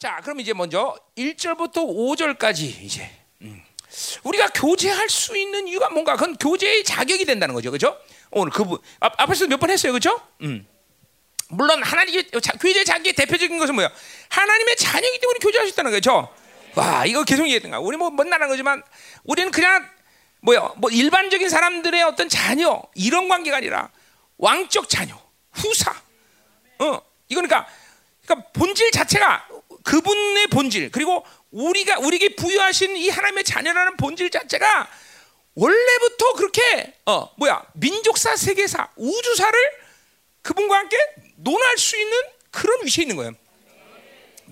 자, 그럼 이제 먼저 1절부터 5절까지 이제 음. 우리가 교제할 수 있는 이유가 뭔가 그건 교제의 자격이 된다는 거죠. 그죠? 오늘 그분 앞, 앞에서 몇 번 했어요. 그죠? 음. 물론 하나님의 교제 자기의 대표적인 것은 뭐야? 하나님의 자녀이기 때문에 교제할 수 있다는 거죠. 와, 이거 계속 얘기했던가. 우리 뭐 못나는 거지만 우리는 그냥 뭐야? 뭐 일반적인 사람들의 어떤 자녀 이런 관계가 아니라 왕적 자녀, 후사. 어, 이거니까 그러니까 본질 자체가 그분의 본질 그리고 우리가 우리에게 부여하신 이 하나님의 자녀라는 본질 자체가 원래부터 그렇게 어 뭐야 민족사 세계사 우주사를 그분과 함께 논할 수 있는 그런 위치에 있는 거예요.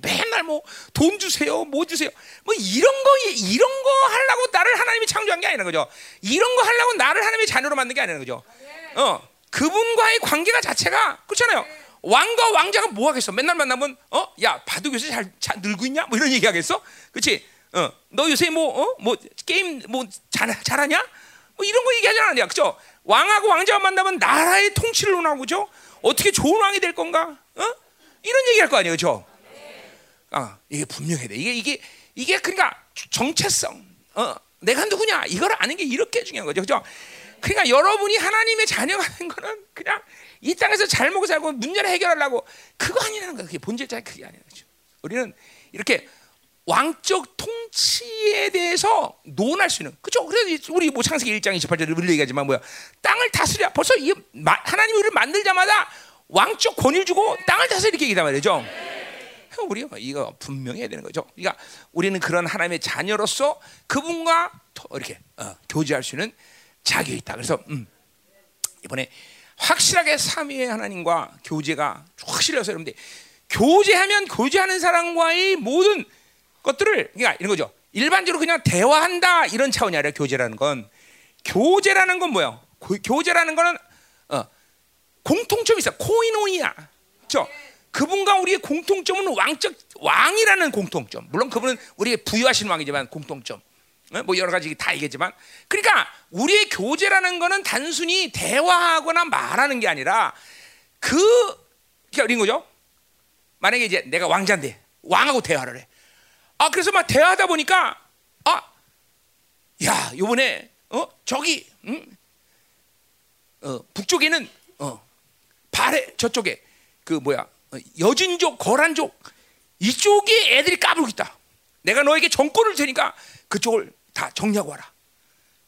맨날 뭐 돈 주세요, 뭐 주세요, 뭐 이런 거 이런 거 하려고 나를 하나님이 창조한 게 아니라 거죠. 이런 거 하려고 나를 하나님의 자녀로 만든 게 아니라 거죠. 어 그분과의 관계가 자체가 그렇잖아요. 왕과 왕자가 뭐 하겠어? 맨날 만나면 어, 야 바둑 요새 잘, 잘 늘고 있냐? 뭐 이런 얘기 하겠어? 그렇지? 어, 너 요새 뭐, 어, 뭐 게임 뭐 잘, 잘하냐? 뭐 이런 거 얘기하지 않냐, 그죠? 왕하고 왕자가 만나면 나라의 통치를 논하고 죠 어떻게 좋은 왕이 될 건가? 어? 이런 얘기할 거 아니에요, 그죠? 아, 이게 분명해야 돼. 이게 이게 이게 그러니까 정체성. 어, 내가 누구냐? 이걸 아는 게 이렇게 중요한 거죠, 그죠? 그러니까 여러분이 하나님의 자녀가 된 거는 그냥 이 땅에서 잘 먹고 살고 문제를 해결하려고 그거 아니라는 거야. 그게 본질자 그게 아니라 거죠. 우리는 이렇게 왕적 통치에 대해서 논할 수 있는 그죠? 그래서 우리 뭐 창세기 1장 28절에 우리 얘기하지만 뭐야? 땅을 다스려. 벌써 이 하나님이 우리를 만들자마자 왕적 권위를 주고 땅을 다스려 이렇게 얘기단 말이죠. 우리 이거 분명히 해야 되는 거죠. 그러니까 우리는 그런 하나님의 자녀로서 그분과 이렇게 어, 교제할 수 있는 자격이 있다. 그래서 음, 이번에 확실하게 삼위의 하나님과 교제가 확실해서 여러분들 교제하면 교제하는 사람과의 모든 것들을 그러니까 이런 거죠. 일반적으로 그냥 대화한다 이런 차원이 아니라 교제라는 건 교제라는 건 뭐야? 교제라는 거는 어, 공통점이 있어. 코이노이야. 그렇죠? 그분과 우리의 공통점은 왕적 왕이라는 공통점. 물론 그분은 우리에게 부여하신 왕이지만 공통점. 어? 뭐 여러 가지 다 얘기했지만 그러니까 우리의 교제라는 거는 단순히 대화하거나 말하는 게 아니라 그 이런 거죠. 만약에 이제 내가 왕자인데 왕하고 대화를 해. 아 그래서 막 대화하다 보니까 아, 야 요번에 어 저기 응? 어, 북쪽에는 어 발해 저쪽에 그 뭐야 어, 여진족 거란족 이쪽에 애들이 까불고 있다. 내가 너에게 정권을 주니까 그쪽을 다 정리하고 와라.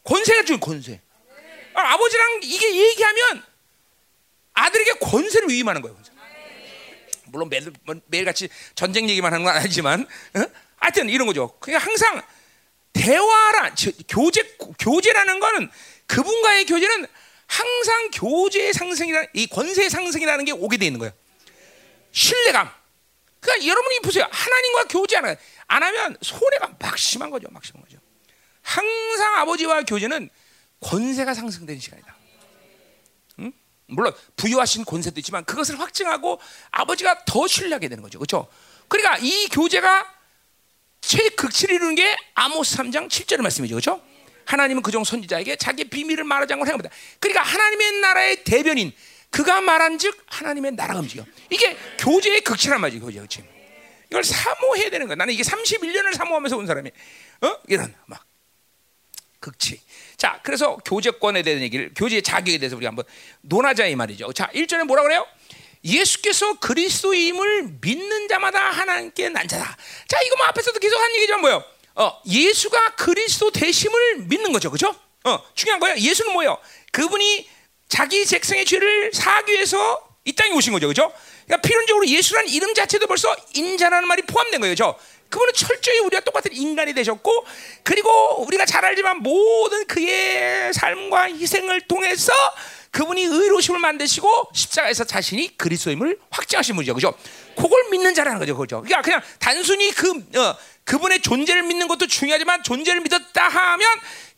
권세가 준 권세. 아, 버지랑 이게 얘기하면 아들에게 권세를 위임하는 거예요. 권세. 물론 매일, 매일같이 전쟁 얘기만 하는 건 아니지만, 어? 하여튼 이런 거죠. 그냥 항상 대화라, 교제, 교제라는 거는 그분과의 교제는 항상 교제의 상승이라는, 이 권세의 상승이라는 게 오게 돼 있는 거예요. 신뢰감. 그러니까 여러분이 보세요. 하나님과 교제 안, 안 하면 손해가 막심한 거죠. 막심한 거죠. 항상 아버지와 교제는 권세가 상승되는 시간이다. 응? 물론 부여하신 권세도 있지만 그것을 확증하고 아버지가 더 신뢰하게 되는 거죠. 그렇죠? 그러니까 이 교제가 최극치를 이루는 게 아모스 3장 7절의 말씀이죠. 그렇죠? 하나님은 그종 선지자에게 자기 비밀을 말하지 않고 행합니다. 그러니까 하나님의 나라의 대변인 그가 말한즉 하나님의 나라가 움직여. 이게 교제의 극치란 말이죠. 교제 극치. 이걸 사모해야 되는 거야. 나는 이게 31년을 사모하면서 온 사람이 어? 이런 막 극치. 자, 그래서 교제권에 대한 얘기를 교제의 자격에 대해서 우리 한번 논하자 이 말이죠. 자, 1절에 뭐라 그래요? 예수께서 그리스도임을 믿는 자마다 하나님께 난 자다. 자, 이거 뭐 앞에서도 계속 한 얘기지만 뭐요? 어, 예수가 그리스도 되심을 믿는 거죠. 그죠? 어, 중요한 거예요. 예수는 뭐예요? 그분이 자기 백성의 죄를 사하기 위해서 이 땅에 오신 거죠. 그죠? 그러니까 필연적으로 예수라는 이름 자체도 벌써 인자라는 말이 포함된 거예요. 죠 그분은 철저히 우리가 똑같은 인간이 되셨고 그리고 우리가 잘 알지만 모든 그의 삶과 희생을 통해서 그분이 의로심을 만드시고 십자가에서 자신이 그리스도임을 확증하신 분이죠. 그죠? 그걸 믿는 자라는 거죠. 그죠? 그러니까 그냥 단순히 그 어, 그분의 존재를 믿는 것도 중요하지만 존재를 믿었다 하면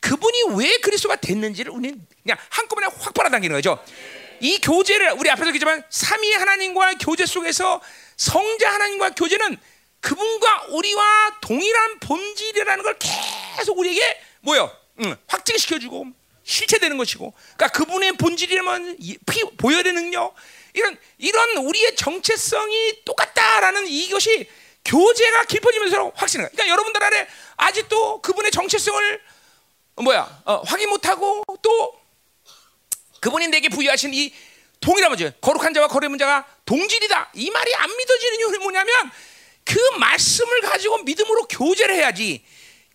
그분이 왜 그리스도가 됐는지를 우리는 그냥 한꺼번에 확 빨아당기는 거죠. 이 교제를 우리 앞에서 얘기했지만 삼위 하나님과 교제 속에서 성자 하나님과 교제는 그분과 우리와 동일한 본질이라는 걸 계속 우리에게 뭐요? 응, 확증시켜주고 실체되는 것이고, 그러니까 그분의 본질이라면 보여야 되는 능력, 이런 이런 우리의 정체성이 똑같다라는 이것이 교제가 깊어지면서 확신을. 그러니까 여러분들 안에 아직도 그분의 정체성을 뭐야 어, 확인 못하고 또 그분이 내게 부여하신 이 동일한 문제, 거룩한 자와 거룩한 자가 동질이다. 이 말이 안 믿어지는 이유는 뭐냐면 그 말씀을 가지고 믿음으로 교제를 해야지.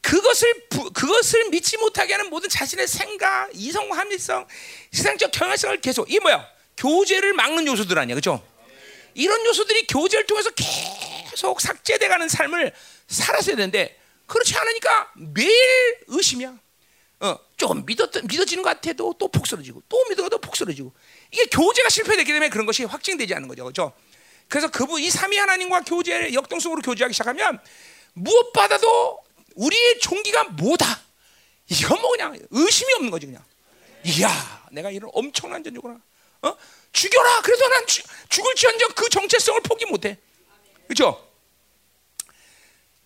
그것을 부, 그것을 믿지 못하게 하는 모든 자신의 생각, 이성 합리성, 세상적 경향성을 계속 이게 뭐야? 교제를 막는 요소들 아니야, 그렇죠? 이런 요소들이 교제를 통해서 계속 삭제돼가는 삶을 살았어야 되는데 그렇지 않으니까 매일 의심이야. 어, 조금 믿었, 믿어지는 것 같아도 또 폭설어지고 또 믿어도 폭설어지고 이게 교제가 실패됐기 때문에 그런 것이 확증되지 않는 거죠, 그렇죠? 그래서 그분 이 삼위 하나님과 교제 역동성으로 교제하기 시작하면 무엇보다도 우리의 종기가 뭐다? 이건 뭐 그냥 의심이 없는 거지 그냥. 이야, 내가 이런 엄청난 전조구나. 어? 죽여라. 그래도 난 죽, 죽을지언정 그 정체성을 포기 못해. 그렇죠?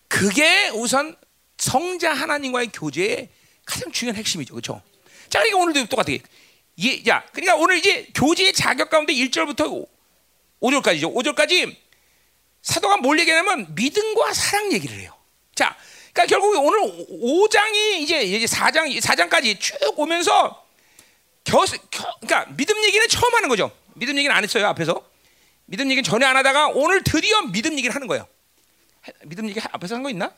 그게 우선 성자 하나님과의 교제의 가장 중요한 핵심이죠. 그렇죠? 자, 그러니까 오늘도 똑같아. 예, 야, 그러니까 오늘 이제 교제의 자격 가운데 1절부터 5절까지죠. 5절까지 사도가 뭘 얘기하냐면 믿음과 사랑 얘기를 해요. 자, 그러니까 결국 오늘 5장이 이제 이제 4장 4장까지 쭉 오면서 겨, 겨, 그러니까 믿음 얘기는 처음 하는 거죠. 믿음 얘기는 안 했어요 앞에서. 믿음 얘기는 전혀 안 하다가 오늘 드디어 믿음 얘기를 하는 거예요. 믿음 얘기 앞에서 한 거 있나?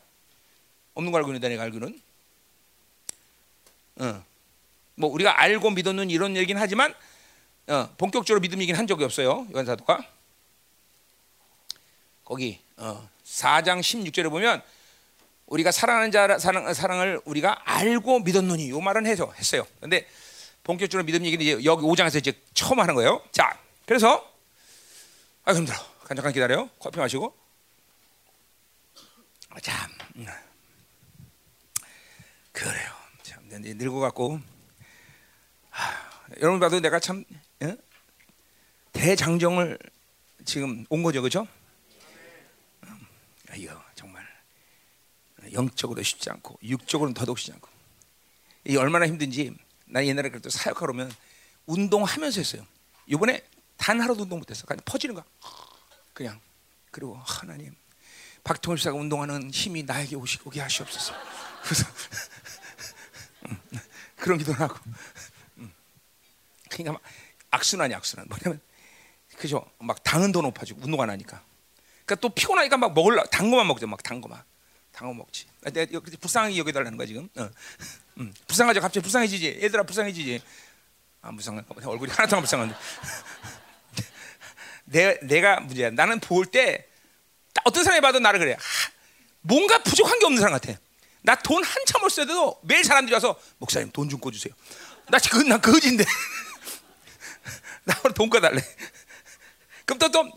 없는 거 알고 있는데 내가 알고는. 어. 뭐 우리가 알고 믿었는 이런 얘기는 하지만 어, 본격적으로 믿음 얘기는 한 적이 없어요. 요한 사도가. 거기 어, 4장 16절에 보면 우리가 사랑하는 자 사랑, 사랑을 우리가 알고 믿었노니 요 말은 해서 했어요. 근데 본격적으로 믿음 얘기는 이제 여기 5장에서 이제 처음 하는 거예요. 자, 그래서 아 힘들어. 잠깐 기다려. 커피 마시고. 아, 참, 음. 그래요. 참, 늙어 갖고 여러분 봐도 내가 참 예? 대장정을 지금 온 거죠, 그렇죠? 이거 정말 영적으로 쉽지 않고 육적으로는 더더욱 쉽지 않고 이 얼마나 힘든지 나 옛날에 그래도 사역하러 오면 운동하면서 했어요. 이번에 단 하루도 운동 못했어. 그냥 퍼지는 거야. 그냥 그리고 하나님 박통일 씨가 운동하는 힘이 나에게 오시게 하시옵소서. 그래서 그런 기도를 하고 그러니까 막 악순환이 악순환. 뭐냐면 그죠? 막 당은 더 높아지고 운동 안 하니까. 그러니까 또 피곤하니까 막 먹을라 단 거만 먹죠. 막 단 거만. 단 거 먹지. 아, 내가 불쌍하게 여겨 달라는 거야 지금. 어. 음, 불쌍하죠. 갑자기 불쌍해지지. 얘들아 불쌍해지지. 아 불쌍해. 얼굴이 하나도 안 불쌍한데. 내, 내가 문제야. 나는 볼 때 어떤 사람이 봐도 나를 그래. 하, 뭔가 부족한 게 없는 사람 같아. 나 돈 한참 을 써도 매일 사람들이 와서 목사님 돈 좀 꿔주세요. 나 지금 나 거지인데. 나 오늘 돈 꺼달래. 그럼 또, 또,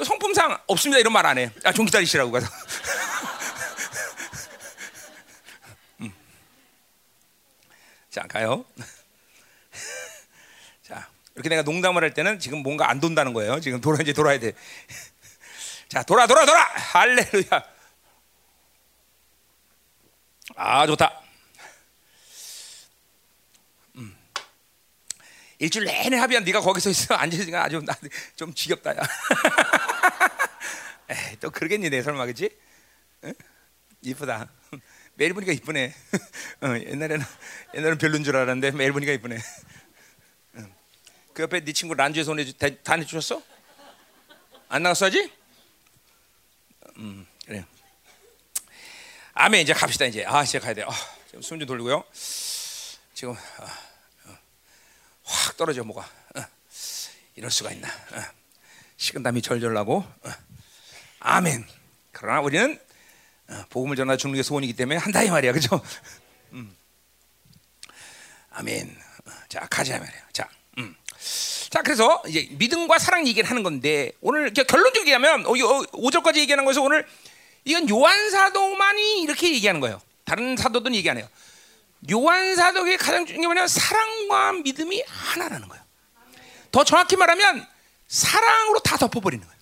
또 성품상 없습니다. 이런 말 안 해. 아, 좀 기다리시라고 가서. 음. 자, 가요. 자, 이렇게 내가 농담을 할 때는 지금 뭔가 안 돈다는 거예요. 지금 돌아, 이제 돌아야 돼. 자, 돌아, 돌아, 돌아! 할렐루야. 아, 좋다. 일주일 내내 합의한 네가 거기서 있어 앉아있으니까 아주 좀 지겹다 야. 에이, 또 그러겠니 내 설마 그지? 응? 이쁘다. 매일 보니까 이쁘네. 어, 옛날에는 옛날엔 별론 줄 알았는데 매일 보니까 이쁘네. 응. 그 옆에 네 친구 란주에서 오늘 다 내 주셨어? 안 나갔어야지? 음 그래. 아멘 이제 갑시다 이제. 아 이제 가야 돼. 아, 숨좀 돌리고요. 지금. 아. 확 떨어져 뭐가 어. 이럴 수가 있나 어. 식은땀이 절절 나고 어. 아멘 그러나 우리는 어, 복음을 전하 주는 게 소원이기 때문에 한다 이 말이야 그죠 음. 아멘 어, 자 가자 말이야 자, 음. 자 그래서 이제 믿음과 사랑 얘기를 하는 건데 오늘 결론적으로 얘기하면 5절까지 얘기하는 거에서 오늘 이건 요한 사도만이 이렇게 얘기하는 거예요 다른 사도들은 얘기 안 해요 요한 사도의 가장 중요한 게 뭐냐면 사랑과 믿음이 하나라는 거예요. 더 정확히 말하면 사랑으로 다 덮어버리는 거예요.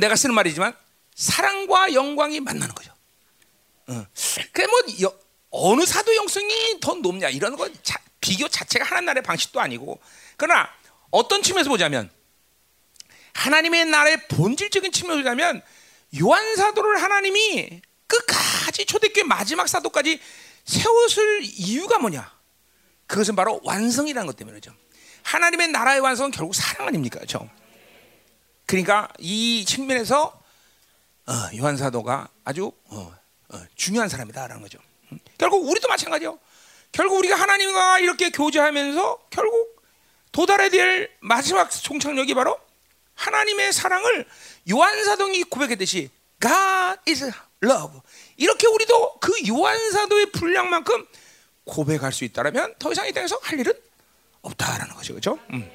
내가 쓰는 말이지만 사랑과 영광이 만나는 거죠. 어. 그뭐 어느 사도 영성이 더 높냐 이런 거 자, 비교 자체가 하나님 나라의 방식도 아니고 그러나 어떤 측면에서 보자면 하나님의 나라의 본질적인 측면에서 보자면 요한 사도를 하나님이 끝까지 초대교회 마지막 사도까지 세웠을 이유가 뭐냐? 그것은 바로 완성이라는 것 때문이죠. 하나님의 나라의 완성은 결국 사랑 아닙니까? 그렇죠? 그러니까 이 측면에서 어, 요한 사도가 아주 어, 어, 중요한 사람이다라는 거죠. 음? 결국 우리도 마찬가지요. 결국 우리가 하나님과 이렇게 교제하면서 결국 도달해야 될 마지막 종착역이 바로 하나님의 사랑을 요한 사도이 고백했듯이 God is love. 이렇게 우리도 그 요한 사도의 분량만큼 고백할 수 있다면 더 이상 이 땅에서 할 일은 없다라는 거죠, 그렇죠? 음.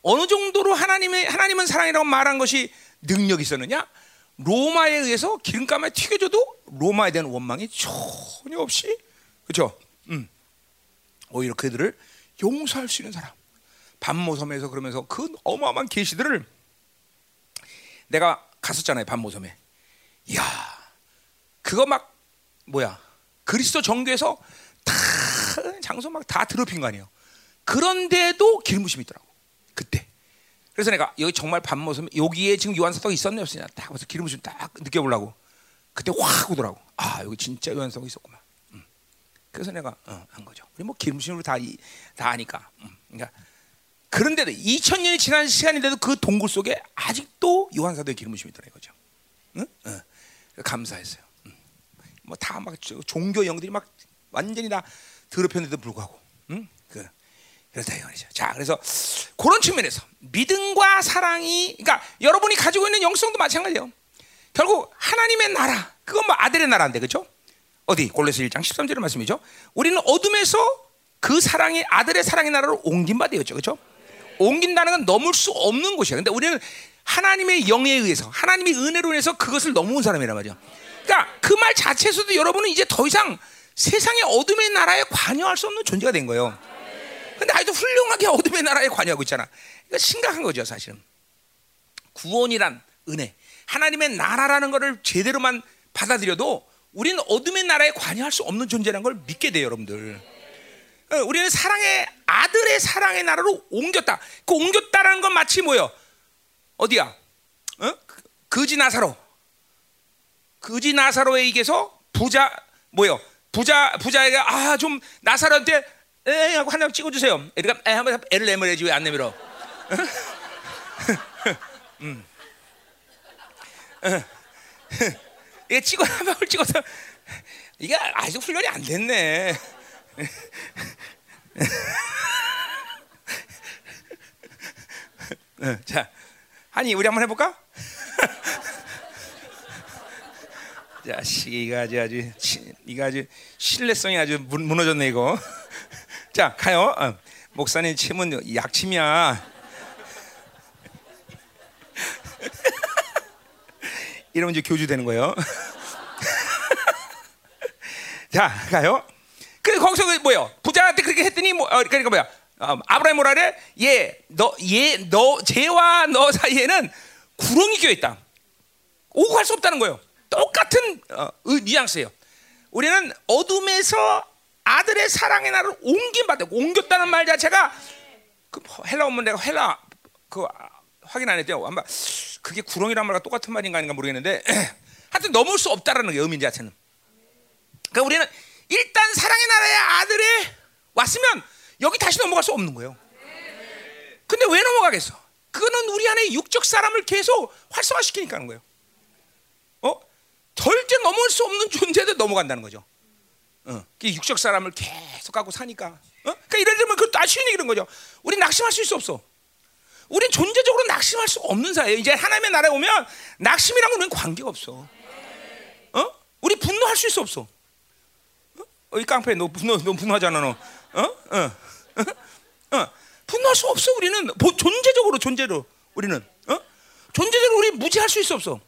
어느 정도로 하나님의 하나님은 사랑이라고 말한 것이 능력이 있었느냐? 로마에 의해서 기름감에 튀겨져도 로마에 대한 원망이 전혀 없이 그렇죠? 음. 오히려 그들을 용서할 수 있는 사람. 반모섬에서 그러면서 그 어마어마한 계시들을 내가 갔었잖아요 반모섬에. 이야, 그거 막 뭐야 그리스도 정교에서 다 장소 막다 더럽힌 거 아니에요. 그런데도 부심이 있더라고 그때. 그래서 내가 여기 정말 반모섬 여기에 지금 요한사도가 있었네 없었냐 딱 봐서 기름 부심 딱 느껴보려고 그때 확 오더라고. 아 여기 진짜 요한사도가 있었구만. 음. 그래서 내가 어, 한 거죠. 우리 뭐 기름 부심으로 다다 다 아니까. 음. 그러니까 그런데도 2000년이 지난 시간인데도 그 동굴 속에 아직도 요한사도의 기름 부심이 있더라 이거죠. 응? 어. 감사했어요. 음. 뭐다 막 종교 영들이 막 완전히 다 더럽혔는데도 불구하고, 응? 그 그렇다 이거죠. 자, 그래서 그런 측면에서 믿음과 사랑이, 그러니까 여러분이 가지고 있는 영성도 마찬가지예요. 결국 하나님의 나라, 그건 뭐 아들의 나라인데, 그렇죠? 어디 골로새 1장 13절의 말씀이죠. 우리는 어둠에서 그 사랑이 아들의 사랑의 나라로 옮긴 바 되었죠, 그렇죠? 옮긴다는 건 넘을 수 없는 곳이야. 근데 우리는 하나님의 영에 의해서, 하나님의 은혜로 인해서 그것을 넘어온 사람이란 말이야. 그러니까 그 말 자체에서도 여러분은 이제 더 이상 세상의 어둠의 나라에 관여할 수 없는 존재가 된 거예요. 근데 아직도 훌륭하게 어둠의 나라에 관여하고 있잖아. 그러니까 심각한 거죠, 사실은. 구원이란 은혜, 하나님의 나라라는 것을 제대로만 받아들여도 우리는 어둠의 나라에 관여할 수 없는 존재라는 걸 믿게 돼요, 여러분들. 어, 우리는 사랑의 아들의 사랑의 나라로 옮겼다. 그 옮겼다라는 건 마치 뭐요? 어디야? 어? 그지 나사로. 그지 나사로에 이게서 부자 뭐요? 부자 부자에게 아좀 나사로한테 에 하고 하나 찍어주세요. 그러니까 에 한번 애를 내밀어야지 왜 안 내밀어? 음. 이게 찍어 한 방울 찍어서 이게 아직 훈련이 안 됐네. 자, 아니 우리 한번 해볼까? 자, 이가 아주 아주 이가 아주 신뢰성이 아주 무너졌네 이거. 자, 가요. 어, 목사님 침은 약침이야. 이러면 이제 교주 되는 거예요. 자, 가요. 그 거기서 그 뭐요? 부자한테 그렇게 했더니 뭐 어, 그러니까 뭐야? 어, 아브라함 뭐라 그래? 얘, 너, 얘, 너, 쟤와 너 사이에는 구렁이 껴 있다. 오고 갈 수 없다는 거예요. 똑같은 어, 뉘앙스예요. 우리는 어둠에서 아들의 사랑의 나를 옮긴 받고 옮겼다는 말 자체가 그 헬라 원문 내가 헬라 그 확인 안 했대요. 아마 그게 구렁이란 말과 똑같은 말인가 아닌가 모르겠는데 하여튼 넘을 수 없다라는 게 의미 자체는. 그러니까 우리는 일단 사랑의 나라의 아들에 왔으면 여기 다시 넘어갈 수 없는 거예요. 근데 왜 넘어가겠어? 그거는 우리 안에 육적 사람을 계속 활성화시키니까 하는 거예요. 어? 절대 넘을 수 없는 존재도 넘어간다는 거죠. 어. 육적 사람을 계속 갖고 사니까. 어? 그러니까 이럴 때면 그것도 아쉬운 거죠. 우리 낙심할 수 없어? 우린 존재적으로 낙심할 수 없는 사이에 이제 하나님의 나라에 오면 낙심이랑 우리는 관계가 없어. 어? 우리 분노할 수 없어? 어? 이 깡패 너 분노 너 분노하잖아 너. 어? 어? 어? 어? 분노할 수 없어 우리는 존재적으로 존재로 우리는 어? 존재적으로 우리 무지할 수 있어 없어?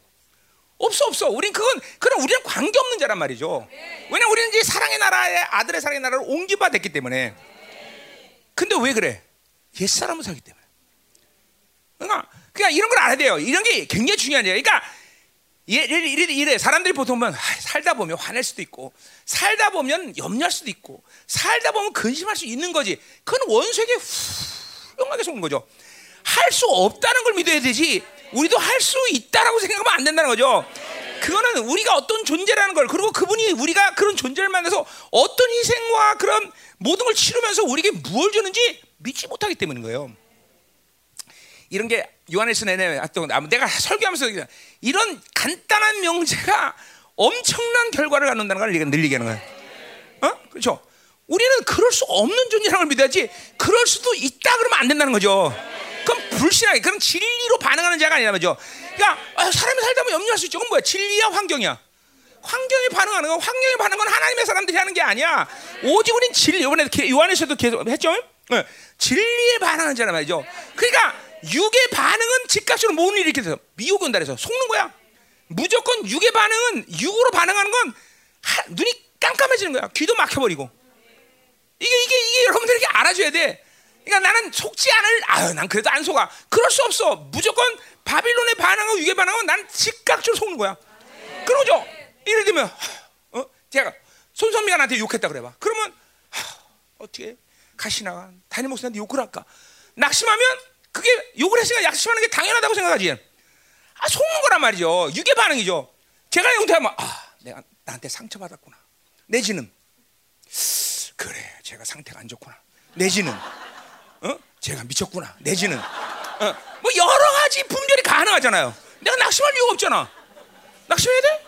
없어 없어. 우린 그건 그런 우리랑 관계 없는 자란 말이죠. 왜냐 우리는 이제 사랑의 나라에 아들의 사랑의 나라를 옮기바 됐기 때문에. 근데 왜 그래? 옛 사람을 살기 때문에. 그러니까 그냥 이런 걸 알아야 돼요. 이런 게 굉장히 중요한 일이야. 그러니까 이래, 이래, 이래 사람들이 보통 보면 살다 보면 화낼 수도 있고 살다 보면 염려할 수도 있고 살다 보면 근심할 수 있는 거지. 그건 원수에게 훌륭하게 속는 거죠. 할 수 없다는 걸 믿어야 되지. 우리도 할 수 있다라고 생각하면 안 된다는 거죠. 그거는 우리가 어떤 존재라는 걸 그리고 그분이 우리가 그런 존재를 만나서 어떤 희생과 그런 모든 걸 치르면서 우리에게 무엇을 주는지 믿지 못하기 때문인 거예요. 이런 게 요한에서 내내 내가 설교하면서 이런 간단한 명제가 엄청난 결과를 갖는다는 걸 늘 얘기하는 거예요. 어? 그렇죠? 우리는 그럴 수 없는 존재라는 걸 믿어야지 그럴 수도 있다 그러면 안 된다는 거죠. 그럼 불신하게 그럼 진리로 반응하는 자가 아니라 말이죠. 그러니까 아, 사람이 살다 보면 염려할 수 있죠. 그건 뭐야? 진리야 환경이야. 환경에 반응하는 건 환경에 건 하나님의 사람들이 하는 게 아니야. 오직 우린 진리. 이번에 요한에서도 계속 했죠. 네. 진리에 반응하는 자란 말이죠. 그러니까 육의 반응은 집값으로 모든 일이 돼서 미혹이 온다 그래서 속는 거야. 무조건 육의 반응은 육으로 반응하는 건 하, 눈이 깜깜해지는 거야. 귀도 막혀버리고. 이게 이게 이게 여러분들에게 알아줘야 돼. 그러니까 나는 속지 않을. 아유, 난 그래도 안 속아. 그럴 수 없어. 무조건 바빌론의 반응하고 육의 반응은 난 즉각적으로 속는 거야. 그러죠. 예를 들면 어? 제가 손선미가 나한테 욕했다 그래봐. 그러면 하, 어떻게 가시나가 담임 목사한테 욕을 할까? 낙심하면 그게 욕을 했으니까 낙심하는 게 당연하다고 생각하지. 아, 속는 거란 말이죠. 육의 반응이죠. 제가 용태하면 아, 내가 나한테 상처받았구나. 내지는 그래, 제가 상태가 안 좋구나. 내지는 어? 제가 미쳤구나. 내지는 어? 뭐 여러 가지 분별이 가능하잖아요. 내가 낙심할 이유가 없잖아. 낙심해야 돼?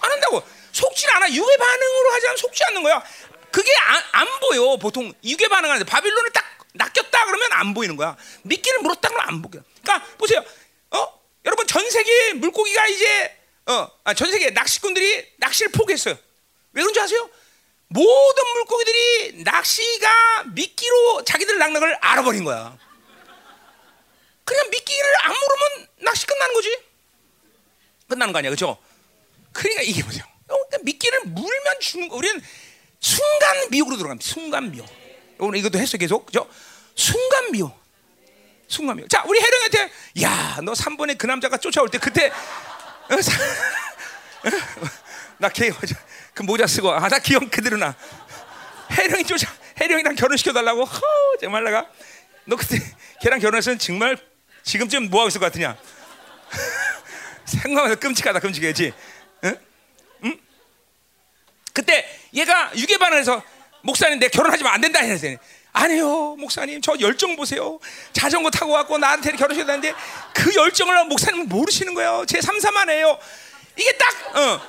안 한다고. 속지 않아. 육의 반응으로 하지 않으면 속지 않는 거야. 그게 안, 안 보여. 보통 육의 반응하는데 바빌론을 딱 낚였다 그러면 안 보이는 거야. 미끼를 물었다 그러면 안 보여. 그러니까 보세요. 어? 여러분 전 세계 물고기가 이제 어, 아, 전 세계 낚시꾼들이 낚시를 포기했어요. 왜 그런지 아세요? 모든 물고기들이 낚시가 미끼로 자기들 낚는 알아버린 거야. 그냥 미끼를 안 물으면 낚시 끝나는 거지. 끝나는 거 아니야, 그렇죠? 그러니까 이게 보세요. 그러니까 미끼를 물면 죽는 거. 우리는 순간 미혹으로 들어갑니다. 순간 미혹. 오늘 이것도 했어 계속, 그죠? 순간 미혹. 순간 미혹. 자, 우리 혜령한테 야, 너 3번에 그 남자가 쫓아올 때 그때 어, 나걔 그 모자 쓰고 아 나 기억 그대로 나. 혜령이 쫓아 혜령이랑 결혼시켜 달라고. 정말 내가 너 그때 걔랑 결혼했으면 정말 지금쯤 뭐 하고 있을 것 같으냐? 생각하면서 끔찍하다 끔찍해지. 응? 응? 그때 얘가 유괴 반응해서 목사님 내 결혼하지면 안 된다 했더니 아니요 목사님 저 열정 보세요 자전거 타고 왔고 나한테 결혼시켰다는데 그 열정을 목사님은 모르시는 거예요 제 삼삼하네요 이게 딱 어.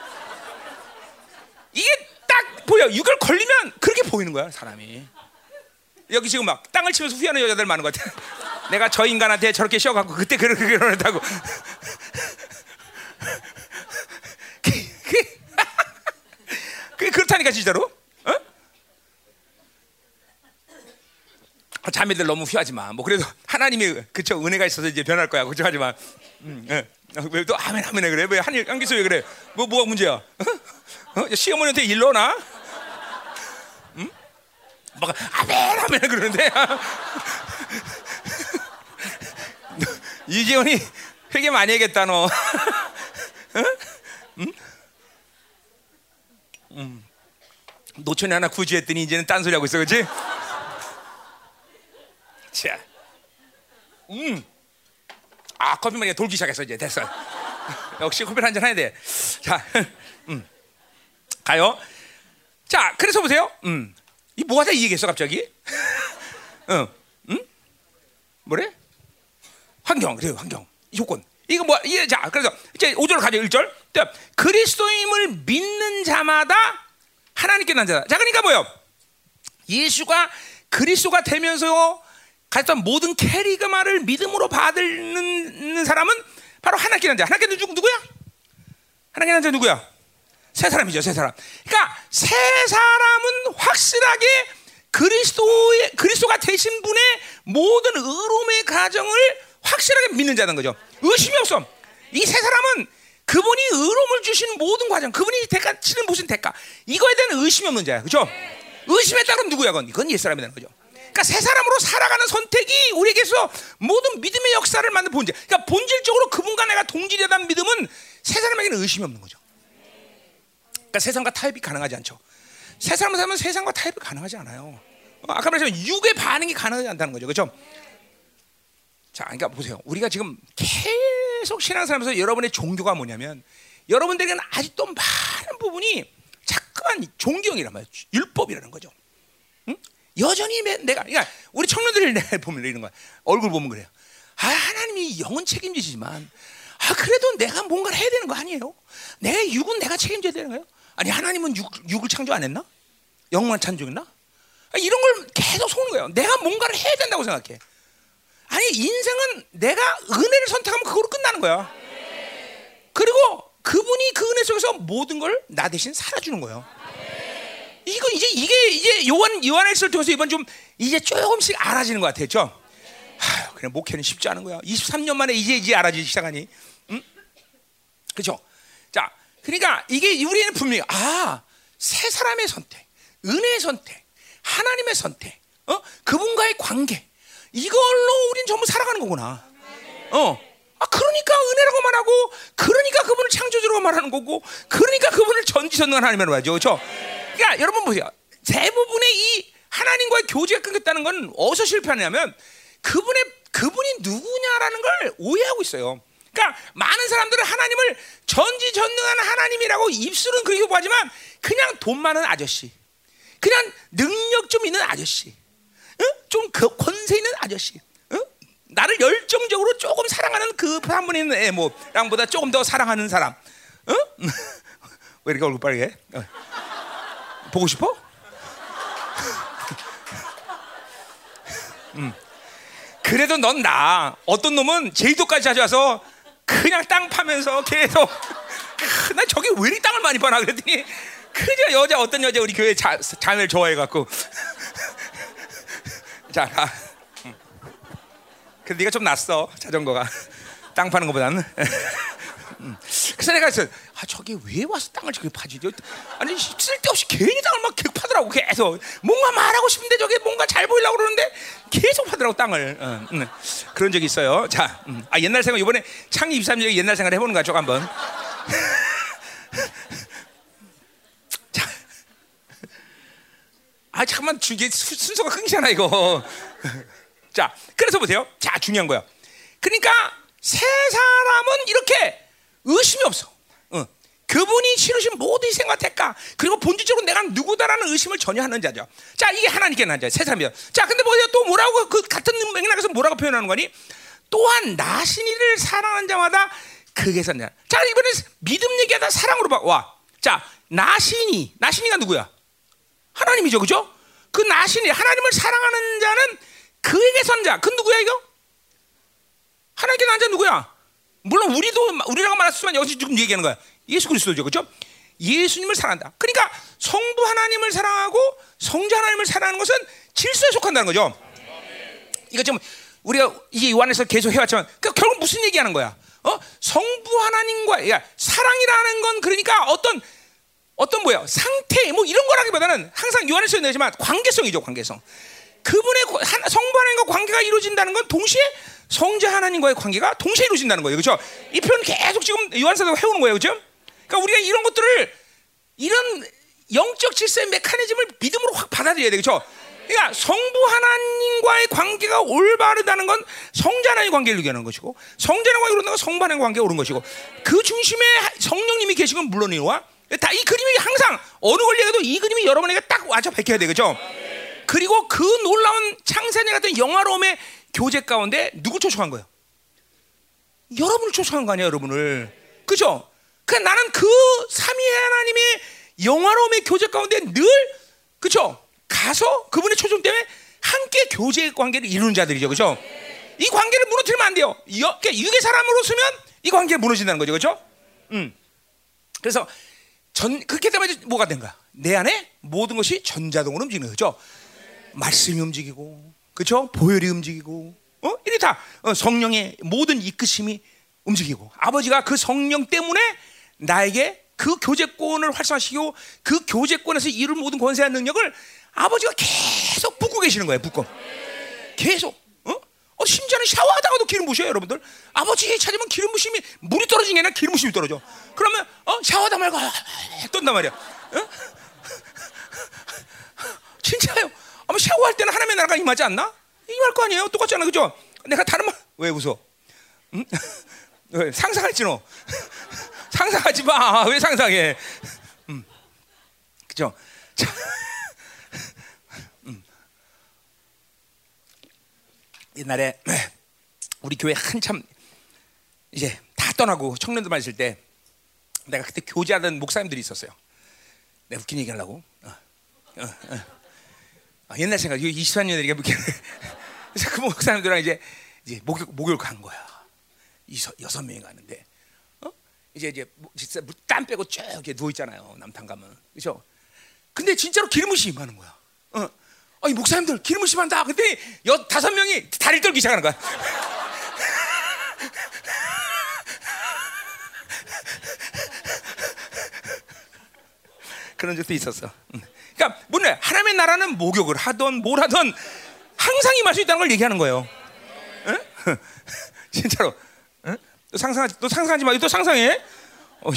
이게 딱 보여 육을 걸리면 그렇게 보이는 거야 사람이 여기 지금 막 땅을 치면서 후회하는 여자들 많은 것 같아 내가 저 인간한테 저렇게 쉬어갖고 그때 그렇게 결혼했다고. 그 그렇다니까 진짜로. 어? 아, 자매들 너무 후회하지 마. 뭐 그래도 하나님의 그쵸 은혜가 있어서 이제 변할 거야. 걱정하지 마. 음, 예. 어, 왜또 아멘 아멘해 그래? 왜 한일 안기서 왜 그래? 뭐 뭐가 문제야? 어? 어? 시어머니한테 일러나? 음? 막 아멘 아멘 그러는데. 이지원이 회개 많이 해겠다 너. 응? 음. 노천이 하나 구제했더니 이제는 딴소리 하고 있어, 그렇지? 자, 음, 아 커피 마니가 돌기 시작했어 이제 됐어. 역시 커피 한 잔 해야 돼. 자, 음, 가요. 자, 그래서 보세요. 음, 이 뭐가 다이 얘기했어 갑자기? 어, 음, 뭐래? 환경 그래요 환경 조건 이거 뭐 이게 자 그래서 이제 5절 가죠 1절 그리스도임을 믿는 자마다 하나님께 난 자다 자 그러니까 뭐요 예수가 그리스도가 되면서 가졌던 모든 캐리그마를 믿음으로 받는 사람은 바로 하나님께 난 자. 하나님께 누구야? 하나님께 난자 누구야? 세 사람이죠, 세 사람. 그러니까 세 사람은 확실하게 그리스도의 그리스도가 되신 분의 모든 의로움의 가정을 확실하게 믿는 자는 거죠. 의심이 없어. 이 세 사람은 그분이 의로움을 주신 모든 과정, 그분이 대가 치는 무슨 대가, 이거에 대한 의심이 없는 자야. 그죠? 의심했다 그럼 누구야? 그건, 그건 옛 사람이라는 거죠. 그러니까 새 사람으로 살아가는 선택이 우리에게서 모든 믿음의 역사를 만든 본질. 그러니까 본질적으로 그분과 내가 동질이라는 믿음은 새 사람에게는 의심이 없는 거죠. 그러니까 세상과 타협이 가능하지 않죠. 새 사람을 살면 세상과 타협이 가능하지 않아요. 아까 말했지만 육의 반응이 가능하지 않다는 거죠. 그렇죠? 자, 그러니까 보세요. 우리가 지금 계속 신앙생활하면서 여러분의 종교가 뭐냐면 여러분들에게는 아직도 많은 부분이 자꾸만 종교형이란 말이에요. 율법이라는 거죠. 응? 여전히 내가 그러니까 우리 청년들 보면 이런 거야. 얼굴 보면 그래요. 아, 하나님이 영은 책임지시지만 아, 그래도 내가 뭔가를 해야 되는 거 아니에요? 내 육은 내가 책임져야 되는 거예요? 아니, 하나님은 육, 육을 창조 안 했나? 영만 창조했나? 아, 이런 걸 계속 속는 거예요. 내가 뭔가를 해야 된다고 생각해. 아니, 인생은 내가 은혜를 선택하면 그걸로 끝나는 거야. 그리고 그분이 그 은혜 속에서 모든 걸 나 대신 살아주는 거예요. 이거 이제 이게 이제 요한 요한일서를 통해서 이번 좀 이제 조금씩 알아지는 것. 하, 그냥 목회는 쉽지 않은 거야. 23년 만에 이제 이제 알아지기 시작하니, 응? 그렇죠? 자, 그러니까 이게 우리는 분명히 아 세 사람의 선택, 은혜의 선택, 하나님의 선택, 어 그분과의 관계 이걸로 우린 전부 살아가는 거구나. 어. 아, 그러니까 은혜라고 말하고, 그러니까 그분을 창조주라고 말하는 거고, 그러니까 그분을 전지전능한 하나님이라고 말하죠. 그렇죠? 그러니까 여러분 보세요. 대부분의 이 하나님과의 교제가 끊겼다는 건 어디서 실패하냐면 그분의 그분이 누구냐라는 걸 오해하고 있어요. 그러니까 많은 사람들은 하나님을 전지전능한 하나님이라고 입술은 그렇게 보지만 그냥 돈 많은 아저씨, 그냥 능력 좀 있는 아저씨, 응? 좀그 권세 있는 아저씨, 응? 나를 열정적으로 조금 사랑하는 그 한 분이 있는 애뭐랑보다 조금 더 사랑하는 사람, 응? 왜 이렇게 얼굴 빨개? 어. 보고 싶어? 음. 그래도 넌 나. 어떤 놈은 제주도까지 가져와서 그냥 땅 파면서 계속 나 저기 왜 이리 땅을 많이 파나 그랬더니 그저 여자 어떤 여자 우리 교회 자, 자매를 좋아해 갖고 자, 아, 음. 그 네가 좀 낫어 자전거가 땅 파는 것보다는. 음. 그래서 내가 아 저게 왜 와서 땅을 저기 파지? 아니 쓸데없이 괜히 땅을 막 파더라고 계속 뭔가 말하고 싶은데 저게 뭔가 잘 보이려고 그러는데 계속 파더라고 땅을 어, 음. 그런 적이 있어요. 자, 음. 아 옛날 생각 이번에 창립 23년에 옛날 생각 해보는 거죠 한번. 자, 아 잠깐만 이게 순서가 끊기잖아 이거. 자, 그래서 보세요. 자 중요한 거야. 그러니까 세 사람은 이렇게 의심이 없어. 어. 그분이 치르신 모든 생각 택가 그리고 본질적으로 내가 누구다라는 의심을 전혀 하는 자죠. 자 이게 하나님께 난 자, 세 사람이요. 자 근데 뭐야 또 뭐라고 그 같은 맥락에서 뭐라고 표현하는 거니? 또한 나신이를 사랑하는 자마다 그게 선자. 자 이번에 믿음 얘기하다 사랑으로 봐. 와. 자 나신이 나신이가 누구야? 하나님이죠, 그죠? 그 나신이 하나님을 사랑하는 자는 그에게 선자. 그 누구야 이거? 하나님께 난자 누구야? 물론 우리도 우리라고 말할 수만 여기서 지금 얘기하는 거야. 예수 그리스도죠, 그렇죠? 예수님을 사랑한다. 그러니까 성부 하나님을 사랑하고 성자 하나님을 사랑하는 것은 질서에 속한다는 거죠. 이거 좀 우리가 이게 요한에서 계속 해왔지만 그러니까 결국 무슨 얘기하는 거야? 어? 성부 하나님과 야 사랑이라는 건 그러니까 어떤 어떤 뭐야 상태 뭐 이런 거라기보다는 항상 요한에서 내지만 관계성이죠 관계성. 그분의 성부 하나님과 관계가 이루어진다는 건 동시에 성자 하나님과의 관계가 동시에 이루어진다는 거예요. 그렇죠? 이 표현 계속 지금 요한사도가 해오는 거예요. 그렇죠? 그러니까 우리가 이런 것들을 이런 영적 질서의 메커니즘을 믿음으로 확 받아들여야 돼. 그렇죠? 그러니까 성부 하나님과의 관계가 올바르다는 건 성자 하나님의 관계를 얘기하는 것이고 성자 하나님과 이루는 건 성부 하나님의 관계가 옳은 것이고 그 중심에 성령님이 계시건 물론이와 다 이 그림이 항상 어느 걸 얘기해도 이 그림이 여러분에게 딱 와서 밝혀야 돼. 그렇죠? 그리고 그 놀라운 창세년 같은 영화로움의 교제 가운데 누구 초청한 거예요? 여러분을 초청한 거 아니야, 여러분을. 그죠? 그 나는 그 삼위 하나님의 영화로움의 교제 가운데 늘 그죠? 가서 그분의 초청 때문에 함께 교제 관계를 이루는 자들이죠, 그죠? 이 관계를 무너뜨리면 안 돼요. 그러니까 육의 사람으로 서면 이 관계가 무너진다는 거죠, 그죠? 음. 그래서 전 그렇게 되면 뭐가 된가? 내 안에 모든 것이 전자동으로 움직이는 거죠. 말씀이 움직이고, 그렇죠? 보혈이 움직이고, 어? 이게 다 어, 성령의 모든 이끄심이 움직이고, 아버지가 그 성령 때문에 나에게 그 교제권을 활성화시키고 그 교제권에서 이룰 모든 권세한 능력을 아버지가 계속 붓고 계시는 거예요. 붓고 계속. 어? 어 심지어는 샤워하다가도 기름 부셔요, 여러분들. 아버지 찾으면 기름 부심이 물이 떨어지는 게 아니라 기름 부심이 떨어져. 그러면 어 샤워하다 말고 떤단 말이야. 어? 진짜요. 아마 샤워할 때는 하나님의 나라가 임하지 않나? 임할 거 아니에요? 똑같잖아, 그죠? 내가 다른 말 왜 웃어? 응? 왜, 상상했지 너. 상상하지 마. 왜 상상해? 음. 그죠? 자. 음. 옛날에 우리 교회 한참 이제 다 떠나고 청년들만 있을 때 내가 그때 교제하던 목사님들이 있었어요. 내가 웃긴 얘기 하려고. 어, 어, 어. 아, 옛날 생각, 이거 24년 얘기가 웃긴. 그래서 그 목사님들랑 이제 이제 목욕 목욕 간 거야. 여섯 명이 가는데, 어? 이제 이제 뭐 진짜 땀 빼고 쭉 이렇게 누워 있잖아요. 남탕 가면, 그렇죠? 근데 진짜로 기름을 심하는 거야. 어? 아니 목사님들 기름을 심한다. 그때 여 다섯 명이 다리 떨기 시작하는 거야. 그런 적도 있었어. 그러니까 뭐냐 하나님의 나라는 목욕을 하던 뭘 하던 항상 임할 수 있다는 걸 얘기하는 거예요. 응? 진짜로. 응? 너 상상하지, 너 상상하지 마. 또 상상해. 어,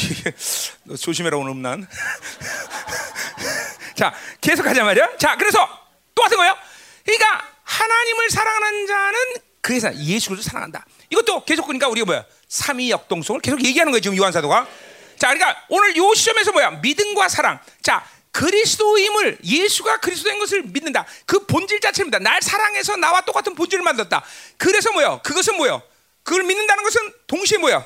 너 조심해라 오늘 음란. 자, 계속 하자 말이야. 자, 그래서 똑같은 거예요. 그러니까 하나님을 사랑하는 자는 그래서 예수를 사랑한다. 이것도 계속 그러니까 우리가 뭐야? 삼위 역동성을 계속 얘기하는 거예요. 지금 요한 사도가. 자, 그러니까 오늘 요 시점에서 뭐야? 믿음과 사랑. 자, 그리스도임을 예수가 그리스도인 것을 믿는다. 그 본질 자체입니다. 날 사랑해서 나와 똑같은 본질을 만들었다. 그래서 뭐요? 그것은 뭐요? 그걸 믿는다는 것은 동시에 뭐야?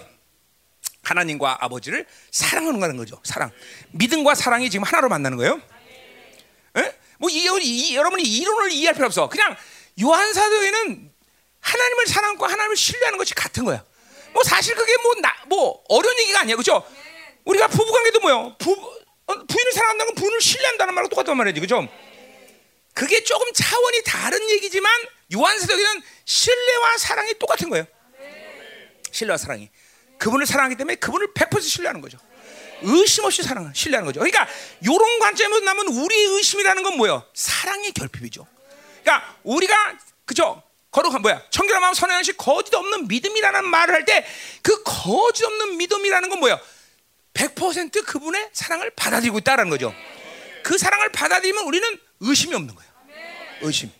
하나님과 아버지를 사랑하는 거죠. 사랑. 믿음과 사랑이 지금 하나로 만나는 거예요. 에? 뭐 이, 이, 여러분이 이론을 이해할 필요 없어. 그냥 요한 사도에는 하나님을 사랑하고 하나님을 신뢰하는 것이 같은 거야. 뭐 사실 그게 뭐, 나, 뭐 어려운 얘기가 아니야, 그렇죠? 우리가 부부 관계도 뭐요? 부, 어, 부인을 사랑한다는 건 부인을 신뢰한다는 말과 똑같단 말이지, 그죠? 그게 조금 차원이 다른 얘기지만 요한서적에는 신뢰와 사랑이 똑같은 거예요. 신뢰와 사랑이. 그분을 사랑하기 때문에 그분을 100% 신뢰하는 거죠. 의심 없이 사랑, 신뢰하는 거죠. 그러니까 이런 관점에서 나면 우리의 의심이라는 건 뭐예요? 사랑의 결핍이죠. 그러니까 우리가 그죠? 거룩한 뭐야? 청결한 마음 선한 식 거짓 없는 믿음이라는 말을 할 때 그 거짓 없는 믿음이라는 건 뭐예요? 100% 그분의 사랑을 받아들이고 있다는 거죠. 그 사랑을 받아들이면 우리는 의심이 없는 거예요. 의심.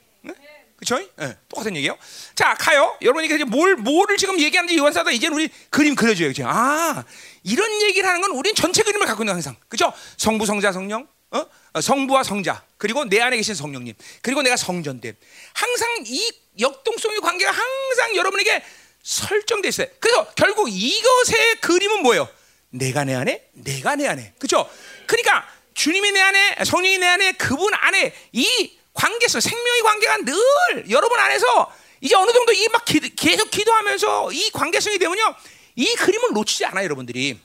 네? 그렇죠? 네, 똑같은 얘기예요. 자, 가요. 여러분이 이제 뭘 뭐를 지금 얘기하는지 요한사도 이제 우리 그림 그려줘요. 지금. 아, 이런 얘기를 하는 건 우리는 전체 그림을 갖고 있는 항상. 그렇죠? 성부, 성자, 성령. 어? 어? 성부와 성자. 그리고 내 안에 계신 성령님. 그리고 내가 성전됨. 항상 이 역동성의 관계가 항상 여러분에게 설정돼 있어요. 그래서 결국 이것의 그림은 뭐예요? 내가 내 안에, 내가 내 안에. 그렇죠? 그러니까 주님이 내 안에, 성령이 내 안에, 그분 안에 이 관계성, 생명의 관계가 늘 여러분 안에서 이제 어느 정도 이 막 계속 기도하면서 이 관계성이 되면요, 이 그림을 놓치지 않아요, 여러분들이.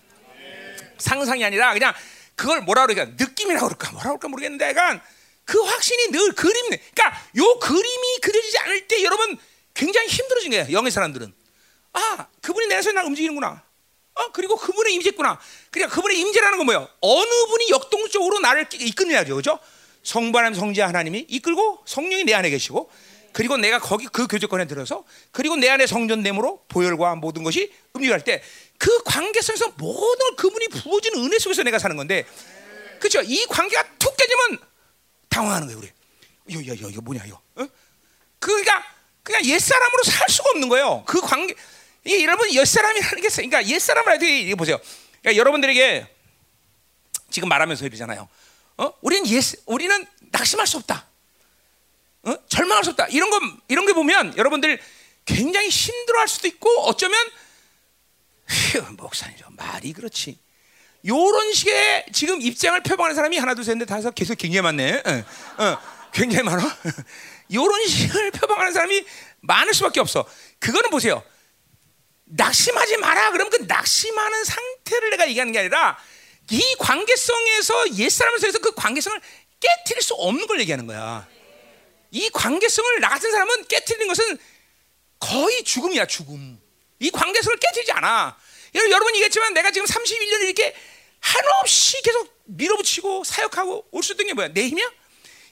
상상이 아니라 그냥 그걸 뭐라 그럴까, 느낌이라고 그럴까, 뭐라 그럴까 모르겠는데, 약간 그 확신이 늘 그림, 그러니까 요 그림이 그려지지 않을 때 여러분 굉장히 힘들어진 거예요, 영의 사람들은. 아, 그분이 내 안에서 날 움직이는구나. 어, 그리고 그분의 임재구나. 그러니까 그분의 임재라는 건 뭐예요? 어느 분이 역동적으로 나를 이끌느냐죠, 그죠? 성부 하나님, 성자 하나님이 이끌고 성령이 내 안에 계시고, 그리고 내가 거기 그 교제권에 들어서, 그리고 내 안에 성전됨으로 보혈과 모든 것이 움직할 때, 그 관계성에서 모든 그분이 부어진 은혜 속에서 내가 사는 건데, 그렇죠? 이 관계가 툭 깨지면 당황하는 거예요, 우리. 이거, 이거, 이거 뭐냐, 이거? 어? 그러니까 그냥 옛 사람으로 살 수가 없는 거예요. 그 관계. 이 여러분 옛사람이라는 게 그러니까 옛사람을 어떻게 보세요. 그러니까 여러분들에게 지금 말하면서 이러잖아요. 어? 우리는 옛 우리는 낙심할 수 없다. 어? 절망할 수 없다. 이런 거 이런 게 보면 여러분들 굉장히 힘들어할 수도 있고 어쩌면 휴, 목사님 말이 그렇지. 요런 식의 지금 입장을 표방하는 사람이 하나 둘셋넷 다섯 계속 굉장히 많네. 어, 어, 굉장히 많아. 요런 식을 표방하는 사람이 많을 수밖에 없어. 그거는 보세요. 낙심하지 마라. 그럼 그 낙심하는 상태를 내가 얘기하는 게 아니라 이 관계성에서 옛사람을 통해서 그 관계성을 깨뜨릴 수 없는 걸 얘기하는 거야. 이 관계성을 나 같은 사람은 깨뜨리는 것은 거의 죽음이야, 죽음. 이 관계성을 깨뜨리지 않아. 여러분 얘기했지만 내가 지금 31년 이렇게 한없이 계속 밀어붙이고 사역하고 올 수 있던 게 뭐야? 내 힘이야?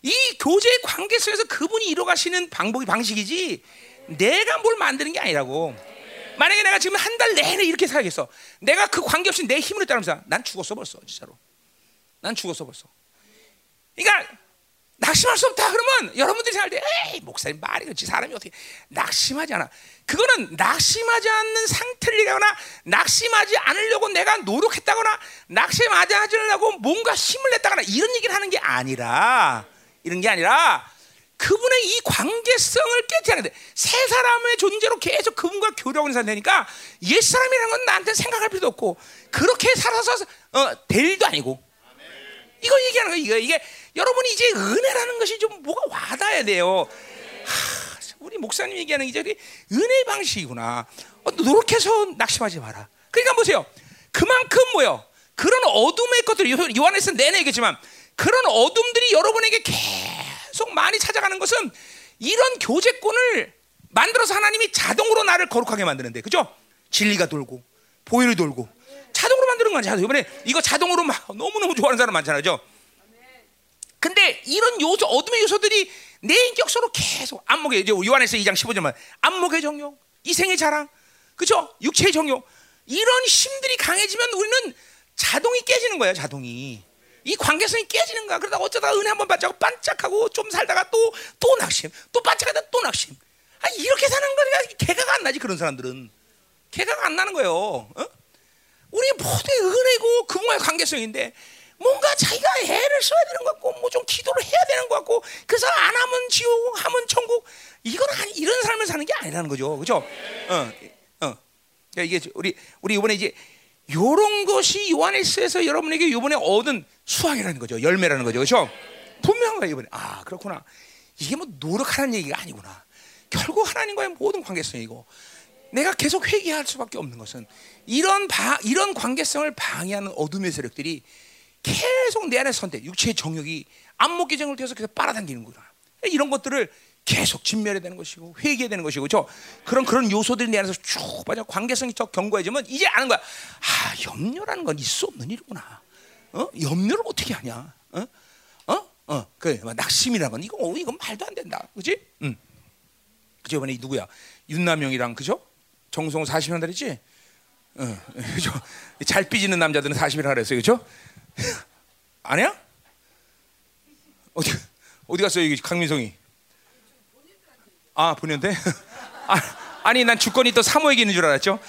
이 교제의 관계성에서 그분이 이뤄가시는 방법이 방식이지 내가 뭘 만드는 게 아니라고. 만약에 내가 지금 한 달 내내 이렇게 살겠어. 내가 그 관계없이 내 힘으로 따르면서 난 죽었어 벌써 진짜로. 난 죽었어 벌써. 그러니까 낙심할 수 없다 그러면 여러분들이 생각할 때 에이 목사님 말이 그렇지 사람이 어떻게 낙심하지 않아 그거는 낙심하지 않는 상태를 얘기하거나 낙심하지 않으려고 내가 노력했다거나 낙심하지 않으려고 뭔가 힘을 냈다거나 이런 얘기를 하는 게 아니라 이런 게 아니라 그분의 이 관계성을 깨뜨리는 데세 사람의 존재로 계속 그분과 교류하고 있는 상태니까 옛 사람이라는 건 나한테 생각할 필요도 없고 그렇게 살아서 어, 될 일도 아니고 이거 얘기하는 거예요. 이거 이게 여러분이 이제 은혜라는 것이 좀 뭐가 와닿아야 돼요. 하, 우리 목사님 얘기하는 이제 은혜 방식이구나. 어, 노력해서 낙심하지 마라. 그러니까 보세요. 그만큼 뭐요? 그런 어둠의 것들 요한에서 내내 얘기했지만 그런 어둠들이 여러분에게 계속 많이 찾아가는 것은 이런 교제권을 만들어서 하나님이 자동으로 나를 거룩하게 만드는데, 그죠? 진리가 돌고 보혈이 돌고 자동으로 만드는 거야. 자동. 이번에 이거 자동으로 막 너무 너무 좋아하는 사람 많잖아요? 근데 이런 요소 어둠의 요소들이 내 인격서로 계속 안목의 이제 요한에서 2장 15절만 안목의 정욕, 이생의 자랑, 그죠? 육체의 정욕 이런 힘들이 강해지면 우리는 자동이 깨지는 거예요, 자동이. 이 관계성이 깨지는 거야. 그러다 어쩌다 은혜 한번 반짝하고 반짝하고 좀 살다가 또 또 낙심, 또 반짝하다 또 낙심. 아 이렇게 사는 거니까 개가가 안 나지 그런 사람들은 개가가 안 나는 거예요. 어? 우리 모두 은혜고 그분과의 관계성인데 뭔가 자기가 애를 써야 되는 것 같고 뭐 좀 기도를 해야 되는 것 같고 그래서 안 하면 지옥 하면 천국 이건 아니 이런 삶을 사는 게 아니라는 거죠 그죠 어, 어. 이게 우리 우리 이번에 이제 요런 것이 요한일서에서 여러분에게 이번에 얻은 수확이라는 거죠. 열매라는 거죠. 그죠? 분명한 거예요 이번에. 아 그렇구나. 이게 뭐 노력하는 얘기가 아니구나. 결국 하나님과의 모든 관계성이고 내가 계속 회개할 수밖에 없는 것은 이런 바, 이런 관계성을 방해하는 어둠의 세력들이 계속 내 안에 선택, 육체의 정욕이 안목 기정을 계속 계속 빨아당기는구나. 이런 것들을 계속 진멸해야 되는 것이고 회개해야 되는 것이고 저 그런 그런 요소들이 내 안에서 쭉 빠져 관계성이 더 견고해지면 이제 아는 거야. 아 염려라는 건수 없는 일이구나. 어 염려를 어떻게 하냐? 어? 어? 어? 그 낙심이라는 건 이거 어, 이건 말도 안 된다. 그지? 응. 그죠 이번에 누구야? 윤남영이랑 그죠? 정성 40년 달이지? 어, 그죠? 잘 삐지는 남자들은 40이라 그랬어요, 그죠? 아니야? 어디 어디 갔어요, 강민성이? 아 보냈대? 아, 아니 난 주권이 또 사모에게 있는 줄 알았죠?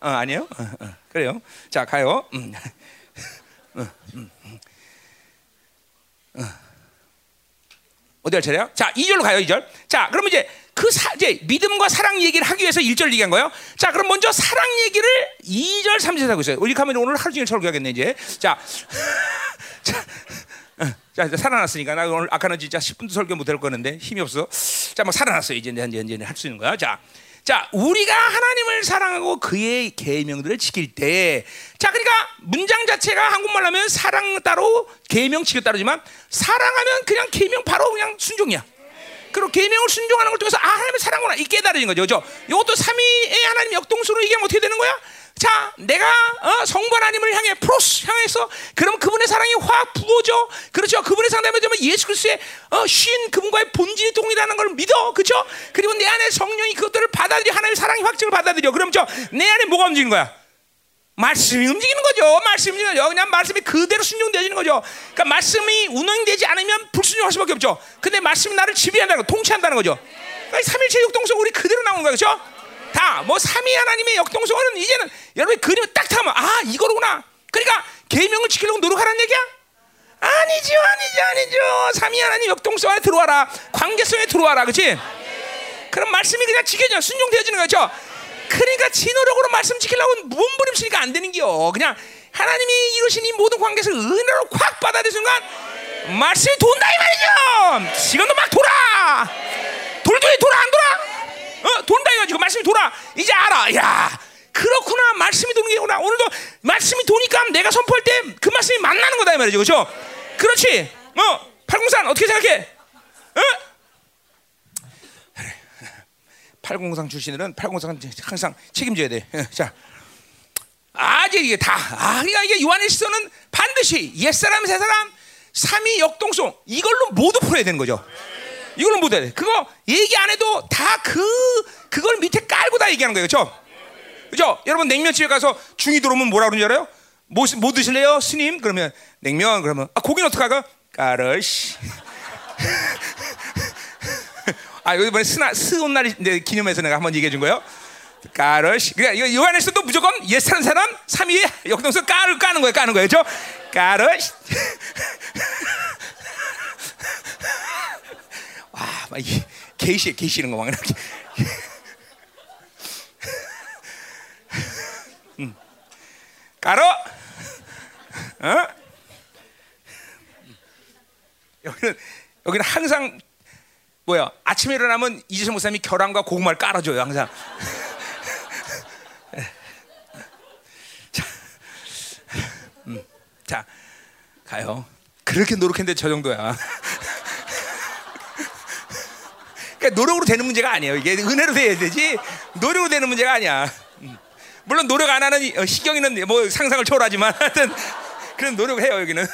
어, 아니에요? 어, 어, 그래요. 자 가요. 음. 음, 음, 음. 어디 할 차례야? 자 2절로 가요 2절. 자 그러면 이제 그 사, 이제 믿음과 사랑 얘기를 하기 위해서 1절 얘기한 거예요. 자, 그럼 먼저 사랑 얘기를 2절, 3절 하고 있어요. 우리 가면 오늘 하루 종일 설교하겠네, 이제. 자. 자. 어, 자, 이제 살아났으니까 나 오늘 아까는 진짜 10분도 설교 못할 거는데 힘이 없어. 자, 뭐 살아났어요. 이제 이제 이제 할 수 있는 거야. 자. 자, 우리가 하나님을 사랑하고 그의 계명들을 지킬 때, 자, 그러니까 문장 자체가 한국말 하면 사랑 따로 계명 지킬 따르지만 사랑하면 그냥 계명 바로 그냥 순종이야. 그리고 계명을 순종하는 걸 통해서 아 하나님의 사랑구나 이 깨달아진 거죠, 그죠? 이것도 삼위의 하나님 역동수로 이게 어떻게 되는 거야? 자, 내가 어, 성부 하나님을 향해 프로스 향해서 그럼 그분의 사랑이 확 부어져, 그렇죠? 그분의 상담에 되면 예수 그리스도의 어, 쉰 그분과의 본질이 동일하는 걸 믿어, 그렇죠? 그리고 내 안에 성령이 그것들을 받아들여 하나님의 사랑의 확증을 받아들여. 그럼 저내 안에 뭐가 움직이는 거야? 말씀이 움직이는 거죠. 말씀이 움직이는 거죠. 그냥 말씀이 그대로 순종되어지는 거죠. 그러니까 말씀이 운행되지 않으면 불순종할 수밖에 없죠. 근데 말씀이 나를 지배한다는 거, 통치한다는 거죠. 그러니까 삼일체 역동성 우리 그대로 나오는 거죠. 그렇죠? 다 뭐 삼위 하나님의 역동성은 이제는 여러분 그림을 딱 타면 아 이거로구나. 그러니까 계명을 지키려고 노력하라는 얘기야? 아니죠, 아니죠, 아니죠. 삼위 하나님 역동성 안에 들어와라. 관계성에 들어와라, 그렇지? 그럼 말씀이 그냥 지켜져 순종되어지는 거죠. 그러니까 진노력으로 말씀 지키려고 몸부림치니까 안 되는 기요. 그냥 하나님이 이루신 이 모든 관계에서 은혜로 콱 받아들인 순간 말씀이 돈다 이 말이죠. 지금도 막 돌아. 돌돌이 돌아 안 돌아? 어 돈다 이거지. 말씀이 돌아. 이제 알아. 야 그렇구나. 말씀이 도는 게구나. 오늘도 말씀이 도니까 내가 선포할 때 그 말씀이 만나는 거다 이 말이죠. 그렇죠? 그렇지. 어 팔공산 어떻게 생각해? 어? 803 출신들은 803 항상 책임져야 돼. 자, 아직 이게 다. 아, 그러니까 이게 요한일서는 반드시 옛사람, 새사람, 삼위 역동성 이걸로 모두 풀어야 되는 거죠. 이걸로 모두 해야 돼. 그거 얘기 안 해도 다 그 그걸 밑에 깔고 다 얘기하는 거예요. 그렇죠? 그죠? 여러분 냉면집에 가서 중이 들어오면 뭐라 그러는지 알아요? 뭐, 뭐 드실래요? 스님? 그러면 냉면 그러면 아 고기는 어떡할까? 까르시 아 이번에 스나 스온 날 기념해서 내가 한번 얘기해 준 거예요. 까르시. 그러니까 이거 요한에서도 무조건 예스라는 사람 3위에 역동성 까를 까는 거예요. 까는 거예요. 그죠? 까르시. 와, 막 이, 게시 게시는 거막 이렇게. 음. 까르. 어? 여기는 여기는 항상 뭐야 아침에 일어나면 이재성 목사님이 계란과 고구마를 깔아줘요 항상. 자, 음, 자 가요. 그렇게 노력했는데 저 정도야. 그러니까 노력으로 되는 문제가 아니에요. 이게 은혜로 돼야 되지 노력으로 되는 문제가 아니야. 음. 물론 노력 안 하는 시경이는 뭐 상상을 초월하지만 하여튼 그런 노력을 해요 여기는.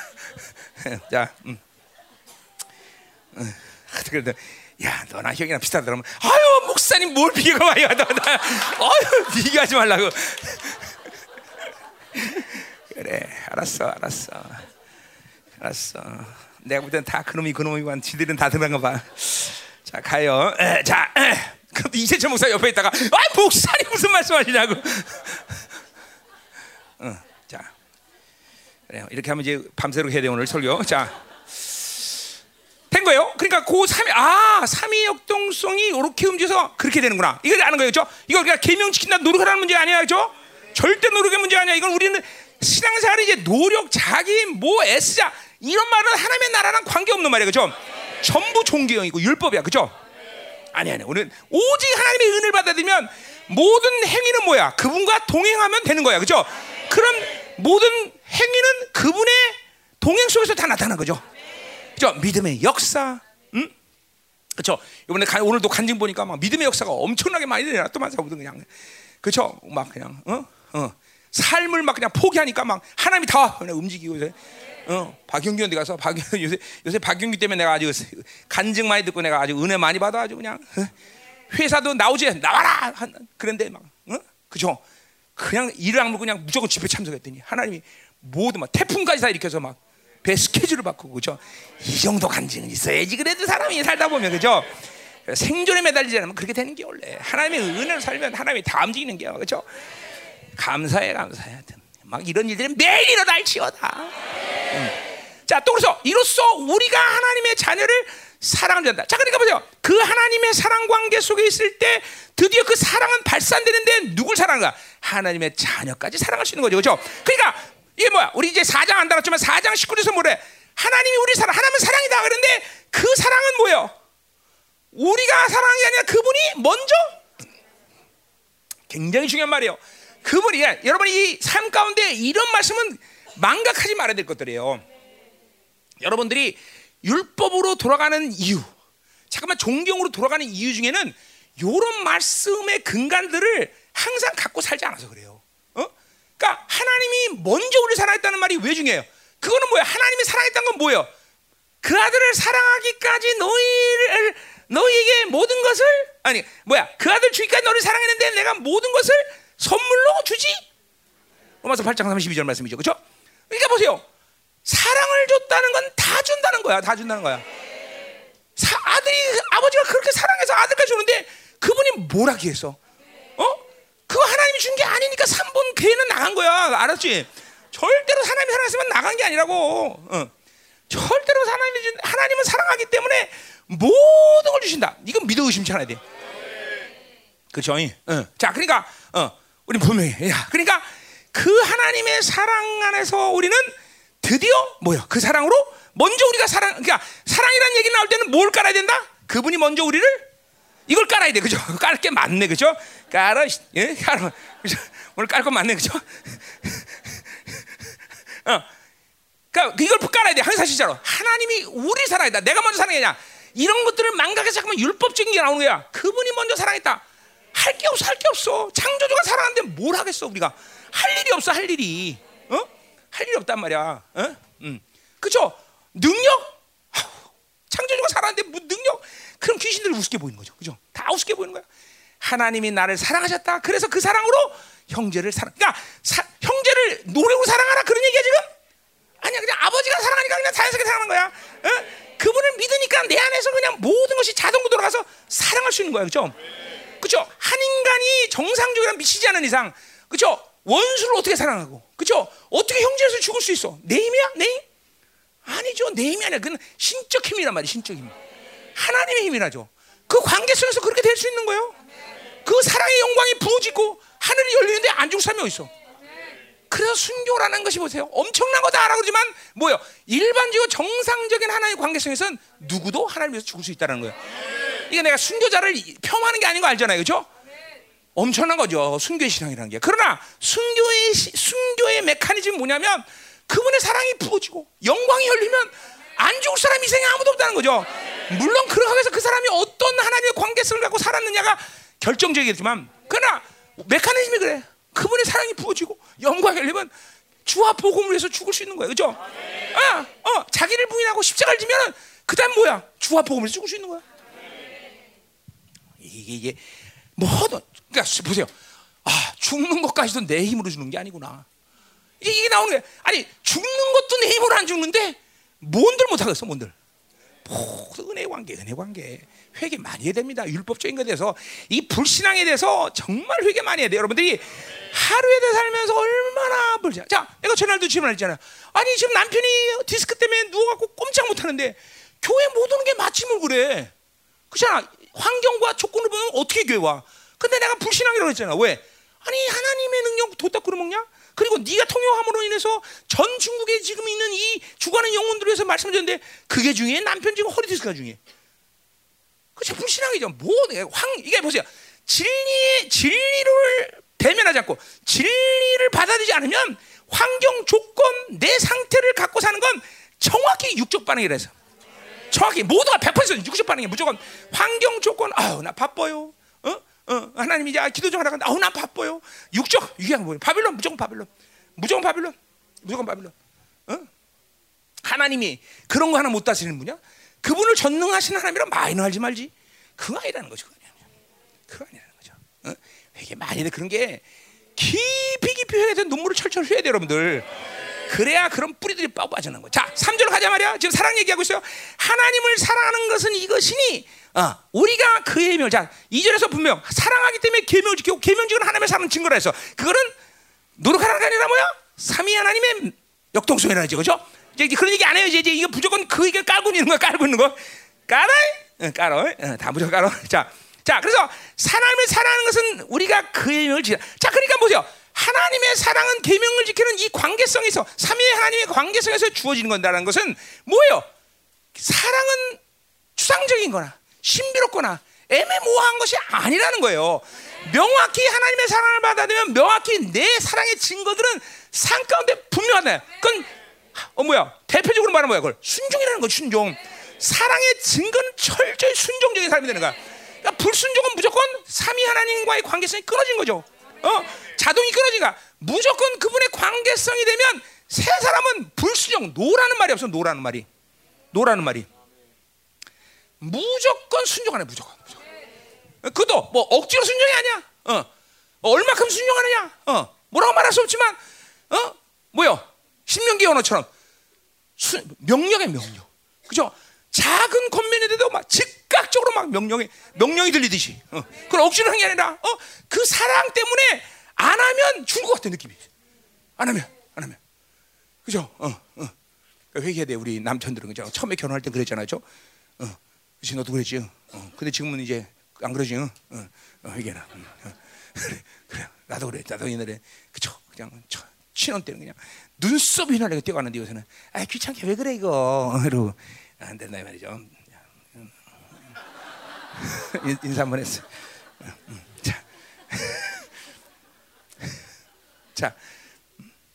자, 음. 그래도 야 너나 형이랑 비슷하다 그러면 아유 목사님 뭘 비교가 많이 하다 아유 비교하지 말라고 그래 알았어 알았어 알았어 내가 볼 땐 다 그놈이 그놈이고 지들은 다 들어간 거봐 자 가요 에, 자 그럼 이세철 목사 옆에 있다가 아 목사님 무슨 말씀하시냐고 어, 자 그래요 이렇게 하면 이제 밤새도록 해야 돼 오늘 설교 자 된 거예요. 그러니까 그 삼위 아 삼위 역동성이 이렇게 움직여서 그렇게 되는구나. 이걸 아는 거예요, 그렇죠? 이거 우리가 계명 지킨다 노력하라는 문제 아니야, 그렇죠? 절대 노력의 문제 아니야. 이건 우리는 신앙생활이 이제 노력, 자기 뭐 애쓰자 이런 말은 하나님의 나라랑 관계 없는 말이에요, 그렇죠? 전부 종교형이고 율법이야, 그렇죠? 아니 아니, 우리는 오직 하나님의 은혜를 받아들면 모든 행위는 뭐야? 그분과 동행하면 되는 거야, 그렇죠? 그럼 모든 행위는 그분의 동행 속에서 다 나타나는 거죠. 그죠? 믿음의 역사. 응? 그렇죠? 이번에 가, 오늘도 간증 보니까 막 믿음의 역사가 엄청나게 많이 일어났더만 사부들 그냥. 그렇죠? 막 그냥 어? 어. 삶을 막 그냥 포기하니까 막 하나님이 다 그냥 움직이고 이제 어, 박영규 어디 가서 박 요새 요새 박영규 때문에 내가 아주 간증 많이 듣고 내가 아주 은혜 많이 받아 아주 그냥 어? 회사도 나오지 나와라 그런데 막 어? 그죠? 그냥 일을 안 먹고 그냥 무조건 집회 참석했더니 하나님이 모두 막 태풍까지 다 일으켜서 막 배 스케줄을 바꾸고 그죠? 이 정도 간증은 있어야지 그래도 사람이 살다 보면 그죠? 생존에 매달리지 않으면 그렇게 되는 게 원래 하나님의 은혜로 살면 하나님이 다 움직이는 게요 그죠? 감사해 감사해 막 이런 일들은 매일 일어날지어다 음. 자또 그래서 이로써 우리가 하나님의 자녀를 사랑을 한다 자 그러니까 보세요 그 하나님의 사랑 관계 속에 있을 때 드디어 그 사랑은 발산되는데 누굴 사랑하는가 하나님의 자녀까지 사랑할 수 있는 거죠 그죠? 그러니까 이게 뭐야? 우리 이제 4장 안 달았지만 4장 19절에서 뭐래? 하나님이 우리 사랑, 하나님은 사랑이다. 그런데 그 사랑은 뭐예요? 우리가 사랑이 아니라 그분이 먼저 굉장히 중요한 말이에요. 그분이 여러분 이 삶 가운데 이런 말씀은 망각하지 말아야 될 것들이에요. 여러분들이 율법으로 돌아가는 이유, 잠깐만 존경으로 돌아가는 이유 중에는 이런 말씀의 근간들을 항상 갖고 살지 않아서 그래요. 그러니까 하나님이 먼저 우리를 사랑했다는 말이 왜 중요해요? 그거는 뭐야? 하나님이 사랑했다는 건 뭐예요? 그 아들을 사랑하기까지 너희를 너희에게 모든 것을 아니 뭐야? 그 아들 주기까지 너를 사랑했는데 내가 모든 것을 선물로 주지? 로마서 8장 32절 말씀이죠. 그렇죠? 그러니까 보세요. 사랑을 줬다는 건 다 준다는 거야. 다 준다는 거야. 사, 아들이 아버지가 그렇게 사랑해서 아들까지 주는데 그분이 뭘 하기 위해서? 어? 그거 하나님이 준 게 아니니까 3분 괴는 나간 거야. 알았지? 절대로 하나님이 사랑했으면 나간 게 아니라고. 어. 절대로 하나님이 준, 하나님은 사랑하기 때문에 모든 걸 주신다. 이건 믿어 의심치 않아야 돼. 그죠? 어. 자, 그러니까, 어, 우리 분명히. 야, 그러니까 그 하나님의 사랑 안에서 우리는 드디어 뭐야? 그 사랑으로 먼저 우리가 사랑, 그러니까 사랑이라는 얘기 나올 때는 뭘 깔아야 된다? 그분이 먼저 우리를 이걸 깔아야 돼, 그죠? 깔게 맞네, 그죠? 깔아, 예, 깔아, 그죠? 오늘 깔거 맞네, 그죠? 어, 그러니까 이걸 깔아야 돼, 항상 진짜로. 하나님이 우리 사랑했다. 내가 먼저 사랑했냐? 이런 것들을 망각해서 잠깐만 율법적인 게 나오는 거야. 그분이 먼저 사랑했다. 할 게 없어, 할 게 없어. 창조주가 사랑하는데 뭘 하겠어, 우리가? 할 일이 없어, 할 일이. 어? 할 일이 없단 말이야. 어? 음. 그죠? 능력? 창조주가 사랑하는데 뭐 능력? 그럼 귀신들이 우습게 보이는 거죠. 그죠? 다 우습게 보이는 거야. 하나님이 나를 사랑하셨다. 그래서 그 사랑으로 형제를 사랑. 그러니까 사, 형제를 노력으로 사랑하라 그런 얘기야 지금? 아니야 그냥 아버지가 사랑하니까 그냥 자연스럽게 사랑하는 거야. 어? 그분을 믿으니까 내 안에서 그냥 모든 것이 자동으로 돌아가서 사랑할 수 있는 거예요. 그죠? 그죠? 한 인간이 정상적으로 미치지 않은 이상, 그죠? 원수를 어떻게 사랑하고, 그죠? 어떻게 형제에서 죽을 수 있어? 내 힘이야? 내 힘? 아니죠. 내 힘이 아니라 그건 신적 힘이란 말이야. 신적 힘. 하나님의 힘이라죠. 그 관계 속에서 그렇게 될 수 있는 거예요. 그 사랑의 영광이 부어지고 하늘이 열리는데 안 죽을 사람이 어디 있어? 그래서 순교라는 것이 보세요. 엄청난 거다 알아 그러지만 뭐요? 일반적으로 정상적인 하나님의 관계성에서는 누구도 하나님 위해서 죽을 수 있다는 거예요. 이게 내가 순교자를 폄하하는 게 아닌 거 알잖아요. 그죠? 엄청난 거죠. 순교의 신앙이라는 게. 그러나 순교의 시- 순교의 메커니즘이 뭐냐면 그분의 사랑이 부어지고 영광이 열리면 안 죽을 사람이 이 생에 아무도 없다는 거죠. 물론 그러기 위해서 그 사람이 어떤 하나님의 관계성을 갖고 살았느냐가 결정적이겠지만 그러나 메커니즘이 그래. 그분의 사랑이 부어지고 영광이 열리면 주와 복음을 위해서 죽을 수 있는 거예요. 그죠? 아, 어, 자기를 부인하고 십자가를 지면 그다음 뭐야? 주와 복음을 죽을 수 있는 거야. 이게 이게 뭐든 그러니까 보세요. 아 죽는 것까지도 내 힘으로 주는 게 아니구나. 이게, 이게 나오는 거야. 아니 죽는 것도 내 힘으로 안 죽는데 뭔들 못 하겠어, 뭔들. 은혜 관계, 은혜 관계. 회개 많이 해야 됩니다. 율법적인 것에 대해서 이 불신앙에 대해서 정말 회개 많이 해야 돼요. 여러분들이 하루에 대해 살면서 얼마나 불자. 자, 내가 전날도 질문했잖아요. 아니 지금 남편이 디스크 때문에 누워갖고 꼼짝 못하는데 교회 못 오는 게 마침을 그래. 그렇잖아. 환경과 조건을 보면 어떻게 교회 와? 근데 내가 불신앙이라고 했잖아. 왜? 아니 하나님의 능력 뒀다 끌어먹냐? 그리고 네가 통역함으로 인해서 전 중국에 지금 있는 이 영혼들을 위해서 말씀드렸는데 그게 중요해? 남편 지금 허리 디스크가 중요해. 그치 불신앙이죠. 뭐 황, 이게 보세요. 진리의 진리를 대면하지 않고 진리를 받아들이지 않으면 환경 조건 내 상태를 갖고 사는 건 정확히 육적 반응이라서. 정확히 모두가 100% 육적 반응이 무조건 환경 조건 아우 나 바빠요. 어? 어, 하나님 이제 기도 좀 하라 근데 아우 나 바빠요. 육적 이게 뭐예요? 바빌론 무조건 바빌론. 무조건 바빌론. 무조건 바빌론. 어? 하나님이 그런 거 하나 못 다스리는 분이야? 그분을 전능하신 하나님이랑 마이너 하지 말지. 그거 아니라는 거죠. 그거 아니라는 거죠. 어? 이게 많이 그런 게 깊이 깊이 해야 돼. 눈물을 철철 흘려야 돼, 여러분들. 그래야 그런 뿌리들이 빠져나는 거야. 자, 3절로 가자 말이야. 지금 사랑 얘기하고 있어요. 하나님을 사랑하는 것은 이것이니 어, 우리가 그의 계명을 자, 2절에서 분명 사랑하기 때문에 계명을 지키고 계명 지키는 하나님의 사랑 증거라 해서 그거는 노력하라는 게 아니라 뭐야? 삼위 하나님의 역동성이라는 거죠. 이제 그런 얘기 안 해요. 이제, 이제 이거 무조건 그 얘기를 깔고 있는 거야. 깔고 있는 거. 깔아? 응, 깔아. 응, 다 무조건 깔아. 자, 자, 그래서 하나님을 사랑하는 것은 우리가 그의 계명을 지켜. 자, 그러니까 보세요. 하나님의 사랑은 계명을 지키는 이 관계성에서 삼위의 하나님의 관계성에서 주어지는 건다는 것은 뭐예요? 사랑은 추상적인 거나 신비롭거나 애매모호한 것이 아니라는 거예요. 명확히 하나님의 사랑을 받아들면 명확히 내 사랑의 증거들은 삶 가운데 분명하다. 그건 어 뭐야? 대표적으로 말하면 뭐야? 그걸 순종이라는 거 순종. 사랑의 증거는 철저히 순종적인 삶이 되는 거야. 그러니까 불순종은 무조건 삼위 하나님과의 관계성이 끊어진 거죠. 어? 자동이 끊어지니까 무조건 그분의 관계성이 되면 세 사람은 불순종 no라는 말이 없어 no라는 말이 no라는 말이 무조건 순종하네 무조건, 무조건. 그도 뭐 억지로 순종이 아니야 어. 어, 얼마큼 순종하느냐 어. 뭐라고 말할 수 없지만 어 뭐요 신명기 언어처럼 수, 명령의 명령 그죠 작은 권면인데도 막 즉각적으로 막 명령이 명령이 들리듯이 어. 그걸 억지로 한 게 아니라 어? 그 사랑 때문에 안 하면 죽을 것 같은 느낌이 안 하면 안 하면 그죠 어, 어. 회개해야 돼 우리 남편들은 그죠 처음에 결혼할 때 그랬잖아요 저 어. 그치 너도 그랬지 어. 근데 지금은 이제 안 그러지 어? 어. 응. 어. 그래 그래 나도 그래 나도 옛날에 그죠 그냥 저, 신혼 때는 그냥 눈썹이 나게 뛰어가는데 요새는 아 귀찮게 왜 그래 이거 이러고 안 된다 이 말이죠. 음. 인- 인사 한번 했어. 음. 자. 자,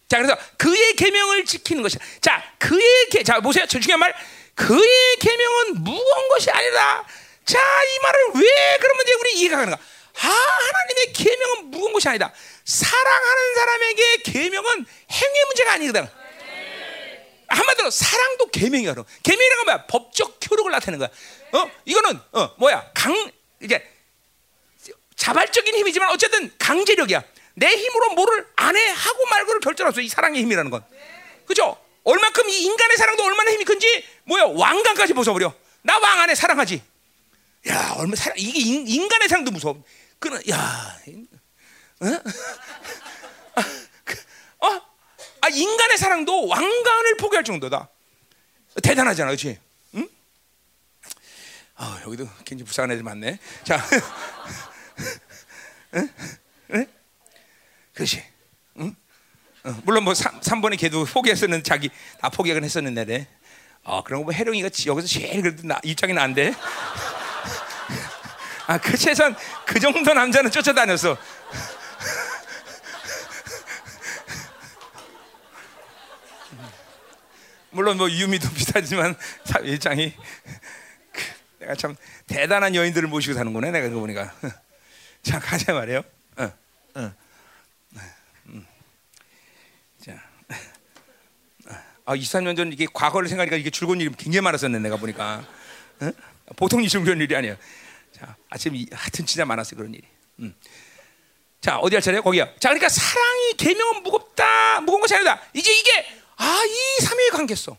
자 그래서 그의 계명을 지키는 것이 자 그의 계, 자 보세요. 저 중요한 말. 그의 계명은 무거운 것이 아니라 자이 말을 왜 그러면 이제 우리 이해가 가는가? 아 하나님의 계명은 무거운 것이 아니다. 사랑하는 사람에게 계명은 행위 문제가 아니거든 한마디로 사랑도 계명이야 그럼 계명이란 건 뭐야 법적 효력을 나타내는 거야 어 이거는 어 뭐야 강 이제 자발적인 힘이지만 어쨌든 강제력이야. 내 힘으로 뭐를 안 해 하고 말고를 결정할 수. 이 사랑의 힘이라는 건. 그죠? 얼마큼 이 인간의 사랑도 얼마나 힘이 큰지 뭐야 왕관까지 벗어버려. 나 왕 안에 사랑하지. 야, 얼마 사랑 이게 인, 인간의 사랑도 무서워. 그는 야, 어? 어? 아 인간의 사랑도 왕관을 포기할 정도다. 대단하잖아, 그렇지? 응? 아 여기도 굉장히 불쌍한 애들 많네. 자, 응? 응? 그렇지. 응? 어, 물론 뭐 3, 3번의 걔도 포기했었는 자기 다 포기하긴 했었는데. 아 그런 거보 해령이가 여기서 제일 그래도 나, 입장이 난데. 아, 그 최소한 그 정도 남자는 쫓아다녔어. 물론 뭐 유미도 비슷하지만 일장이 그, 내가 참 대단한 여인들을 모시고 사는구나 내가 그거 보니까 자 가자 말이에요. 어, 어. 음. 자, 아 23년 전 이게 과거를 생각하니까 이게 줄곧 일이 굉장히 많았었네 내가 보니까 어? 보통 이 줄곧 일이 아니야. 자 아침 이, 하여튼 진짜 많았어요 그런 일이. 음. 자 어디 할 차례요? 거기야. 자 그러니까 사랑이 계명은 무겁다 무거운 것이 아니다. 이제 이게 아, 이 삼위의 관계성.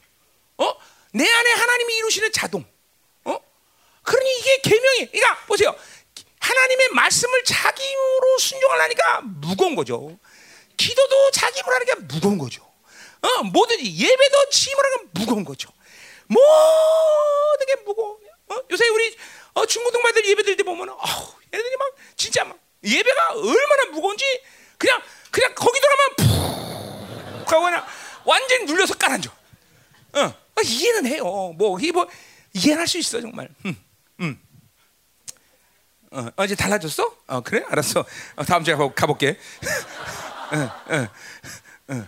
어? 내 안에 하나님이 이루시는 자동. 어? 그러니 이게 계명이. 그러니까 보세요. 하나님의 말씀을 자기 힘으로 순종하려니까 무거운 거죠. 기도도 자기 힘으로 하니까 무거운 거죠. 어, 뭐든지 예배도 지 힘으로 하니까 무거운 거죠. 모든 게 무거워. 어? 요새 우리 어, 중고등반들 예배 드릴 때 보면 어, 얘네들이 막 진짜 막 예배가 얼마나 무거운지 그냥 그냥 거기 들어가면 푹 하고 그냥 완전히 눌려서 깔아줘. 어, 어, 이해는 해요. 뭐, 뭐, 이해할 수 있어, 정말. 음, 음. 어, 어, 이제 달라졌어? 어, 그래? 알았어. 어, 다음 주에 가볼게. 어,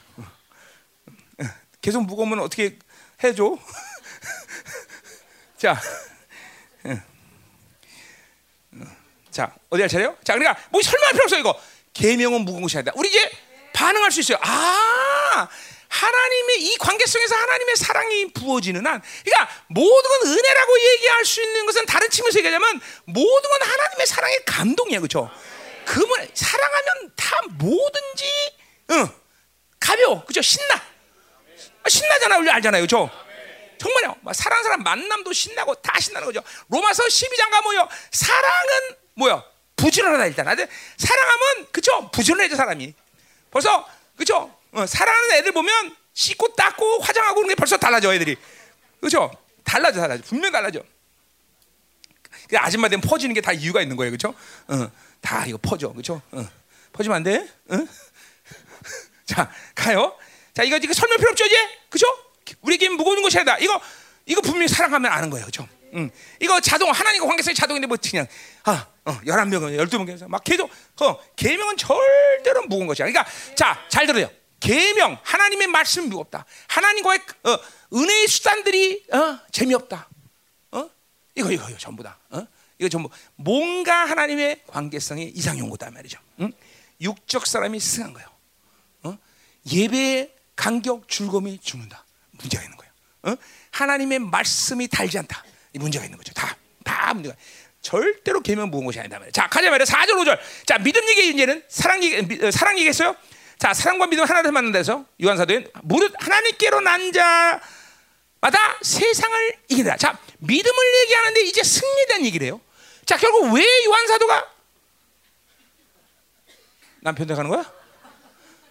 계속 무거우면 어떻게 해줘? 자, 자, 어디 할 차례요? 자, 그러니까 뭐 설명할 필요 없어, 이거. 계명은 무거운 것이 아니다. 우리 이제 반응할 수 있어요. 아, 하나님의 이 관계성에서 하나님의 사랑이 부어지는 한, 그러니까 모든 건 은혜라고 얘기할 수 있는 것은 다른 측면에서 얘기하자면 모든 건 하나님의 사랑의 감동이야, 그렇죠? 그분 사랑하면 다 뭐든지 응, 가벼워, 그죠? 신나, 아, 신나잖아, 우리 알잖아요, 그렇죠? 정말요. 사랑하는 사람 만남도 신나고 다 신나는 거죠. 로마서 12장 가면요, 사랑은 뭐야? 부지런하다 일단. 사랑하면 그죠? 부지런해져 사람이. 벌써 그죠? 어, 사랑하는 애들 보면 씻고 닦고 화장하고 그런 게 벌써 달라져 애들이 그렇죠? 달라져 달라져 분명 달라져 그 아줌마 되면 퍼지는 게 다 이유가 있는 거예요 그렇죠? 어, 다 이거 퍼져 그렇죠? 어, 퍼지면 안 돼? 어? 자 가요 자 이거 이거 설명 필요 없죠 이제 그렇죠? 우리에게 무거운 것이 아니다 이거 이거 분명히 사랑하면 아는 거예요 그렇죠? 응. 이거 자동 하나님과 관계성이 자동인데 뭐 그냥 아 어, 11명은 12명 막 계속 어, 계명은 절대로 무거운 것이야 그러니까 자 잘 들어요 계명 하나님의 말씀 무겁다. 하나님과의 어, 은혜의 수단들이 어, 재미없다. 어? 이거 이거 이거 전부 다. 어? 이거 전부 뭔가 하나님의 관계성이 이상이 온 거다 말이죠. 응? 육적 사람이 승한 거예요. 어? 예배의 간격 줄곰이 죽는다. 문제가 있는 거예요. 어? 하나님의 말씀이 달지 않다. 이 문제가 있는 거죠. 다, 다 문제가. 절대로 계명 무거운 것이 아니다 말이야. 자, 가자 말이야. 4절 5절. 자, 믿음 얘기 이제는 사랑 얘기 어, 사랑 얘기했어요. 자, 사랑과 믿음 하나로 만난 데서 요한 사도엔 무릇 하나님께로 난 자마다 세상을 이긴다. 자, 믿음을 얘기하는데 이제 승리에 얘기를 해요. 자, 결국 왜 요한 사도가 남편 댁 가는 거야?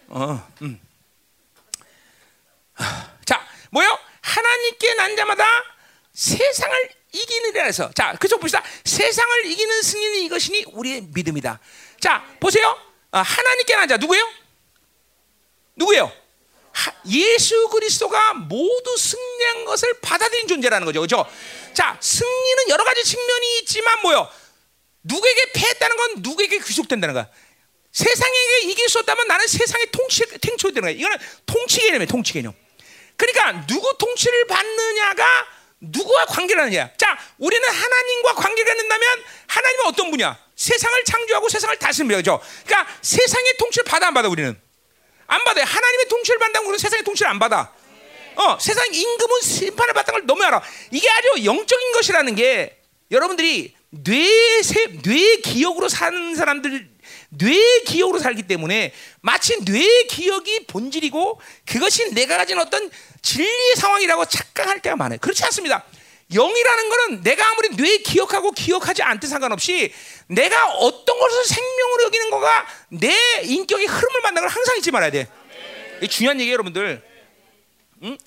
어, 음. 자, 뭐요? 하나님께 난 자마다 세상을 이기느라 해서 자, 그쪽 봅시다. 세상을 이기는 승리는 이것이니 우리의 믿음이다. 자, 보세요. 아, 하나님께 난 자 누구예요? 누구예요? 예수 그리스도가 모두 승리한 것을 받아들인 존재라는 거죠. 그렇죠? 자, 승리는 여러 가지 측면이 있지만 뭐요? 누구에게 패했다는 건 누구에게 귀속된다는 거야. 세상에게 이길 수 없다면 나는 세상의 통치 탱초되는 거야. 이거는 통치 개념이에요. 통치 개념. 그러니까 누구 통치를 받느냐가 누구와 관계를 하느냐. 자, 우리는 하나님과 관계가 된다면 하나님은 어떤 분이야? 세상을 창조하고 세상을 다스립니다. 그죠? 그러니까 세상의 통치를 받아 안 받아 우리는? 안 받아요. 하나님의 통치를 받는다면 우리는 세상의 통치를 안 받아. 어, 세상 임금은 심판을 받다는 걸 너무 알아. 이게 아주 영적인 것이라는 게 여러분들이 뇌, 세, 뇌 기억으로 사는 사람들, 뇌 기억으로 살기 때문에 마치 뇌 기억이 본질이고 그것이 내가 가진 어떤 진리의 상황이라고 착각할 때가 많아요. 그렇지 않습니다. 영이라는 거는 내가 아무리 뇌 기억하고 기억하지 않든 상관없이 내가 어떤 것을 생명으로 여기는 거가 내 인격의 흐름을 만나는 걸 항상 잊지 말아야 돼. 이게 중요한 얘기예요, 여러분들. 응?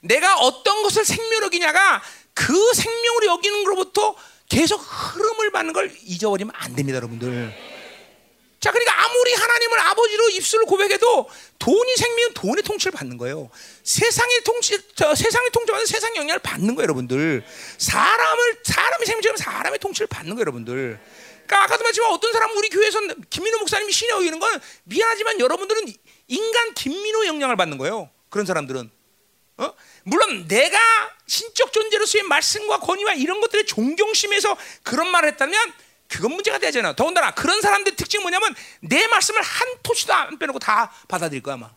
내가 어떤 것을 생명으로 여기냐가 그 생명으로 여기는 것로부터 계속 흐름을 받는 걸 잊어버리면 안 됩니다, 여러분들. 자, 그러니까 아무리 하나님을 아버지로 입술을 고백해도 돈이 생명은 돈의 통치를 받는 거예요. 세상의 통치, 저 세상의 통치받는 세상 영향을 받는 거예요, 여러분들. 사람을 사람의 생명처럼 사람의 통치를 받는 거예요, 여러분들. 그러니까 아까도 말했지만 어떤 사람은 우리 교회에서 김민호 목사님이 신이 여기는 건 미안하지만 여러분들은 인간 김민호 영향을 받는 거예요. 그런 사람들은. 어? 물론 내가 신적 존재로서의 말씀과 권위와 이런 것들의 존경심에서 그런 말을 했다면 그건 문제가 되잖아. 더군다나 그런 사람들 특징 뭐냐면 내 말씀을 한 토시도 안 빼놓고 다 받아들일 거야 아마.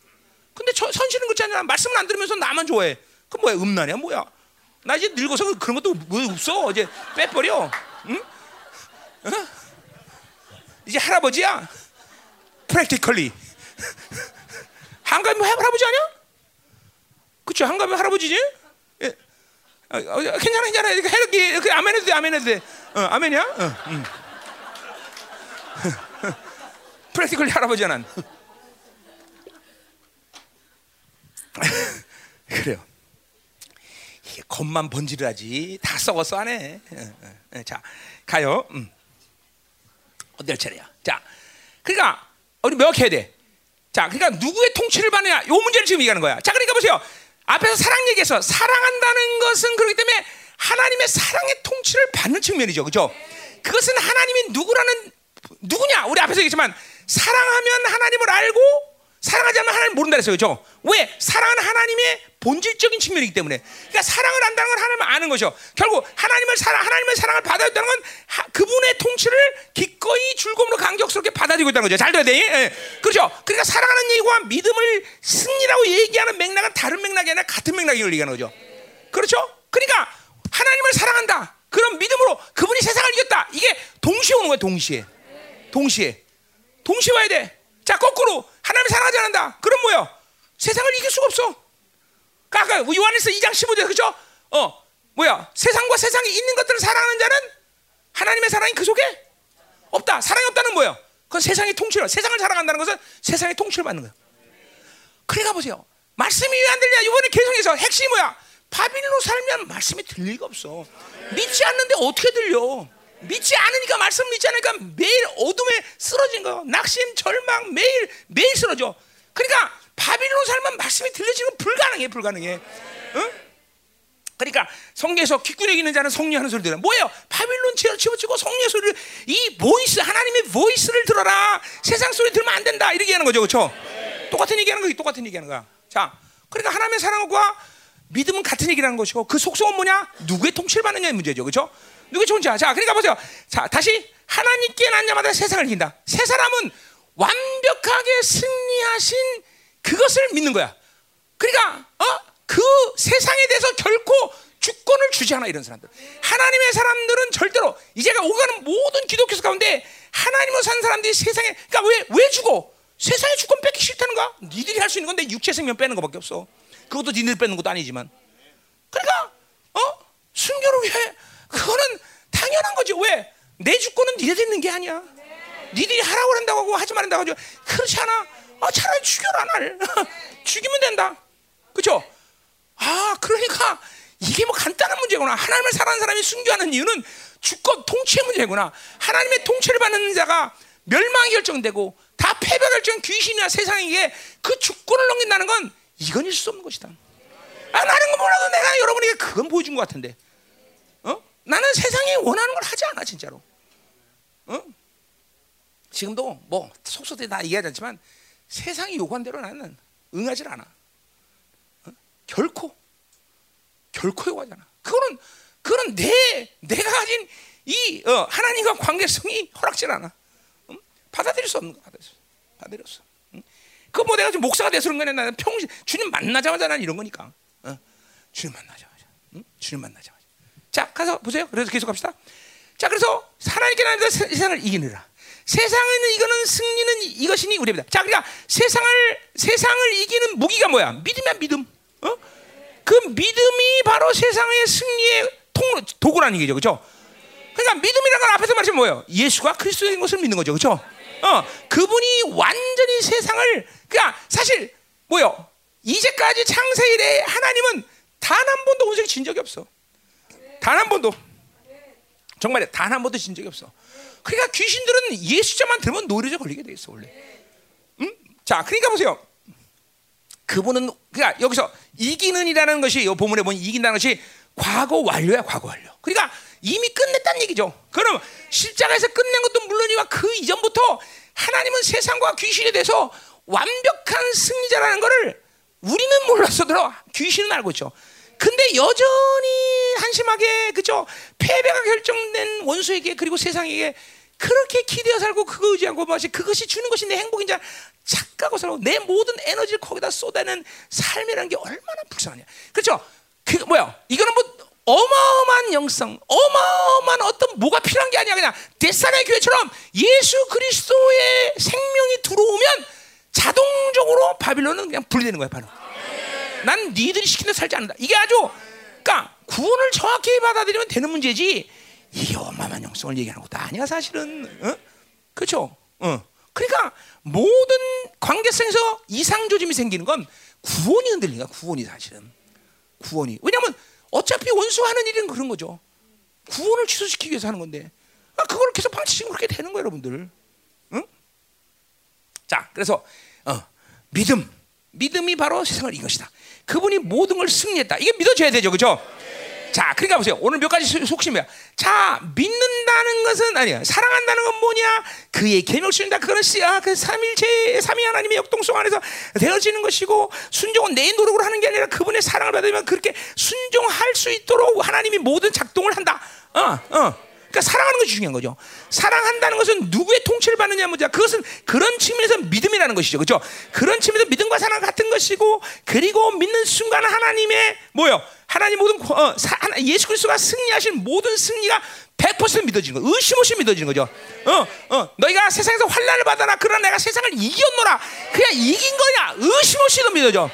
근데 저, 선실은 그렇지 않냐. 말씀을 안 들으면서 나만 좋아해. 그 뭐야 음란이야 뭐야. 나 이제 늙어서 그런 것도 뭐 없어. 이제 빼버려. 응? 어? 이제 할아버지야. 프랙티컬리. 한가면 할아버지 아니야? 그쵸 한가면 할아버지지? 예. 어, 어, 괜찮아 괜찮아. 이렇게. 아멘 해도 돼. 아멘 해도 돼. 어, 아멘이야? 어, 음. 프랙티컬리 할아버지야 난. 그래요. 이게 겉만 번지르하지 다 썩었어 안에. 자 가요. 음. 어떨 차례야? 자, 그러니까 우리 명확해야 돼. 자, 그러니까 누구의 통치를 받느냐? 요 문제를 지금 얘기하는 거야. 자, 그러니까 보세요. 앞에서 사랑 얘기해서 사랑한다는 것은 그렇기 때문에 하나님의 사랑의 통치를 받는 측면이죠. 그죠? 그것은 하나님이 누구라는 누구냐? 우리 앞에서 얘기했지만 사랑하면 하나님을 알고 사랑하지 않으면 하나님 모른다 그랬어요. 그죠? 왜? 사랑은 하나님의 본질적인 측면이기 때문에. 그러니까 사랑을 한다는 건 하나님을 아는 거죠. 결국 하나님을 사랑 하나님의 사랑을 받아들였다는 건 하, 그분의 통치를 기꺼이 줄곰으로 강격스럽게 받아들이고 있다는 거죠. 잘 돼야 돼. 예. 그렇죠? 그러니까 사랑하는 얘기와 믿음을 승리라고 얘기하는 맥락은 다른 맥락이 아니라 같은 맥락을 얘기하는 거죠. 그렇죠? 그러니까 하나님을 사랑한다. 그럼 믿음으로 그분이 세상을 이겼다. 이게 동시에 오는 거야, 동시에. 동시에. 동시에 와야 돼. 자, 거꾸로 하나님을 사랑하지 않는다. 그럼 뭐야? 세상을 이길 수가 없어. 아까 요한에서 2장 15절 그죠? 어, 뭐야? 세상과 세상에 있는 것들을 사랑하는 자는 하나님의 사랑이 그 속에 없다. 사랑이 없다는 뭐예요? 그건 세상의 통치를 세상을 사랑한다는 것은 세상의 통치를 받는 거야. 그러니까 보세요. 말씀이 왜 안 들냐? 이번에 개성에서 핵심이 뭐야? 바빌로 살면 말씀이 들릴 리가 없어. 믿지 않는데 어떻게 들려? 믿지 않으니까 말씀 믿지 않으니까 매일 어둠에 쓰러진 거, 낙심, 절망 매일 매일 쓰러져. 그러니까 바빌론 살면 말씀이 들려지는 불가능해, 불가능해. 응? 그러니까 성경에서 귓구녕 있는 자는 성령하는 소리 들어. 뭐예요? 바빌론 치워치고 성령 소리를 이 voice 하나님의 voice를 들어라. 세상 소리 들으면 안 된다. 이렇게 하는 거죠, 그렇죠? 똑같은 얘기하는 거야, 똑같은 얘기하는 거야. 자, 그러니까 하나님의 사랑과 믿음은 같은 얘기라는 것이고 그 속성은 뭐냐? 누구의 통치를 받느냐의 문제죠, 그렇죠? 누구의 통치야? 자, 그러니까 보세요. 자, 다시 하나님께 난 자마다 세상을 이긴다. 세 사람은 완벽하게 승리하신 그것을 믿는 거야. 그러니까 어? 그 세상에 대해서 결코 주권을 주지 않아 이런 사람들. 하나님의 사람들은 절대로 이제가 오가는 모든 기독교 가운데 하나님으로 산 사람들이 세상에 그러니까 왜 왜 죽어? 세상에 주권 뺏기 싫다는 거야. 니들이 할 수 있는 건데 육체 생명 빼는 것밖에 없어. 그것도 니들 뺏는 것도 아니지만. 그러니까 어? 순교를 왜? 그거는 당연한 거지. 왜? 내 주권은 니들 있는 게 아니야. 니들이 하라고 한다고 하고 하지 말한다고 하죠. 그렇지 않아. 아, 차라리 죽여라 날. 죽이면 된다. 그렇죠? 아, 그러니까 이게 뭐 간단한 문제구나. 하나님을 사랑하는 사람이 순교하는 이유는 주권 통치의 문제구나. 하나님의 통치를 받는 자가 멸망이 결정되고 다 패배 결정 귀신이나 세상에게 그 주권을 넘긴다는 건 이건 있을 수 없는 것이다. 아, 나는 거 몰라도 내가 여러분에게 그건 보여준 것 같은데. 어? 나는 세상이 원하는 걸 하지 않아 진짜로. 어? 지금도 뭐 속속들이 다 얘기하지 않지만 세상이 요구한 대로 나는 응하지 않아. 어? 결코 결코 요구하지 않아. 그거는 그거는 내 내가 가진 이 어, 하나님과 관계성이 허락질 않아. 응? 받아들일 수 없는 거 받아들일 수. 응? 그뭐 내가 지금 목사가 돼서 그런 거냐 나는 평생 주님 만나자마자 난 이런 거니까. 어? 주님 만나자마자. 응? 주님 만나자마자. 자 가서 보세요. 그래서 계속 갑시다. 자 그래서 하나님께 나는 세상을 이기느라. 세상에는 이거는 승리는 이것이니 우리입니다. 자, 그러니까 세상을 세상을 이기는 무기가 뭐야? 믿음이야, 믿음. 어? 그 믿음이 바로 세상의 승리의 통통 도구라는 얘기죠, 그렇죠? 그러니까 믿음이라는 건 앞에서 말하면 뭐예요? 예수가 그리스도인 것을 믿는 거죠, 그렇죠? 어, 그분이 완전히 세상을 그러니까 사실 뭐요? 이제까지 창세 일에 하나님은 단 한 번도 온 적이 진 적이 없어. 단 한 번도. 정말 단한 번도 진 적이 없어. 그러니까 귀신들은 예수자만 들으면 노래져 걸리게 돼 있어 원래. 음? 자, 그러니까 보세요. 그분은 그러니까 여기서 이기는이라는 것이 이 본문에 보면 이긴다는 것이 과거 완료야 과거 완료. 그러니까 이미 끝냈다는 얘기죠. 그럼 십자가에서 끝낸 것도 물론이와 그 이전부터 하나님은 세상과 귀신에 대해서 완벽한 승리자라는 것을 우리는 몰랐어도 귀신은 알고 있죠. 근데 여전히 한심하게 그죠? 패배가 결정된 원수에게 그리고 세상에게 그렇게 기대어 살고 그거 의지하고 마치 그것이 주는 것이 내 행복인지 착각하고 살고 내 모든 에너지를 거기다 쏟아내는 삶이라는 게 얼마나 불쌍하냐. 그렇죠? 그 뭐야? 이거는 뭐 어마어마한 영성 어마어마한 어떤 뭐가 필요한 게 아니야. 그냥 데살의 교회처럼 예수 그리스도의 생명이 들어오면 자동적으로 바빌론은 그냥 분리되는 거야 바로 난 니들이 시키는 살지 않는다. 이게 아주 그러니까 구원을 정확히 받아들이면 되는 문제지. 이게 어마어마한 영성을 얘기하는 것도 아니야 사실은. 어? 그렇죠? 어. 그러니까 모든 관계성에서 이상 조짐이 생기는 건 구원이 흔들리니까 구원이 사실은 구원이. 왜냐하면 어차피 원수하는 일은 그런 거죠. 구원을 취소시키기 위해서 하는 건데. 아, 그걸 계속 방치시면 그렇게 되는 거예요, 여러분들. 응? 자, 그래서 어, 믿음, 믿음이 바로 세상을 이긴 것이다. 그분이 모든 걸 승리했다. 이게 믿어져야 되죠, 그렇죠? 자, 그러니까 보세요. 오늘 몇 가지 속심이야. 자, 믿는다는 것은 아니야. 사랑한다는 건 뭐냐? 그의 계명을 준다. 그거는 씨야. 그 삼일체 삼위 하나님의 역동성 안에서 되어지는 것이고 순종은 내 노력으로 하는 게 아니라 그분의 사랑을 받으면 그렇게 순종할 수 있도록 하나님이 모든 작동을 한다. 어, 어. 그러니까 사랑하는 것이 중요한 거죠. 사랑한다는 것은 누구의 통치를 받느냐 문제. 그것은 그런 측면에서 믿음이라는 것이죠. 그렇죠? 그런 측면에서 믿음과 사랑 같은 것이고 그리고 믿는 순간 하나님의 뭐요? 하나님 모든 어, 사, 예수 그리스도가 승리하신 모든 승리가 100% 믿어지는 거, 의심 없이 믿어지는 거죠. 어, 어, 너희가 세상에서 환란을 받아라. 그러나 내가 세상을 이겼노라. 그냥 이긴 거냐? 의심 없이도 믿어져.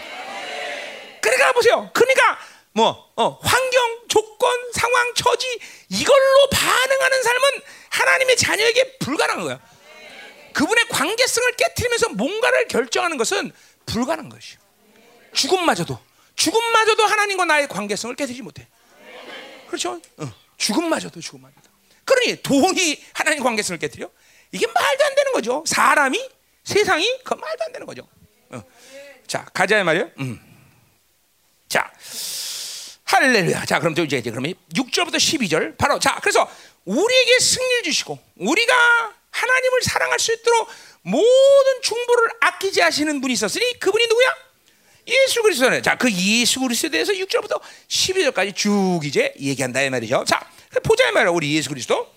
그러니까 보세요. 그러니까 뭐 어, 환경, 조건, 상황, 처지 이걸로 반응하는 삶은 하나님의 자녀에게 불가능한 거야. 그분의 관계성을 깨뜨리면서 뭔가를 결정하는 것은 불가능한 것이요. 죽음마저도 죽음마저도 하나님과 나의 관계성을 깨뜨리지 못해. 그렇죠? 어, 죽음마저도 죽음마저도. 그러니 돈이 하나님 관계성을 깨뜨려? 이게 말도 안 되는 거죠. 사람이 세상이 그 말도 안 되는 거죠. 어. 자 가자 말이요. 음. 자. 할렐루야. 자, 그럼 또 이제 그러면 6절부터 12절. 바로 자, 그래서 우리에게 승리를 주시고 우리가 하나님을 사랑할 수 있도록 모든 중보를 아끼지 하시는 분이 있었으니 그분이 누구야? 예수 그리스도네. 자, 그 예수 그리스도에 대해서 6절부터 12절까지 쭉 이제 얘기한다 이 말이죠. 자, 보자 이 말이야. 우리 예수 그리스도.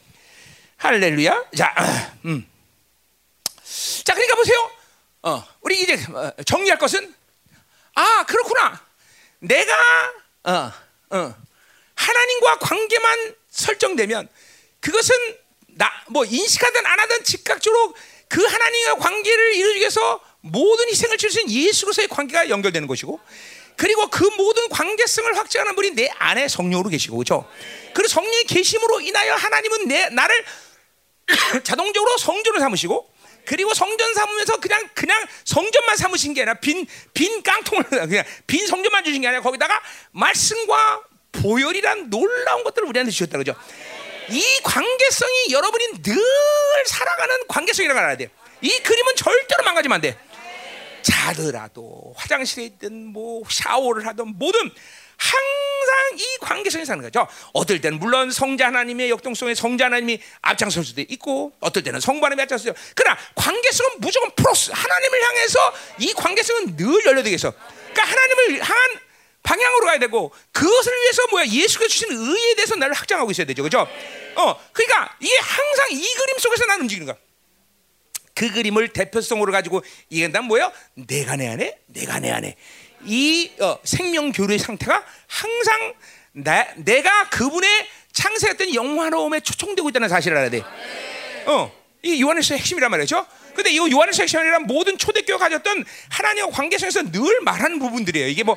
할렐루야. 자, 음. 자, 그러니까 보세요. 어, 우리 이제 정리할 것은 아, 그렇구나. 내가 어, 어. 하나님과 관계만 설정되면 그것은 나 뭐 인식하든 안 하든 즉각적으로 그 하나님과 관계를 이루기 위해서 모든 희생을 칠수 있는 예수로서의 관계가 연결되는 것이고 그리고 그 모든 관계성을 확증하는 분이 내 안에 성령으로 계시고 그렇죠. 그리고 성령의 계심으로 인하여 하나님은 내 나를 자동적으로 성전을 삼으시고 그리고 성전 삼으면서 그냥 그냥 성전만 삼으신 게 아니라 빈 빈 깡통을 그냥 빈 성전만 주신 게 아니라 거기다가 말씀과 보혈이란 놀라운 것들을 우리한테 주셨다 그죠? 이 관계성이 여러분이 늘 살아가는 관계성이라고 알아야 돼. 이 그림은 절대로 망가지면 안 돼. 자더라도 화장실에 있든 뭐 샤워를 하든 뭐든 항상 이 관계성이 사는 거죠. 어떨 때는 물론 성자 하나님의 역동성에 성자 하나님이 앞장설 수도 있고, 어떨 때는 성부 하나님이 앞장설 수도 있고, 그러나 관계성은 무조건 플러스 하나님을 향해서 이 관계성은 늘 열려되겠어. 그러니까 하나님을 향한 방향으로 가야 되고 그것을 위해서 뭐야 예수가 주신 의에 대해서 나를 확장하고 있어야 되죠, 그죠? 어, 그러니까 이게 항상 이 그림 속에서 나는 움직이는 거야. 그 그림을 대표성으로 가지고 이게 난 뭐예요? 내가 내 안에, 내가 내 안에. 이 어, 생명 교류의 상태가 항상 나, 내가 그분의 창세했던 영화로움에 초청되고 있다는 사실을 알아야 돼. 어, 이 요한일서의 핵심이란 말이죠. 근데 이 요한일서 핵심이란 모든 초대교가 가졌던 하나님과 관계성에서 늘 말하는 부분들이에요. 이게 뭐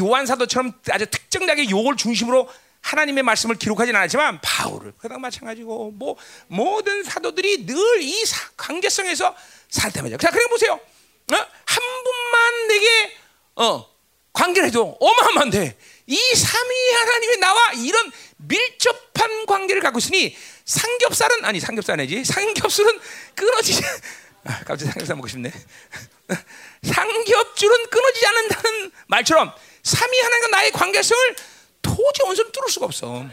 요한 사도처럼 아주 특정하게 요걸 중심으로 하나님의 말씀을 기록하진 않았지만 바울을 그랑 마찬가지고 뭐 모든 사도들이 늘 이 관계성에서 살다 말이야. 자, 그래 보세요. 어? 한 분만 내게 어, 관계를 해도 어마어마한데 이 삼위 하나님이 나와 이런 밀접한 관계를 갖고 있으니 삼겹살은 아니 삼겹살 아니지. 삼겹술은 끊어지지 아, 갑자기 삼겹살 먹고 싶네. 삼겹줄은 끊어지지 않는다는 말처럼 삼위 하나님과 나의 관계성을 도저히 원수는 뚫을 수가 없어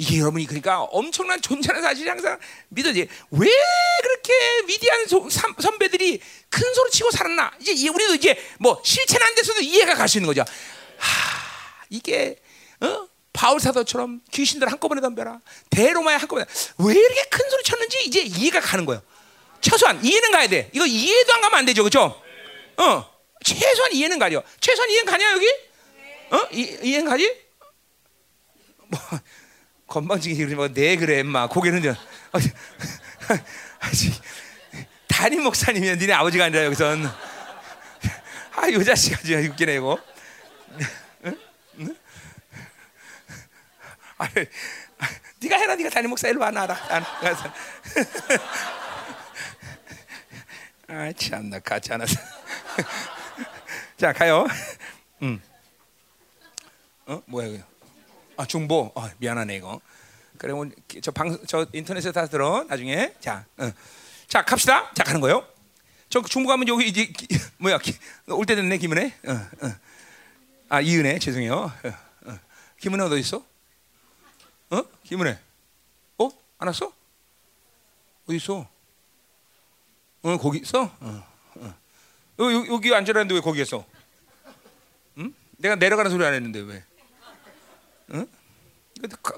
이게 여러분이 그러니까 엄청난 존재라는 사실이 항상 믿어지. 왜 그렇게 위대한 소, 삼, 선배들이 큰 소리 치고 살았나? 이제 우리도 이제 뭐 실체는 안 돼서도 이해가 갈 수 있는 거죠. 하, 이게 어? 바울 사도처럼 귀신들 한꺼번에 덤벼라. 대로마에 한꺼번에 왜 이렇게 큰 소리 쳤는지 이제 이해가 가는 거예요. 최소한 이해는 가야 돼. 이거 이해도 안 가면 안 되죠, 그렇죠? 어, 최소한 이해는 가죠. 최소한 이해는 가냐 여기? 어, 이, 이해는 가지? 뭐. 건방지게 그러지 말네 그래 마. 고개는 좀 담임 목사님이면 니네 아버지가 아니라 여기선. 아이 자식 아주 웃기네 이거. 응? 응? 아, 네가 해라 네가 담임 목사 일로 와 나라. 아 참나 같이 않았어 자 가요. 음. 어 뭐야 이거 아 중보. 아, 미안하네 이거. 그래 오늘 저방 저 인터넷에 다 들어 나중에. 자, 어. 자 갑시다. 자 가는 거요. 저 중보 가면 여기 이제 기, 뭐야 올 때 됐네 김은혜. 어, 어. 아 이은혜 죄송해요. 김은혜 어디 있어? 어? 김은혜. 어? 안 왔어? 어디 있어? 어 거기 있어? 어, 어. 여기, 여기 앉으라는데 왜 거기 있어? 응? 내가 내려가는 소리 안 했는데 왜? 응?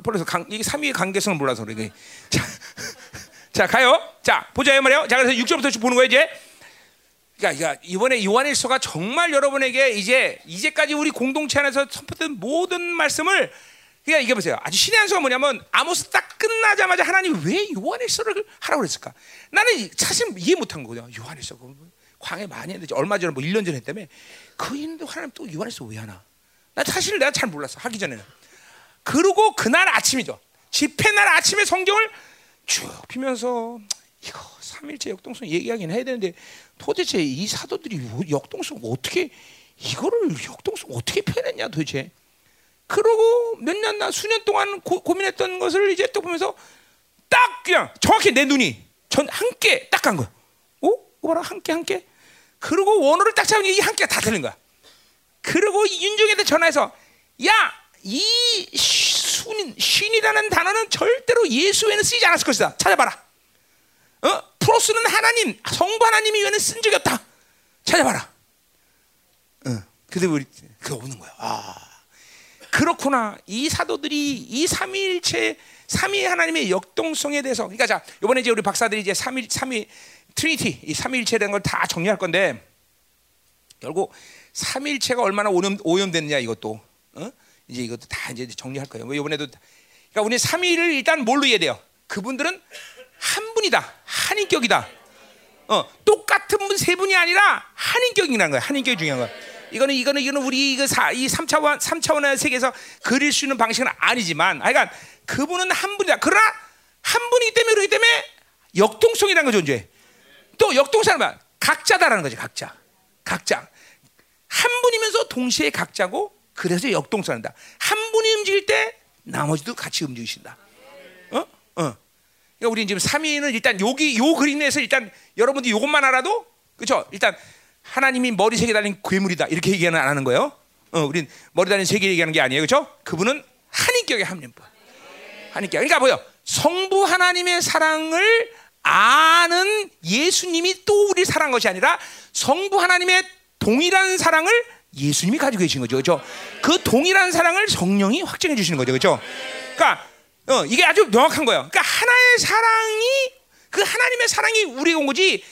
벌써 강, 이게 삼위의 관계성을 몰라서 그래. 자, 자 가요. 자 보자 말이요. 자 그래서 6절부터 보는 거예요 이제. 그러니까 이번에 요한일서가 정말 여러분에게 이제 이제까지 우리 공동체 안에서 선포된 모든 말씀을 그러니까 이게 보세요. 아주 신의 한 수가 뭐냐면 아모스 딱 끝나자마자 하나님 왜 요한일서를 하라고 그랬을까? 나는 사실 이해 못한 거거든요. 요한일서 광해 많이 했는데 얼마 전에 뭐 1년 전에 했다며 그 있는데 하나님 또 요한일서 왜 하나? 나 사실 내가 잘 몰랐어 하기 전에는. 그리고 그날 아침이죠. 집회 날 아침에 성경을 쭉 피면서 이거 삼일째 역동성 얘기하긴 해야 되는데 도대체 이 사도들이 역동성 어떻게 이거를 역동성 어떻게 표현했냐 도대체. 그러고 몇 년 나 수년 동안 고, 민했던 것을 이제 또 보면서 딱 그냥 정확히 내 눈이 전 함께 딱 간 거야. 어? 뭐라 함께 함께. 그리고 원어를 딱 잡으니 이 함께가 다 틀린 거야. 그리고 윤종에게 전화해서 야 이 순, 신이라는 단어는 절대로 예수 외에는 쓰이지 않았을 것이다. 찾아봐라. 어? 프로스는 하나님, 성부 하나님이 외에는 쓴 적이 없다. 찾아봐라. 어. 근데 우리 그거 오는 거야. 아. 그렇구나. 이 사도들이 이 삼위일체 삼위 하나님의 역동성에 대해서 그러니까 자, 이번에 이제 우리 박사들이 이제 삼위 삼위 Trinity 이 삼위일체에 대한 걸다 정리할 건데 결국 삼위일체가 얼마나 오염 오염됐느냐 이것도 어? 이제 이것도 다 이제 정리할 거예요. 뭐 이번에도 그러니까 우리 삼위를 일단 뭘로 이해야 돼요? 그분들은 한 분이다. 한 인격이다. 어, 똑같은 분 세 분이 아니라 한 인격이라는 거야. 한 인격이 중요한 거야. 이거는 이거는 이거는 우리 이거 사, 이 3차원 3차원의 세계에서 그릴 수 있는 방식은 아니지만 그러니까 그분은 한 분이다. 그러나 한 분이기 때문에 그렇기 때문에 역동성이라는 거 존재해. 또 역동성은 각자다라는 거지. 각자. 각자. 한 분이면서 동시에 각자고 그래서 역동성한다. 한 분이 움직일 때 나머지도 같이 움직이신다. 어? 어. 그러니까 우리 지금 3위는 일단 여기 요 그림에서 일단 여러분들이 이것만 알아도 그렇죠? 일단 하나님이 머리 세개 달린 괴물이다 이렇게 얘기는 안 하는 거예요. 어, 우린 머리 달린 세개 얘기하는 게 아니에요, 그렇죠? 그분은 한인격의 하나님 한인격. 그러니까 뭐요? 성부 하나님의 사랑을 아는 예수님이 또 우리 사랑 것이 아니라 성부 하나님의 동일한 사랑을 예수님이 가지고 계신 거죠. 그렇죠? 그 동일한 사랑을 성령이 확증해 주시는 거죠. 그렇죠? 그러니까 어, 이게 아주 명확한 거예요. 그러니까 하나의 사랑이 그 하나님의 사랑이 우리가 온 거지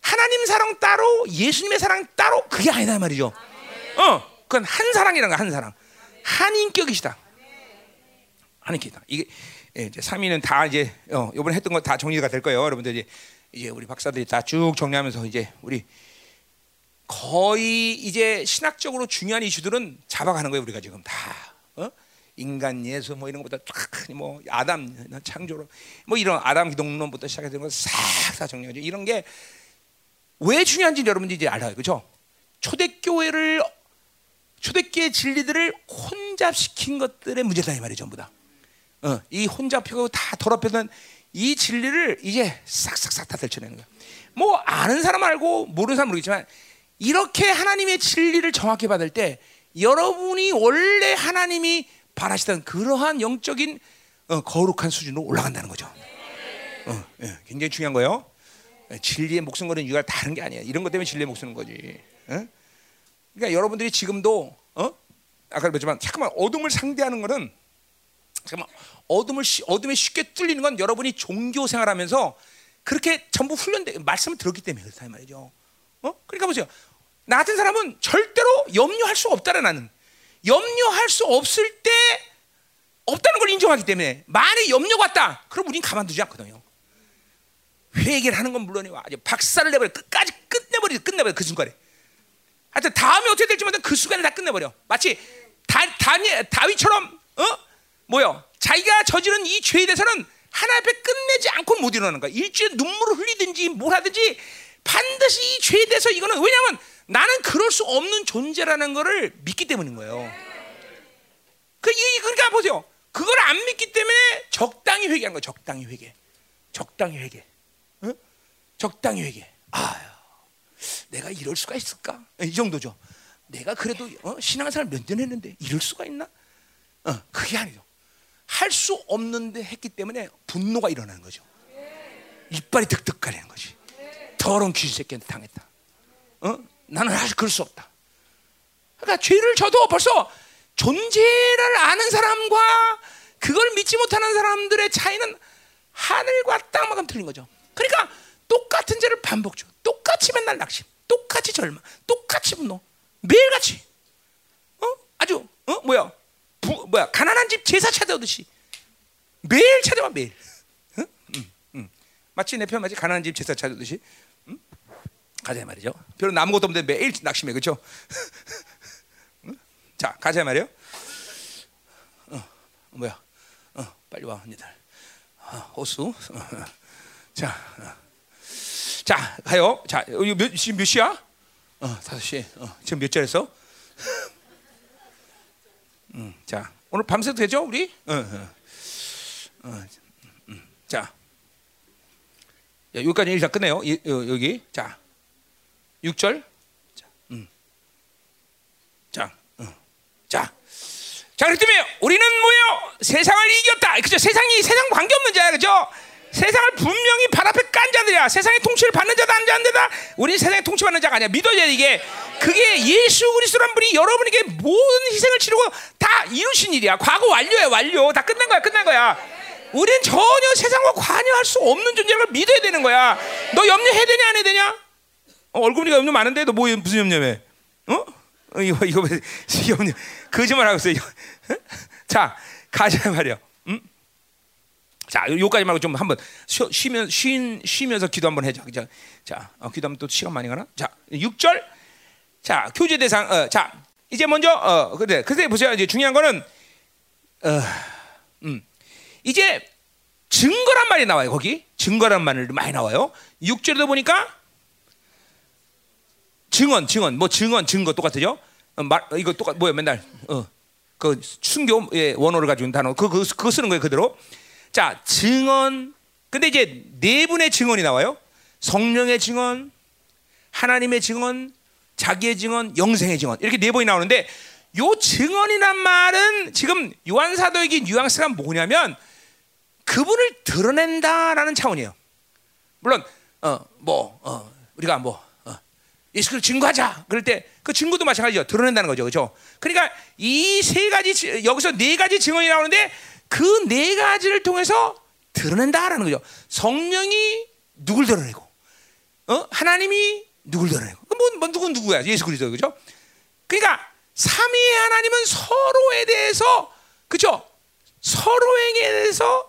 하나님 사랑 따로 예수님의 사랑 따로 그게 아니다 말이죠. 어, 그건 한 사랑이라는 거한 사랑. 한 인격이시다. 한 인격이다. 이게 예, 이제 3위는 다 이제 어, 이번에 했던 거 다 정리가 될 거예요. 여러분들 이제 이제 우리 박사들이 다 쭉 정리하면서 이제 우리 거의 이제 신학적으로 중요한 이슈들은 잡아가는 거예요 우리가 지금 다. 어? 인간 예수 뭐 이런 것보다 쫙뭐 아담 창조로 뭐 이런 아담 기독론부터 시작해서 거싹다 정리하죠. 이런 게 왜 중요한지 여러분들이 이제 알아요. 그죠? 초대교회를 초대교회 진리들을 혼잡시킨 것들의 문제다 이 말이에요. 전부 다. 어, 이 혼잡하고 다 더럽혀던 이 진리를 이제 싹싹싹 다 들춰내는 거야. 뭐 아는 사람 알고 모르는 사람 모르겠지만 이렇게 하나님의 진리를 정확히 받을 때 여러분이 원래 하나님이 바라시던 그러한 영적인 어, 거룩한 수준으로 올라간다는 거죠. 어, 예, 굉장히 중요한 거예요. 예, 진리의 목숨 거는 이유가 다른 게 아니야. 이런 것 때문에 진리의 목숨 거지. 어? 그러니까 여러분들이 지금도 어? 아까 그랬지만 잠깐만 어둠을 상대하는 거는 잠깐만 어둠을 어둠에 쉽게 뚫리는 건 여러분이 종교 생활하면서 그렇게 전부 훈련돼 말씀을 들었기 때문에 그렇다 말이죠. 어? 그러니까 보세요. 나 같은 사람은 절대로 염려할 수 없다라 나는 염려할 수 없을 때 없다는 걸 인정하기 때문에 만에 염려가 왔다. 그럼 우린 가만두지 않거든요. 회개를 하는 건 물론이고 아주 박살을 내버려 끝까지 끝내버리 끝내버려 그 순간에. 하여튼 다음에 어떻게 될지 모르는 그 순간에 다 끝내버려. 마치 다, 다니, 다윗처럼 어 뭐요? 자기가 저지른 이 죄에 대해서는 하나 앞에 끝내지 않고 못 일어나는 거야. 일주일에 눈물을 흘리든지 뭘 하든지 반드시 이 죄에 대해서 이거는 왜냐하면 나는 그럴 수 없는 존재라는 것을 믿기 때문인 거예요. 그, 그러니까 보세요. 그걸 안 믿기 때문에 적당히 회개하는 거예요. 적당히 회개. 적당히 회개. 어? 적당히 회개. 아유, 내가 이럴 수가 있을까? 이 정도죠. 내가 그래도 어? 신앙생활 몇년 했는데 이럴 수가 있나? 어, 그게 아니죠. 할 수 없는데 했기 때문에 분노가 일어나는 거죠. 이빨이 득득거리는 거지. 더러운 귀신 새끼한테 당했다. 어? 나는 아직 그럴 수 없다. 그러니까 죄를 져도 벌써 존재를 아는 사람과 그걸 믿지 못하는 사람들의 차이는 하늘과 땅만큼 틀린 거죠. 그러니까 똑같은 죄를 반복죠. 똑같이 맨날 낙심, 똑같이 절망, 똑같이 분노, 매일같이. 어? 아주 어 뭐야? 부, 뭐야? 가난한 집 제사 찾아오듯이 매일 찾아와 매일. 응? 응, 응. 마치 내 편 마치 가난한 집 제사 찾아오듯이. 응? 가자 말이죠. 별로 남은 것도 없는데 매일 낙심해 그렇죠? 자 가자 말이요. 어, 뭐야? 어, 빨리 와 언니들. 어, 호수. 어, 자, 어. 자 가요. 자 여기 몇, 지금 몇 시야? 어, 다섯 시. 어, 지금 몇 절에서? 음, 자 오늘 밤새도 되죠 우리? 어, 어. 어, 음, 여기까지 일단 끝내요. 이, 여기 자 6절. 자, 음. 자, 음. 자. 자, 그렇기 때문에 우리는 뭐요? 세상을 이겼다. 그죠? 세상이 세상 관계 없는 자야. 그죠? 세상을 분명히 발 앞에 깐 자들이야. 세상의 통치를 받는 자도 안 자인데다. 우리 세상의 통치받는 자가 아니야. 믿어야 이게. 그게 예수 그리스도란 분이 여러분에게 모든 희생을 치르고 다 이루신 일이야. 과거 완료야, 완료. 다 끝난 거야, 끝난 거야. 우리는 전혀 세상과 관여할 수 없는 존재를 믿어야 되는 거야. 너 염려해야 되냐, 안 해야 되냐? 어, 얼굴 보니까 염려 많은데 너뭐 무슨 염려해? 어? 어? 이거 이거 염려 거짓말 하고 있어. 자 가자 말이야. 응? 자 요까지 말고 좀 한번 쉬, 쉬면 쉰 쉬면서 기도 한번 해줘. 그죠? 자 어, 기도하면 또 시간 많이 가나? 자 6절. 자 교제 대상. 어, 자 이제 먼저 어 근데 근데 보세요. 이제 중요한 거는 어, 음 이제 증거란 말이 나와요. 거기 증거란 말이 많이 나와요. 6절에도 보니까 증언, 증언, 뭐 증언, 증거 똑같죠? 어, 말 이거 똑같 뭐야 맨날 어 그 순교의 원어를 가지고 단어 그, 그 그 거 쓰는 거예요 그대로. 자 증언. 근데 이제 네 분의 증언이 나와요. 성령의 증언, 하나님의 증언, 자기의 증언, 영생의 증언 이렇게 네 번이 나오는데 요 증언이란 말은 지금 요한 사도에게 뉘앙스가 뭐냐면 그분을 드러낸다라는 차원이에요. 물론 어뭐 어, 우리가 뭐 예수를 증거하자. 그럴 때 그 증거도 마찬가지죠. 드러낸다는 거죠. 그렇죠? 그러니까 이 세 가지 여기서 네 가지 증언이 나오는데 그 네 가지를 통해서 드러낸다라는 거죠. 성령이 누굴 드러내고 어? 하나님이 누굴 드러내고 뭐, 뭐 누군 누구야? 예수 그리스도 그죠? 그러니까 삼위의 하나님은 서로에 대해서 그죠? 서로에게 대해서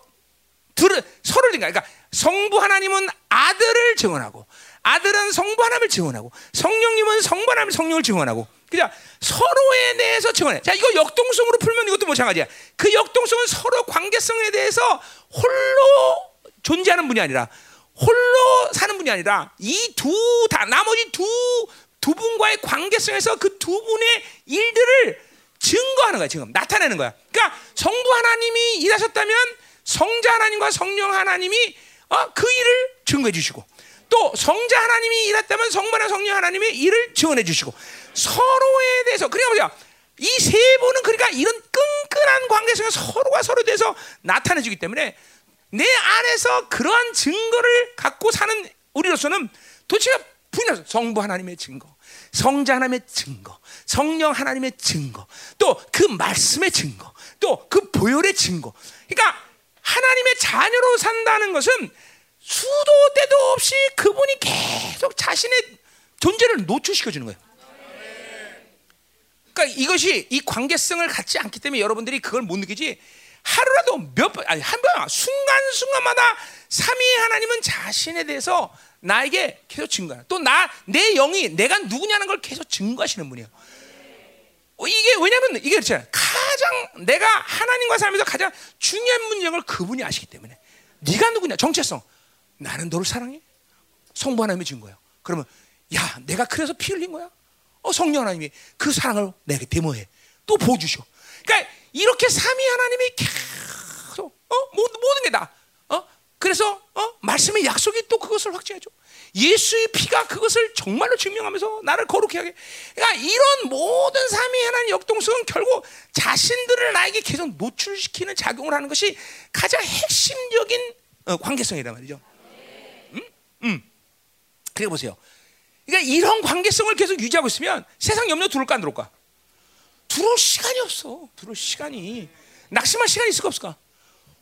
들을 서로를 그러니까 성부 하나님은 아들을 증언하고 아들은 성부 하나님을 증언하고 성령님은 성부 하나님을 성령을 증언하고 그냥 서로에 대해서 증언해. 자, 이거 역동성으로 풀면 이것도 마찬가지야. 그 역동성은 서로 관계성에 대해서 홀로 존재하는 분이 아니라 홀로 사는 분이 아니라 이 두 다 나머지 두 두 분과의 관계성에서 그 두 분의 일들을 증거하는 거야 지금 나타내는 거야. 그러니까 성부 하나님이 일하셨다면 성자 하나님과 성령 하나님이 어, 그 일을 증거해 주시고 또 성자 하나님이 일했다면 성부나 성령 하나님이 일을 증언해 주시고 서로에 대해서 그러니까 보자 이 세 분은 그러니까 이런 끈끈한 관계성에 서로가 서로에 대해서 나타내 주기 때문에 내 안에서 그러한 증거를 갖고 사는 우리로서는 도대체 분명 성부 하나님의 증거, 성자 하나님의 증거, 성령 하나님의 증거, 또 그 말씀의 증거, 또 그 보혈의 증거. 그러니까 하나님의 자녀로 산다는 것은 수도 때도 없이 그분이 계속 자신의 존재를 노출시켜 주는 거예요. 그러니까 이것이 이 관계성을 갖지 않기 때문에 여러분들이 그걸 못 느끼지. 하루라도 몇 번, 아니 한 번, 순간 순간마다 삼위의 하나님은 자신에 대해서 나에게 계속 증거해. 또나 내 영이 내가 누구냐는 걸 계속 증거하시는 분이에요. 어, 이게 왜냐면 이게 그렇잖아요. 가장 내가 하나님과 살면서 가장 중요한 문제를 그분이 아시기 때문에 네가 누구냐 정체성 나는 너를 사랑해 성부 하나님이 준 거예요. 그러면 야 내가 그래서 피 흘린 거야. 어 성령 하나님이 그 사랑을 내게 대모해 또 보여주셔. 그러니까 이렇게 삼위 하나님이 계속 어 모든, 모든 게 다. 어 그래서 어 말씀의 약속이 또 그것을 확증해줘. 예수의 피가 그것을 정말로 증명하면서 나를 거룩해 하게. 그러니까 이런 모든 삼위 하나님 역동성은 결국 자신들을 나에게 계속 노출시키는 작용을 하는 것이 가장 핵심적인 어, 관계성이란 말이죠. 음? 음. 그래 보세요. 그러니까 이런 관계성을 계속 유지하고 있으면 세상 염려 들어올까 안 들어올까? 들어올 시간이 없어. 들어올 시간이 낙심할 시간이 있을까 없을까?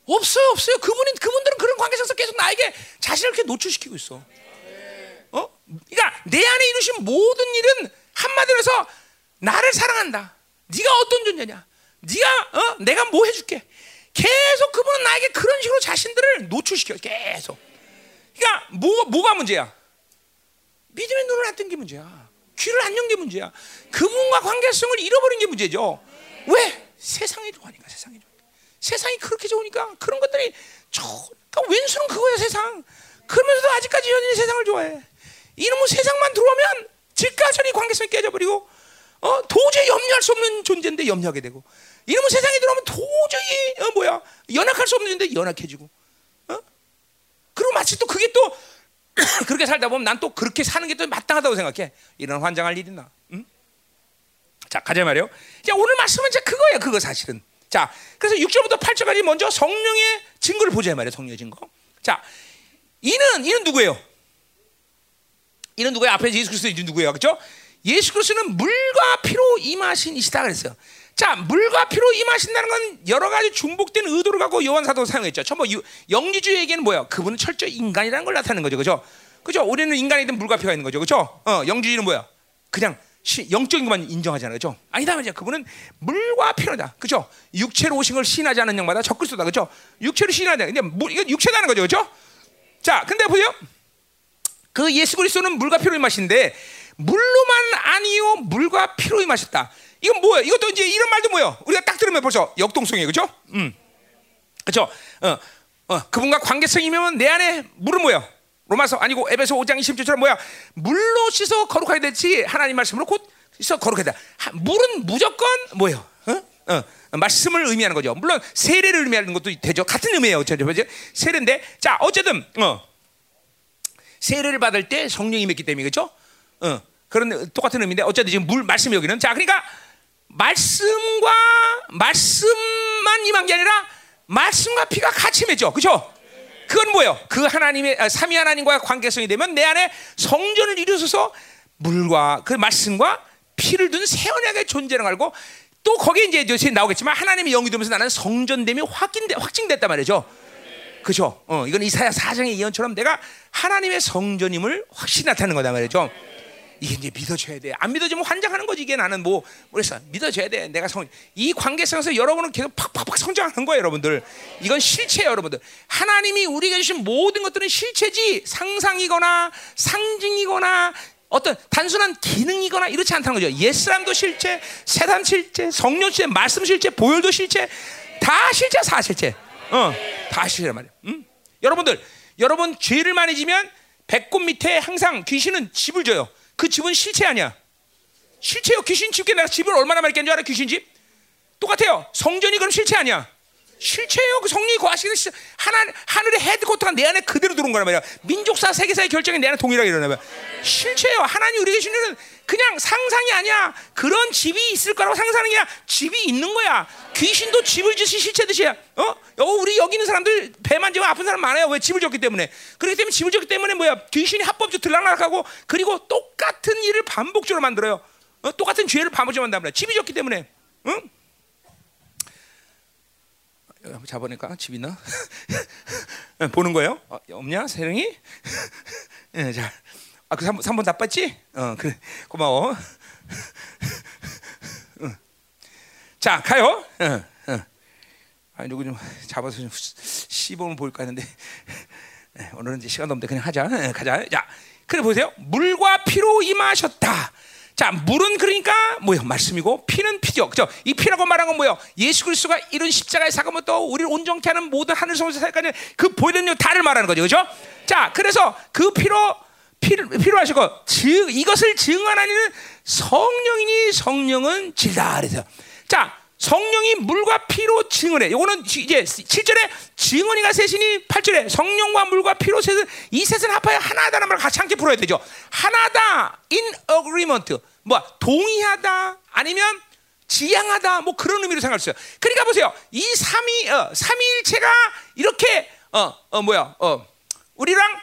없어요, 없어요. 그분이 그분들은 그런 관계성에서 계속 나에게 자신을 이렇게 노출시키고 있어. 어? 그러니까 내 안에 이루신 모든 일은 한마디로 해서 나를 사랑한다. 네가 어떤 존재냐? 네가 어? 내가 뭐 해줄게. 계속 그분은 나에게 그런 식으로 자신들을 노출시켜. 계속. 그러니까 뭐 뭐가 문제야? 믿음의 눈을 안 뜬 게 문제야. 귀를 안 연 게 문제야. 그분과 관계성을 잃어버린 게 문제죠. 왜? 세상이 좋아하니까 세상이 좋아. 세상이 그렇게 좋으니까 그런 것들이 저 그러니까 왼수는 그거야 세상. 그러면서도 아직까지 여전히 세상을 좋아해. 이놈의 세상만 들어오면 즉가절이 관계성이 깨져버리고 어, 도저히 염려할 수 없는 존재인데 염려하게 되고 이놈의 세상에 들어오면 도저히 어, 뭐야 연약할 수 없는 존재인데 연약해지고 어? 그리고 마치 또 그게 또 그렇게 살다 보면 난 또 그렇게 사는 게 또 마땅하다고 생각해 이런 환장할 일 있나 응? 자 가자 말이요 자 오늘 말씀은 이제 그거예요 그거 사실은 자 그래서 6절부터 8절까지 먼저 성령의 증거를 보자 말이에요 성령의 증거 자 이는 이는 누구예요 이는 누구예요? 앞에 예수 그리스도 이제 누구예요? 그렇죠? 예수 그리스도는 물과 피로 임하신 이시다 그랬어요. 자, 물과 피로 임하신다는 건 여러 가지 중복된 의도를 갖고 요한 사도 사용했죠. 처음 영지주의에게는 뭐야? 그분은 철저히 인간이라는 걸 나타내는 거죠, 그렇죠? 그렇죠? 우리는 인간이든 물과 피가 있는 거죠, 그렇죠? 어, 영지주의는 뭐야? 그냥 시, 영적인 것만 인정하잖아요, 그렇죠? 아니다 말이야. 그분은 물과 피로다, 그렇죠? 육체로 오신 걸 신하지 않는 영마다 적그리스도다, 그렇죠? 육체로 신하자. 근데 물, 이건 육체라는 거죠, 그렇죠? 자, 근데 보세요. 그 예수 그리스도는 물과 피로 임하신데 물로만 아니요 물과 피로 임하셨다. 이건 뭐야? 이것도 이제 이런 말도 뭐야? 우리가 딱 들으면 벌써 역동성이에요, 그렇죠? 음, 그렇죠? 어, 어, 그분과 관계성이면 내 안에 물은 뭐야? 로마서 아니고 에베소 5장 20절처럼 뭐야? 물로 씻어 거룩하게 되지 하나님 말씀으로 곧 씻어 거룩하게 돼. 물은 무조건 뭐예요? 어? 어, 말씀을 의미하는 거죠. 물론 세례를 의미하는 것도 되죠. 같은 의미예요. 저, 저, 세례인데 자 어쨌든 어. 세례를 받을 때 성령이 임했기 때문에 그렇죠? 어, 그런 똑같은 의미인데 어쨌든 지금 물 말씀 여기는 자 그러니까 말씀과 말씀만 임한 게 아니라 말씀과 피가 같이 맺죠, 그렇죠? 그건 뭐예요? 그 하나님의 아, 삼위 하나님과의 관계성이 되면 내 안에 성전을 이루어서 물과 그 말씀과 피를 둔 새 언약의 존재를 알고 또 거기에 이제 요새 나오겠지만 하나님의 영이 되면서 나는 성전됨이 확인돼 확증됐단 말이죠. 그죠? 어, 이건 이사야 사장의 예언처럼 내가 하나님의 성전임을 확실히 나타내는 거다 말이죠. 이게 이제 믿어줘야 돼. 안 믿어지면 환장하는 거지. 이게 나는 뭐, 그래서 믿어줘야 돼. 내가 성, 이 관계성에서 여러분은 계속 팍팍팍 성장하는 거예요, 여러분들. 이건 실체예요, 여러분들. 하나님이 우리에게 주신 모든 것들은 실체지 상상이거나 상징이거나 어떤 단순한 기능이거나 이렇지 않다는 거죠. 옛사람도 실제, 세단 실제, 성령 실제, 말씀 실제, 보혈도 실제, 다 실제, 사 실제. 어, 다 실제 말이야. 응? 여러분들, 여러분 죄를 많이 지면 배꼽 밑에 항상 귀신은 집을 줘요. 그 집은 실체 아니야. 실체요. 귀신 집게 내가 집을 얼마나 많이 깬줄 알아? 귀신 집? 똑같아요. 성전이 그럼 실체 아니야. 실체예요. 그 성령이 거하시는 시- 하나 하늘의 헤드코트가 내 안에 그대로 들어온 거란 말이야. 민족사 세계사의 결정이 내 안에 동일하게 일어나 봐. 실체예요. 하나님 우리 계시는 그냥 상상이 아니야. 그런 집이 있을 거라고 게 아니라 집이 있는 거야. 귀신도 집을 짓이 실체 듯이야. 어? 어, 우리 여기 있는 사람들 배 만 지면 아픈 사람 많아요. 왜 집을 졌기 때문에. 그렇기 때문에 집을 졌기 때문에 뭐야? 귀신이 합법적으로 들락날락하고 그리고 똑같은 일을 반복적으로 만들어요. 어? 똑같은 죄를 반복적으로 만든단 말이야. 집이 졌기 때문에. 응? 한번 잡아니까 집 있나? 보는 거예요? 어, 없냐? 세령이? 예, 자, 아, 그 3번, 3번 다 뺐지? 어, 그래. 고마워. 응. 자, 가요. 아, 누구 좀 잡아서 좀 시범을 볼까 했는데 예, 오늘은 이제 시간 없는데 그냥 하자. 예, 가자. 자, 그래 보세요. 물과 피로 임하셨다. 자, 물은 그러니까 뭐요? 말씀이고 피는 피죠. 그죠? 이 피라고 말한 건 뭐요? 예수 그리스도가 이런 십자가의 사건부터 또 우리를 온전케 하는 모든 하늘 성에서 살까지 그 보이는 다를 말하는 거죠. 그죠? 자, 그래서 그 피로 피를 피로 하시고 증 이것을 증언하는 성령이니 성령은 질다 그래서 자, 성령이 물과 피로 증언해. 이거는 이제 7절에 증언이가 셋이니 8절에 성령과 물과 피로 셋은 이 셋은 합하여 하나다라는 말을 같이 함께 풀어야 되죠. 하나다 in agreement. 뭐 동의하다 아니면 지향하다 뭐 그런 의미로 생각할 수 있어요. 그러니까 보세요. 이 삼위 어, 삼위일체가 이렇게 어, 어 뭐야? 어 우리랑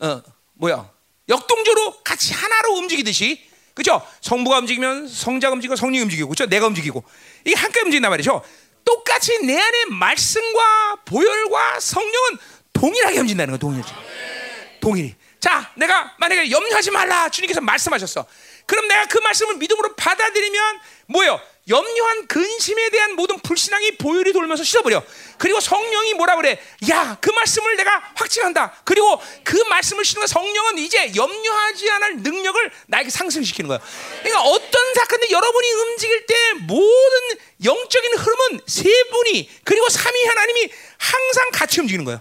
어 뭐야? 역동적으로 같이 하나로 움직이듯이 그죠? 성부가 움직이면 성자가 움직이고 성령이 움직이고 그죠? 내가 움직이고 이게 함께 움직인단 말이죠. 똑같이 내 안에 말씀과 보혈과 성령은 동일하게 움직인다는 거예요. 동일하게. 동일히. 자, 내가 만약에 염려하지 말라 주님께서 말씀하셨어. 그럼 내가 그 말씀을 믿음으로 받아들이면 뭐예요? 염려한 근심에 대한 모든 불신앙이 보혈이 돌면서 씻어버려. 그리고 성령이 뭐라 그래? 야, 그 말씀을 내가 확증한다. 그리고 그 말씀을 신는 성령은 이제 염려하지 않을 능력을 나에게 상승시키는 거야. 그러니까 어떤 사건들 여러분이 움직일 때 모든 영적인 흐름은 세 분이 그리고 삼위 하나님이 항상 같이 움직이는 거예요.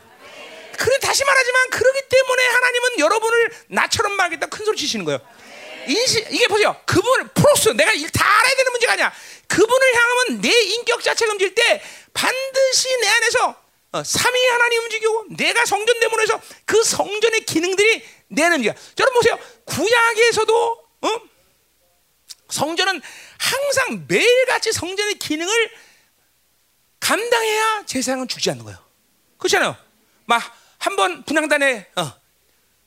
그래 다시 말하지만 그러기 때문에 하나님은 여러분을 나처럼 말하겠다 큰 소리 치시는 거예요. 인시 이게 보세요. 그분 프로스 내가 일 다 알아야 되는 문제가 아니야. 그분을 향하면 내 인격 자체가 움직일 때 반드시 내 안에서 어, 삼위 하나님 움직이고 내가 성전 대문에 서 그 성전의 기능들이 내 안에 움직여. 여러분 보세요. 구약에서도 어? 성전은 항상 매일같이 성전의 기능을 감당해야 제사장은 죽지 않는 거예요. 그렇잖아요. 막 한 번 분향단에 어,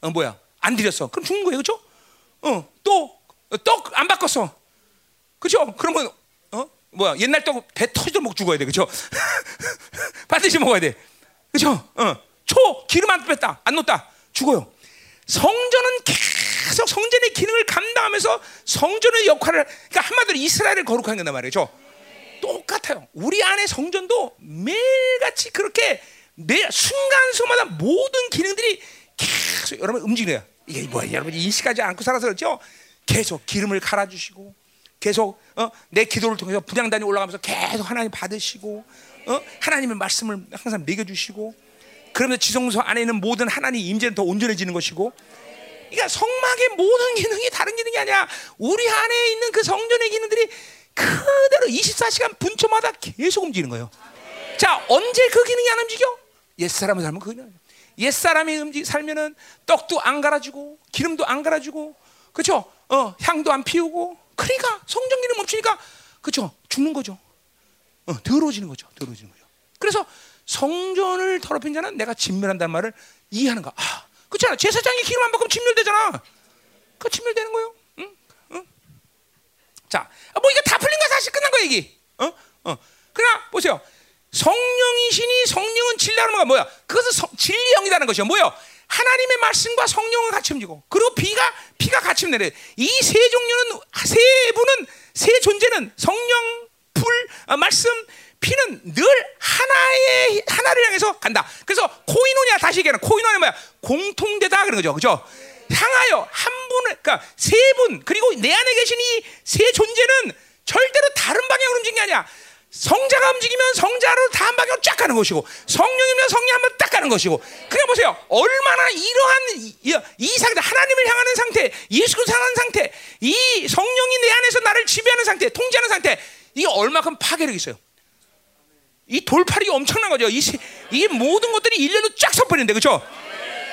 어 뭐야 안 드렸어. 그럼 죽는 거예요, 그렇죠? 어 또떡 안 바꿨어. 그죠? 그러면 어 뭐야 옛날 떡 배 터지도 먹 죽어야 돼, 그죠? 반드시 먹어야 돼, 그죠? 어초 기름 안 뺐다, 안 넣었다, 죽어요. 성전은 계속 성전의 기능을 감당하면서 성전의 역할을 그러니까 한마디로 이스라엘을 거룩한 건단 말이죠. 똑같아요. 우리 안에 성전도 매일같이 그렇게 매 순간순간마다 모든 기능들이 계속 여러분 움직여요. 이게 뭐야? 여러분 인식하지 않고 살아서 그렇죠? 계속 기름을 갈아주시고 계속 어? 내 기도를 통해서 분양단이 올라가면서 계속 하나님 받으시고 어? 하나님의 말씀을 항상 먹여주시고 그러면서 지성소 안에 있는 모든 하나님 임재는 더 온전해지는 것이고 그러니까 성막의 모든 기능이 다른 기능이 아니야. 우리 안에 있는 그 성전의 기능들이 그대로 24시간 분초마다 계속 움직이는 거예요. 자, 언제 그 기능이 안 움직여? 옛사람을 살면 그 기능. 옛사람이 움직 살면은 떡도 안 갈아주고 기름도 안 갈아주고 그렇죠? 어, 향도 안 피우고 그러니까 성전 기능 멈추니까 그렇죠? 죽는 거죠. 어, 더러워지는 거죠. 더러워지는 거죠. 그래서 성전을 더럽힌 자는 내가 진멸한다는 말을 이해하는 거. 아, 그렇잖아. 제사장이 기름 안 바꾸면 진멸되잖아. 그 진멸되는 거예요. 응? 응? 자, 뭐 이거 다 풀린 거 사실 끝난 거 얘기. 어? 어. 그러나 보세요. 성령이시니 성령은 진리라는 건 뭐야? 그것은 성, 진리 영이라는 것이야. 뭐야? 하나님의 말씀과 성령을 같이 움직이고 그리고 피가 피가 같이 움직이네. 이세 종류는 세 분은 세 존재는 성령, 불, 어, 말씀, 피는 늘 하나의 하나를 향해서 간다. 그래서 코이노니아 다시 얘기하는 코이노니아 뭐야? 공통되다 그런 거죠. 그죠? 향하여 한 분을 그러니까 세 분 그리고 내 안에 계신 이 세 존재는 절대로 다른 방향으로 아니야. 성자가 움직이면 성자로 다 한 방향으로 쫙 가는 것이고 성령이면 성령 한번 딱 가는 것이고. 그냥 보세요. 얼마나 이러한 이, 이, 이 상태 하나님을 향하는 상태 예수 그리스도 향하는 상태 이 성령이 내 안에서 나를 지배하는 상태 통제하는 상태 이게 얼마큼 파괴력이 있어요. 이 돌파력이 엄청난 거죠. 이, 세- 이 모든 것들이 일렬로 쫙 서버리는데 그렇죠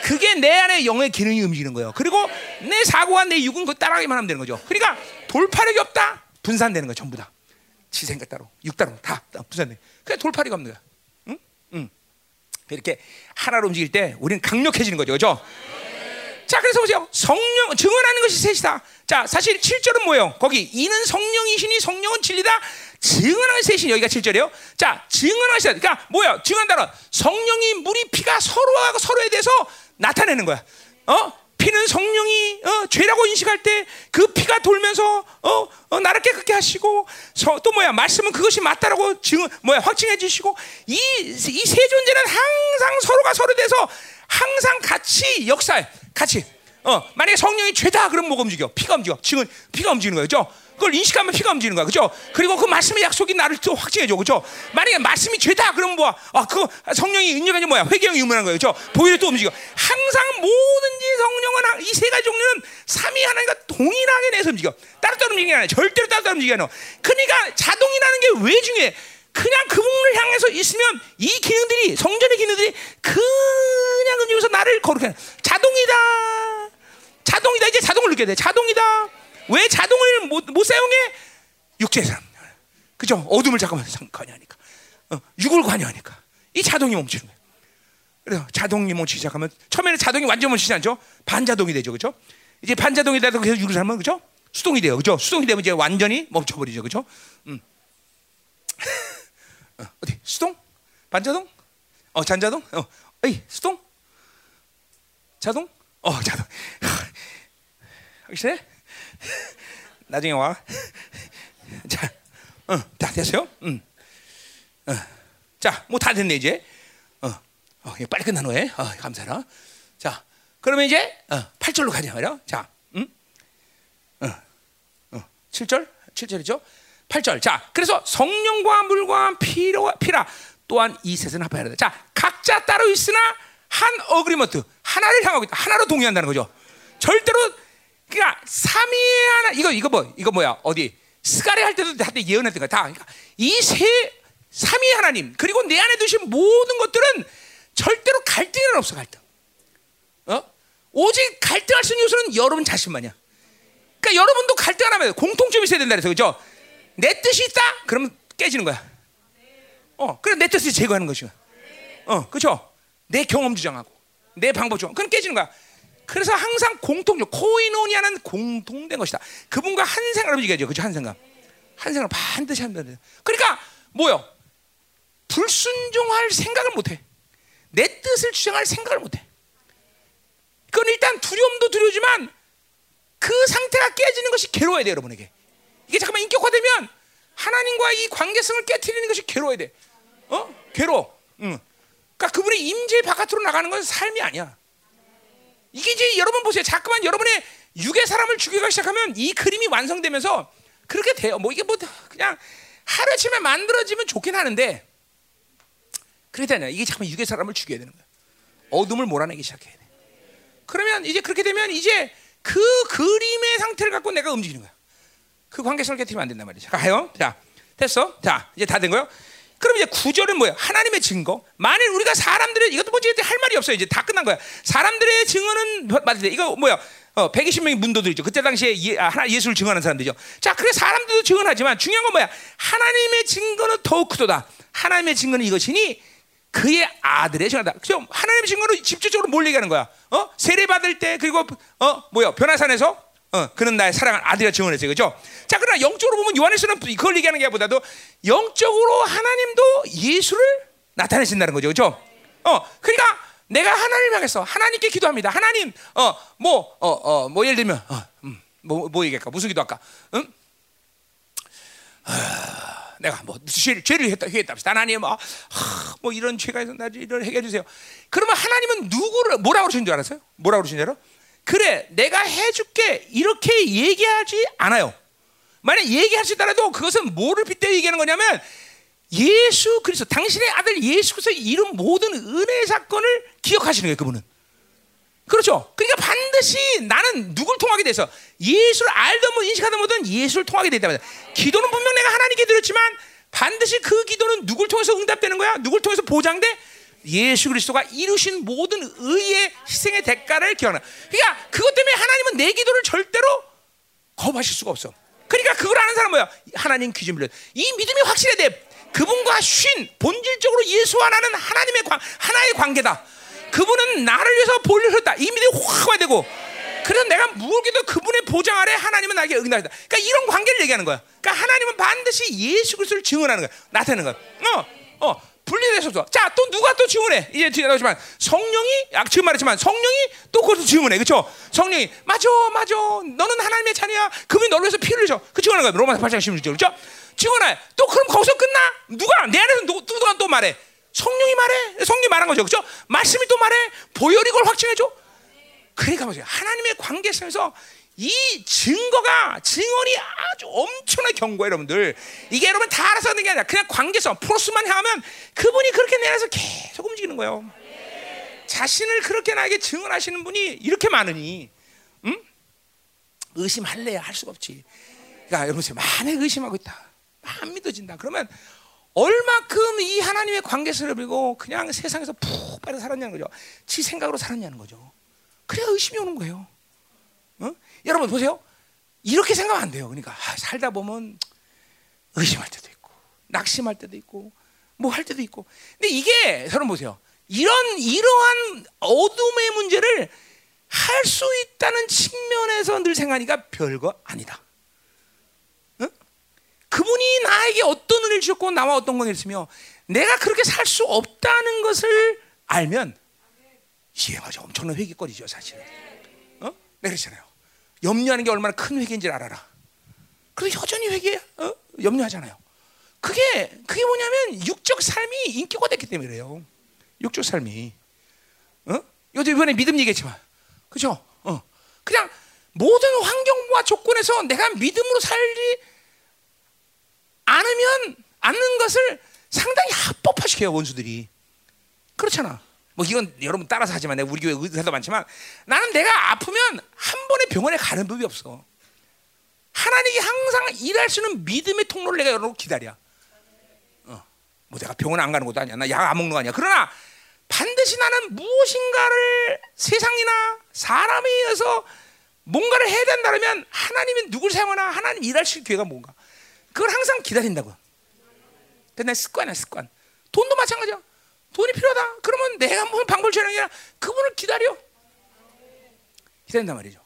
그게 내 안에 영의 기능이 움직이는 거예요. 그리고 내 사고와 내 육은 그 따라가기만 하면 되는 거죠. 그러니까 돌파력이 없다 분산되는 거예요 전부 다 지생각 따로, 육 따로 다, 다 분산돼. 그게 돌파리가 없는 거야. 응? 응. 이렇게 하나로 움직일 때 우리는 강력해지는 거죠, 그렇죠? 자, 그래서 보세요. 성령 증언하는 것이 셋이다. 자, 사실 7절은 뭐예요? 거기 이는 성령이시니 성령은 진리다. 증언하는 셋이 여기가 7절이에요. 자, 증언하시다. 그러니까 뭐야? 증언한다는 성령이 물이 피가 서로하고 서로에 대해서 나타내는 거야. 어? 피는 성령이 어, 죄라고 인식할 때 그 피가 돌면서 어, 어, 나를 깨끗게 하시고 서- 또 뭐야 말씀은 그것이 맞다라고 증 뭐야 확증해 주시고 이 이 세 존재는 항상 서로가 서로에 대해서 항상 같이 역사해. 같이. 어 만약에 성령이 죄다 그럼 뭐가 움직여? 피가 움직여. 증은 피가 움직이는 그죠 그걸 인식하면 피가 움직이는 거야. 그죠? 그리고 그 말씀의 약속이 나를 또 확증해 줘. 그죠? 만약에 말씀이 죄다 그럼 뭐야 아 그 성령이 인정하지 뭐야? 회개형이 의문한 거예요. 그죠? 보혈이 또 움직여. 항상 뭐든지 성령은 이 세 가지 종류는 삼위 하나님과 동일하게 내서 움직여. 따로따로 움직이는 게 아니야 절대로 따로따로 움직이는 거 그러니까 자동이라는 게 왜 중요해? 그냥 그분을 향해서 있으면 이 기능들이 성전의 기능들이 그냥 움직여서 나를 거룩해. 자동이다. 자동이다. 이제 자동을 느껴야 돼. 자동이다 왜 자동을 못, 못 사용해 육체의 사람 그죠 어둠을 잠깐만 상- 관여하니까 어, 육을 관여하니까 이 자동이 멈추는 거야 그래서 자동이 멈추기 시작하면 처음에는 자동이 완전 멈추지 않죠 반자동이 되죠 그죠 이제 반자동이 되다 계속 육을 살면 그죠 수동이 돼요 그죠 수동이 되면 이제 완전히 멈춰버리죠 그죠 음. 어, 어디 수동? 반자동? 어 잔자동? 어, 에이 수동? 자동? 어 자동. 확실해? 나중에 와. 자, 어, 다 됐어요? 음. 어. 자, 뭐 다 됐네 이제. 어, 어, 빨리 끝난 후에 어, 감사라. 자, 그러면 이제 어, 8절로 가자 말이야. 자, 음, 어, 어, 7절, 7절이죠. 8절. 자, 그래서 성령과 물과 피로, 피라 또한 이 셋은 합해야 된다. 자, 각자 따로 있으나 한 agreement 하나를 향하고 있다. 하나로 동의한다는 거죠. 절대로 그러니까 삼위의 하나 이거 이거 뭐 이거 뭐야 어디 스가랴 할 때도 한때 예언했던 거다. 그러니까 이세 삼위 하나님 그리고 내 안에 두신 모든 것들은 절대로 갈등은 없어 갈등. 어? 오직 갈등할 수 있는 요소는 여러분 자신만이야. 그러니까 여러분도 갈등 안 하면 공통점이 있어야 된다 그래서 그죠? 내 뜻이 있다? 그러면 깨지는 거야. 어, 그래 내 뜻을 제거하는 것이야. 어, 그렇죠? 내 경험 주장하고 내 방법 주장, 그건 깨지는 거야. 그래서 항상 공통적 코이노니아는 공통된 것이다. 그분과 한 생각을 움직여야죠, 그죠? 한 생각, 한 생각을 반드시 한다. 그러니까 뭐요? 불순종할 생각을 못 해. 내 뜻을 주장할 생각을 못 해. 그건 일단 두려움도 두려우지만 그 상태가 깨지는 것이 괴로워야 돼 여러분에게. 이게 잠깐만 인격화되면 하나님과 이 관계성을 깨뜨리는 것이 괴로워야 돼. 어? 괴로워. 응. 그러니까 그분의 임재 바깥으로 나가는 건 삶이 아니야. 이게 이제 여러분 보세요. 자꾸만 여러분의 육의 사람을 죽여가기 시작하면 이 그림이 완성되면서 그렇게 돼요. 뭐 이게 뭐 그냥 하루아침에 만들어지면 좋긴 하는데 그렇게 되냐. 이게 잠깐 육의 사람을 죽여야 되는 거야. 어둠을 몰아내기 시작해야 돼. 그러면 이제 그렇게 되면 이제 그 그림의 상태를 갖고 내가 움직이는 거야. 그 관계성을 깨뜨리면 안 된단 말이죠. 가요. 자, 됐어. 자, 이제 다 된 거요. 그럼 이제 구절은 뭐예요? 하나님의 증거. 만일 우리가 사람들의 이것도 뭐지 할 말이 없어요. 이제 다 끝난 거야. 사람들의 증언은 맞는데 이거 뭐야? 어, 120명의 문도들 있죠. 그때 당시에 예, 아, 하나 예수를 증언한 사람들이죠. 자, 그래 사람들도 증언하지만 중요한 건 뭐야? 하나님의 증거는 더욱 크도다. 하나님의 증거는 이것이니 그의 아들의 증거다. 그죠? 하나님의 증거는 직접적으로 뭘 얘기하는 거야? 어? 세례 받을 때 그리고 어 뭐야? 변화산에서 어, 그는 나의 사랑한 아들이라 증언했어요. 그죠? 자, 그러나 영적으로 보면 요한에서는 그걸 얘기하는 게 보다도 영적으로 하나님도 예수를 나타내신다는 거죠. 그죠? 어, 그러니까 내가 하나님 향해서 하나님께 기도합니다. 하나님, 어, 뭐, 어, 어, 뭐 예를 들면, 어, 음, 뭐, 뭐 얘기할까? 무슨 기도할까? 응? 아, 내가 뭐 죄, 죄를 했다, 했다. 하나님, 뭐, 하, 뭐 이런 죄가 있어, 나 이런 해결해 주세요. 그러면 하나님은 누구를 뭐라고 그러신 줄 알았어요? 뭐라고 그러신 줄 알아? 그래 내가 해줄게 이렇게 얘기하지 않아요. 만약 얘기하시더라도 그것은 뭐를 빗대 얘기하는 거냐면 예수 그리스도 당신의 아들 예수 그리스도 이룬 모든 은혜 사건을 기억하시는 거예요. 그분은. 그렇죠. 그러니까 반드시 나는 누굴 통하게 돼서 예수를 알던 뭐 인식하던 뭐든 예수를 통하게 되다 말이야. 기도는 분명 내가 하나님께 드렸지만 반드시 그 기도는 누굴 통해서 응답되는 거야? 누굴 통해서 보장돼? 예수 그리스도가 이루신 모든 의의 희생의 대가를 기억나. 그러니까 그것 때문에 하나님은 내 기도를 절대로 거부하실 수가 없어. 그러니까 그걸 아는 사람은 뭐야? 하나님 기준 빌려. 이 믿음이 확실해야 돼. 그분과 쉰 본질적으로 예수와 나는 하나님의 관, 하나의 관계다. 그분은 나를 위해서 볼일 흘렸다. 이 믿음이 확 와야 되고. 그래서 내가 무엇이든 그분의 보장 아래 하나님은 나에게 응답했다. 그러니까 이런 관계를 얘기하는 거야. 그러니까 하나님은 반드시 예수 그리스도를 증언하는 거야. 나타내는 거야. 어, 어. 분리될 수 없어. 자, 또 누가 또 증언해? 이제 뒤에 나오지만 성령이 아, 지금 말했지만 성령이 또 그것도 증언해. 그렇죠? 성령이 맞아, 맞아. 너는 하나님의 자녀야. 그분이 너를 위해서 피를 흘려. 그 증언하는 거야. 로마서 8장 16절. 그렇죠? 증언해. 또 그럼 거기서 끝나? 누가 내 안에서 누, 누가 또 말해? 성령이 말해. 성령이 말한 거죠. 그렇죠? 말씀이 또 말해. 보혈이 그걸 확증해 줘. 그러니까 뭐죠? 하나님의 관계성에서 이 증거가 증언이 아주 엄청나게 견고해 여러분들. 이게 여러분 다 알아서 하는 게 아니라 그냥 관계성 프로스만 향하면 그분이 그렇게 내 안에서 계속 움직이는 거예요. 자신을 그렇게 나에게 증언하시는 분이 이렇게 많으니, 응? 의심할래야 할 수가 없지. 그러니까 여러분 만약 의심하고 있다, 안 믿어진다. 그러면 얼마큼 이 하나님의 관계성을 버리고 그냥 세상에서 푹 빠져 살았냐는 거죠. 지 생각으로 살았냐는 거죠. 그래야 의심이 오는 거예요. 어? 여러분 보세요. 이렇게 생각하면 안 돼요. 그러니까 아, 살다 보면 의심할 때도 있고 낙심할 때도 있고 뭐 할 때도 있고. 근데 이게 여러분 보세요. 이런 이러한 어둠의 문제를 할 수 있다는 측면에서 늘 생각하니까 별거 아니다. 어? 그분이 나에게 어떤 은혜를 주셨고 나와 어떤 권을 했으며 내가 그렇게 살 수 없다는 것을 알면 맞아 엄청난 회개거리죠 사실은. 어? 내가 그랬잖아요. 염려하는 게 얼마나 큰 회개인지 알아라. 그래도 여전히 회개, 어? 염려하잖아요. 그게 그게 뭐냐면 육적 삶이 인격화됐기 때문에 그래요. 육적 삶이. 어? 요즘 이번에 믿음 얘기했지만, 그죠? 어. 그냥 모든 환경과 조건에서 내가 믿음으로 살지 않으면 않는 것을 상당히 합법화시켜요 원수들이. 그렇잖아. 뭐 이건 여러분 따라서 하지만 우리 교회 의사도 많지만 나는 내가 아프면 한 번에 병원에 가는 법이 없어. 하나님이 항상 일할 수 있는 믿음의 통로를 내가 여러분 기다려. 어, 뭐 내가 병원 안 가는 것도 아니야. 나 약 안 먹는 거 아니야. 그러나 반드시 나는 무엇인가를 세상이나 사람에 의해서 뭔가를 해야 된다면 하나님이 누굴 사용하나 하나님 일할 수 있는 기회가 뭔가. 그걸 항상 기다린다고. 그내 습관이야 습관. 돈도 마찬가지야. 돈이 필요하다. 그러면 내가 뭐 방법을 주는 게 아니라 그분을 기다려. 기다린단 말이죠.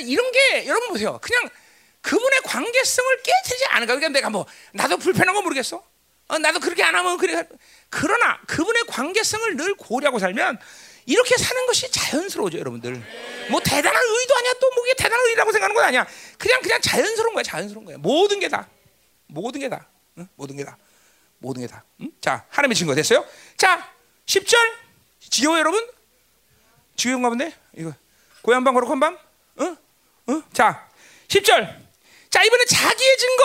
이런 게 여러분 보세요. 그냥 그분의 관계성을 깨뜨리지 않을까. 그러니까 내가 뭐 나도 불편한 거 모르겠어. 어, 나도 그렇게 안 하면 그래. 그러나 그분의 관계성을 늘 고려하고 살면 이렇게 사는 것이 자연스러워져 여러분들. 뭐 대단한 의도 아니야. 또 뭐 이게 대단한 의라고 생각하는 건 아니야. 그냥 그냥 자연스러운 거야. 자연스러운 거야. 모든 게 다. 모든 게 다. 응? 모든 게 다. 모든 게 다. 응? 자, 하나님의 증거 됐어요? 자, 10절. 지겨워 여러분? 지겨운가 본데? 이거 고향 방 거룩한 방? 응? 응? 자, 10절. 자, 이번에 자기의 증거.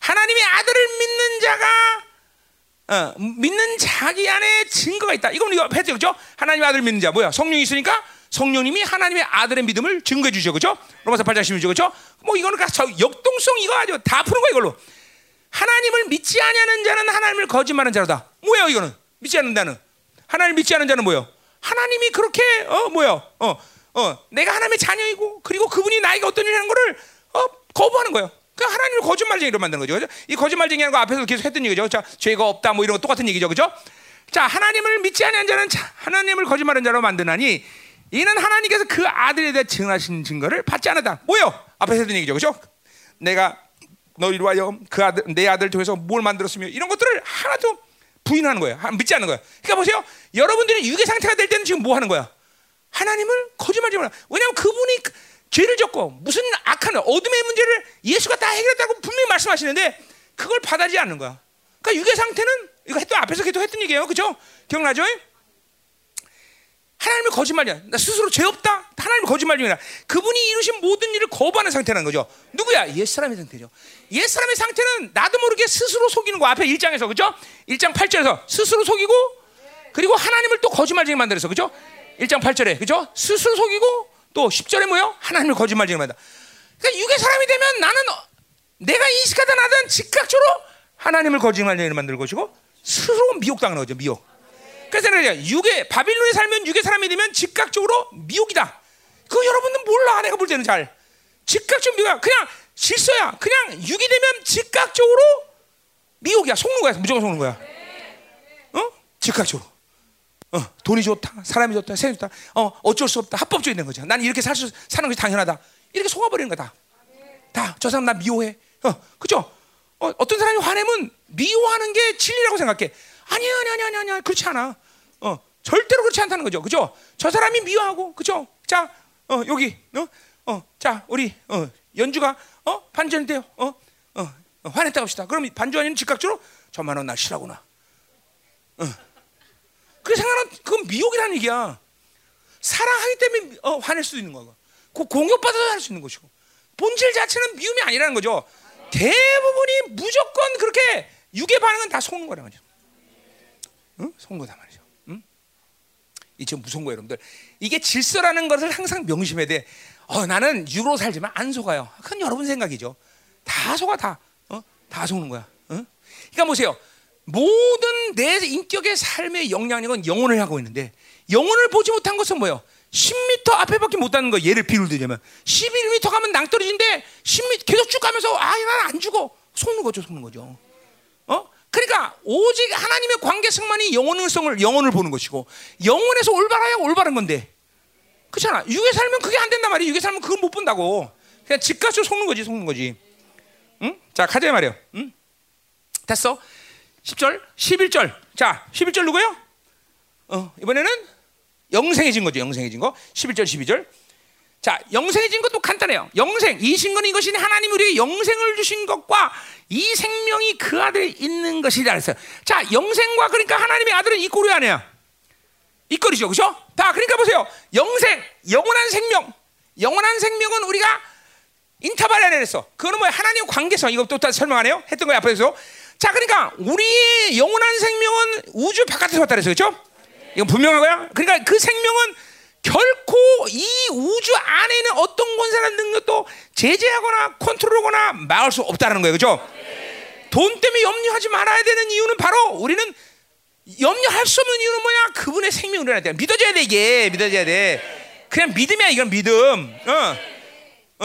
하나님의 아들을 믿는 자가 어, 믿는 자기 안에 증거가 있다. 이건 이거 했죠, 그죠? 하나님의 아들 믿는 자 뭐야? 성령이 있으니까 성령님이 하나님의 아들의 믿음을 증거해 주죠, 그죠? 로마서 8장 16절, 그죠? 뭐 이거는 역동성 이거 아주 다 푸는 거야 이걸로. 하나님을 믿지 아니하는 자는 하나님을 거짓말하는 자로다. 뭐야 이거는? 믿지 않는 자는 하나님 믿지 않는 자는 뭐요? 하나님이 그렇게 어 뭐요? 어 어, 내가 하나님의 자녀이고 그리고 그분이 나에게 어떤 일을 하는 거를 어, 거부하는 거예요. 그 하나님을 거짓말쟁이로 만드는 거죠. 그죠? 이 거짓말쟁이라는 거 앞에서 계속 했던 얘기죠. 자, 죄가 없다 뭐 이런 거 똑같은 얘기죠. 그죠? 자, 하나님을 믿지 않는 자는 자, 하나님을 거짓말하는 자로 만드나니 이는 하나님께서 그 아들에 대해 증하신 증거를 받지 않았다. 뭐요? 앞에서 했던 얘기죠. 그죠? 내가 너희로 하여 그 아들 내 아들 통해서 뭘 만들었으며 이런 것들을 하나도 부인하는 거예요. 믿지 않는 거예요. 그러니까 보세요. 여러분들이 유괴 상태가 될 때는 지금 뭐 하는 거야? 하나님을 거짓말하지 마. 왜냐하면 그분이 죄를 졌고 무슨 악한 어둠의 문제를 예수가 다 해결했다고 분명히 말씀하시는데 그걸 받아들이지 않는 거야. 그러니까 유괴 상태는 이거 또 앞에서 계속 했던 얘기예요. 그죠? 기억나죠? 하나님을 거짓말이야. 나 스스로 죄 없다. 하나님을 거짓말 중이라. 그분이 이루신 모든 일을 거부하는 상태라는 거죠. 누구야? 옛 사람의 상태죠. 옛 사람의 상태는 나도 모르게 스스로 속이는 거. 앞에 1장에서 그죠? 1장 8절에서 스스로 속이고 그리고 하나님을 또 거짓말쟁이 만들어서 그죠? 1장 8절에 그죠? 스스로 속이고 또 10절에 뭐요? 하나님을 거짓말쟁이 만다. 그러니까 육의 사람이 되면 나는 내가 인식하다 나든 즉각적으로 하나님을 거짓말쟁이 만들 것이고 스스로 미혹당하는 거죠. 미혹. 그래서 내가 육의 바빌론에 살면 육의 사람이 되면 즉각적으로 미혹이다. 그 여러분은 몰라. 내가 볼 때는 잘 즉각적 미혹. 그냥 실수야. 그냥 육이 되면 즉각적으로 미혹이야. 속는 거야. 무조건 속는 거야. 어? 즉각적으로. 어, 돈이 좋다, 사람이 좋다, 세상이 좋다. 어, 어쩔 수 없다. 합법적인 된 거죠. 난 이렇게 살 수, 사는 것이 당연하다. 이렇게 속아버리는 거다. 다, 저 사람 나 미워해. 어, 그죠? 어, 어떤 사람이 화내면 미워하는 게 진리라고 생각해. 아니야, 아니야, 아니야, 아니야, 그렇지 않아. 어, 절대로 그렇지 않다는 거죠. 그죠? 저 사람이 미워하고, 그죠? 자, 어, 여기, 어, 어, 자, 우리, 어, 연주가, 어, 반전인데요. 어, 어, 어 화냈다 합시다. 그럼 반주하는 즉각적으로 저만은 날 싫어하구나. 어. 그 생각은 그건 미혹이라는 얘기야. 사랑하기 때문에 어, 화낼 수 있는 거고, 그 공격받아서 할 수 있는 것이고, 본질 자체는 미움이 아니라는 거죠. 대부분이 무조건 그렇게 육의 반응은 다 속는 거란 말이죠. 응? 속는 거다 말이죠. 응? 이 지금 무서운 거예요, 여러분들. 이게 질서라는 것을 항상 명심해야 돼. 어, 나는 육으로 살지만 안 속아요. 그건 여러분 생각이죠. 다 속아 다. 어? 다 속는 거야. 응? 그러니까 보세요. 모든 내 인격의 삶의 영향력은 영혼을 하고 있는데 영혼을 보지 못한 것은 뭐예요? 10m 앞에밖에 못 가는 거 예를 비유를 들자면 11m 가면 낭떠러지인데 10m 계속 쭉 가면서 아, 난 안 죽어. 속는 거죠, 속는 거죠. 어? 그러니까 오직 하나님의 관계성만이 영혼성을 영혼을 보는 것이고 영혼에서 올바라야 올바른 건데. 그렇잖아. 육에 살면 그게 안 된단 말이야. 육에 살면 그걸 못 본다고. 그냥 집값으로 속는 거지, 속는 거지. 응? 자, 가자 말이야. 응? 됐어? 10절, 11절. 자, 11절 누구요? 어, 이번에는 영생해진 거죠. 영생해진 거. 11절, 12절. 자, 영생해진 것도 간단해요. 영생, 이 신건이 것이 하나님 우리에게 영생을 주신 것과 이 생명이 그 아들에 있는 것이라 했어요. 자, 영생과 그러니까 하나님의 아들은 이 꼬리 아니야. 이 꼬리죠. 그죠? 자, 그러니까 보세요. 영생, 영원한 생명. 영원한 생명은 우리가 인터벌 안에 했어. 그거는 뭐야? 하나님의 관계성. 이것도 다 설명 안 해요? 했던 거야, 앞에서. 자, 그러니까 우리의 영원한 생명은 우주 바깥에서 왔다 그랬어. 그렇죠? 이건 분명한 거야. 그러니까 그 생명은 결코 이 우주 안에 있는 어떤 권세나 능력도 제재하거나 컨트롤하거나 막을 수 없다는 거예요. 그렇죠? 돈 때문에 염려하지 말아야 되는 이유는 바로 우리는 염려할 수 없는 이유는 뭐야? 그분의 생명을 우리한테 믿어줘야 돼 이게 믿어줘야 돼. 그냥 믿음이야 이건 믿음. 어,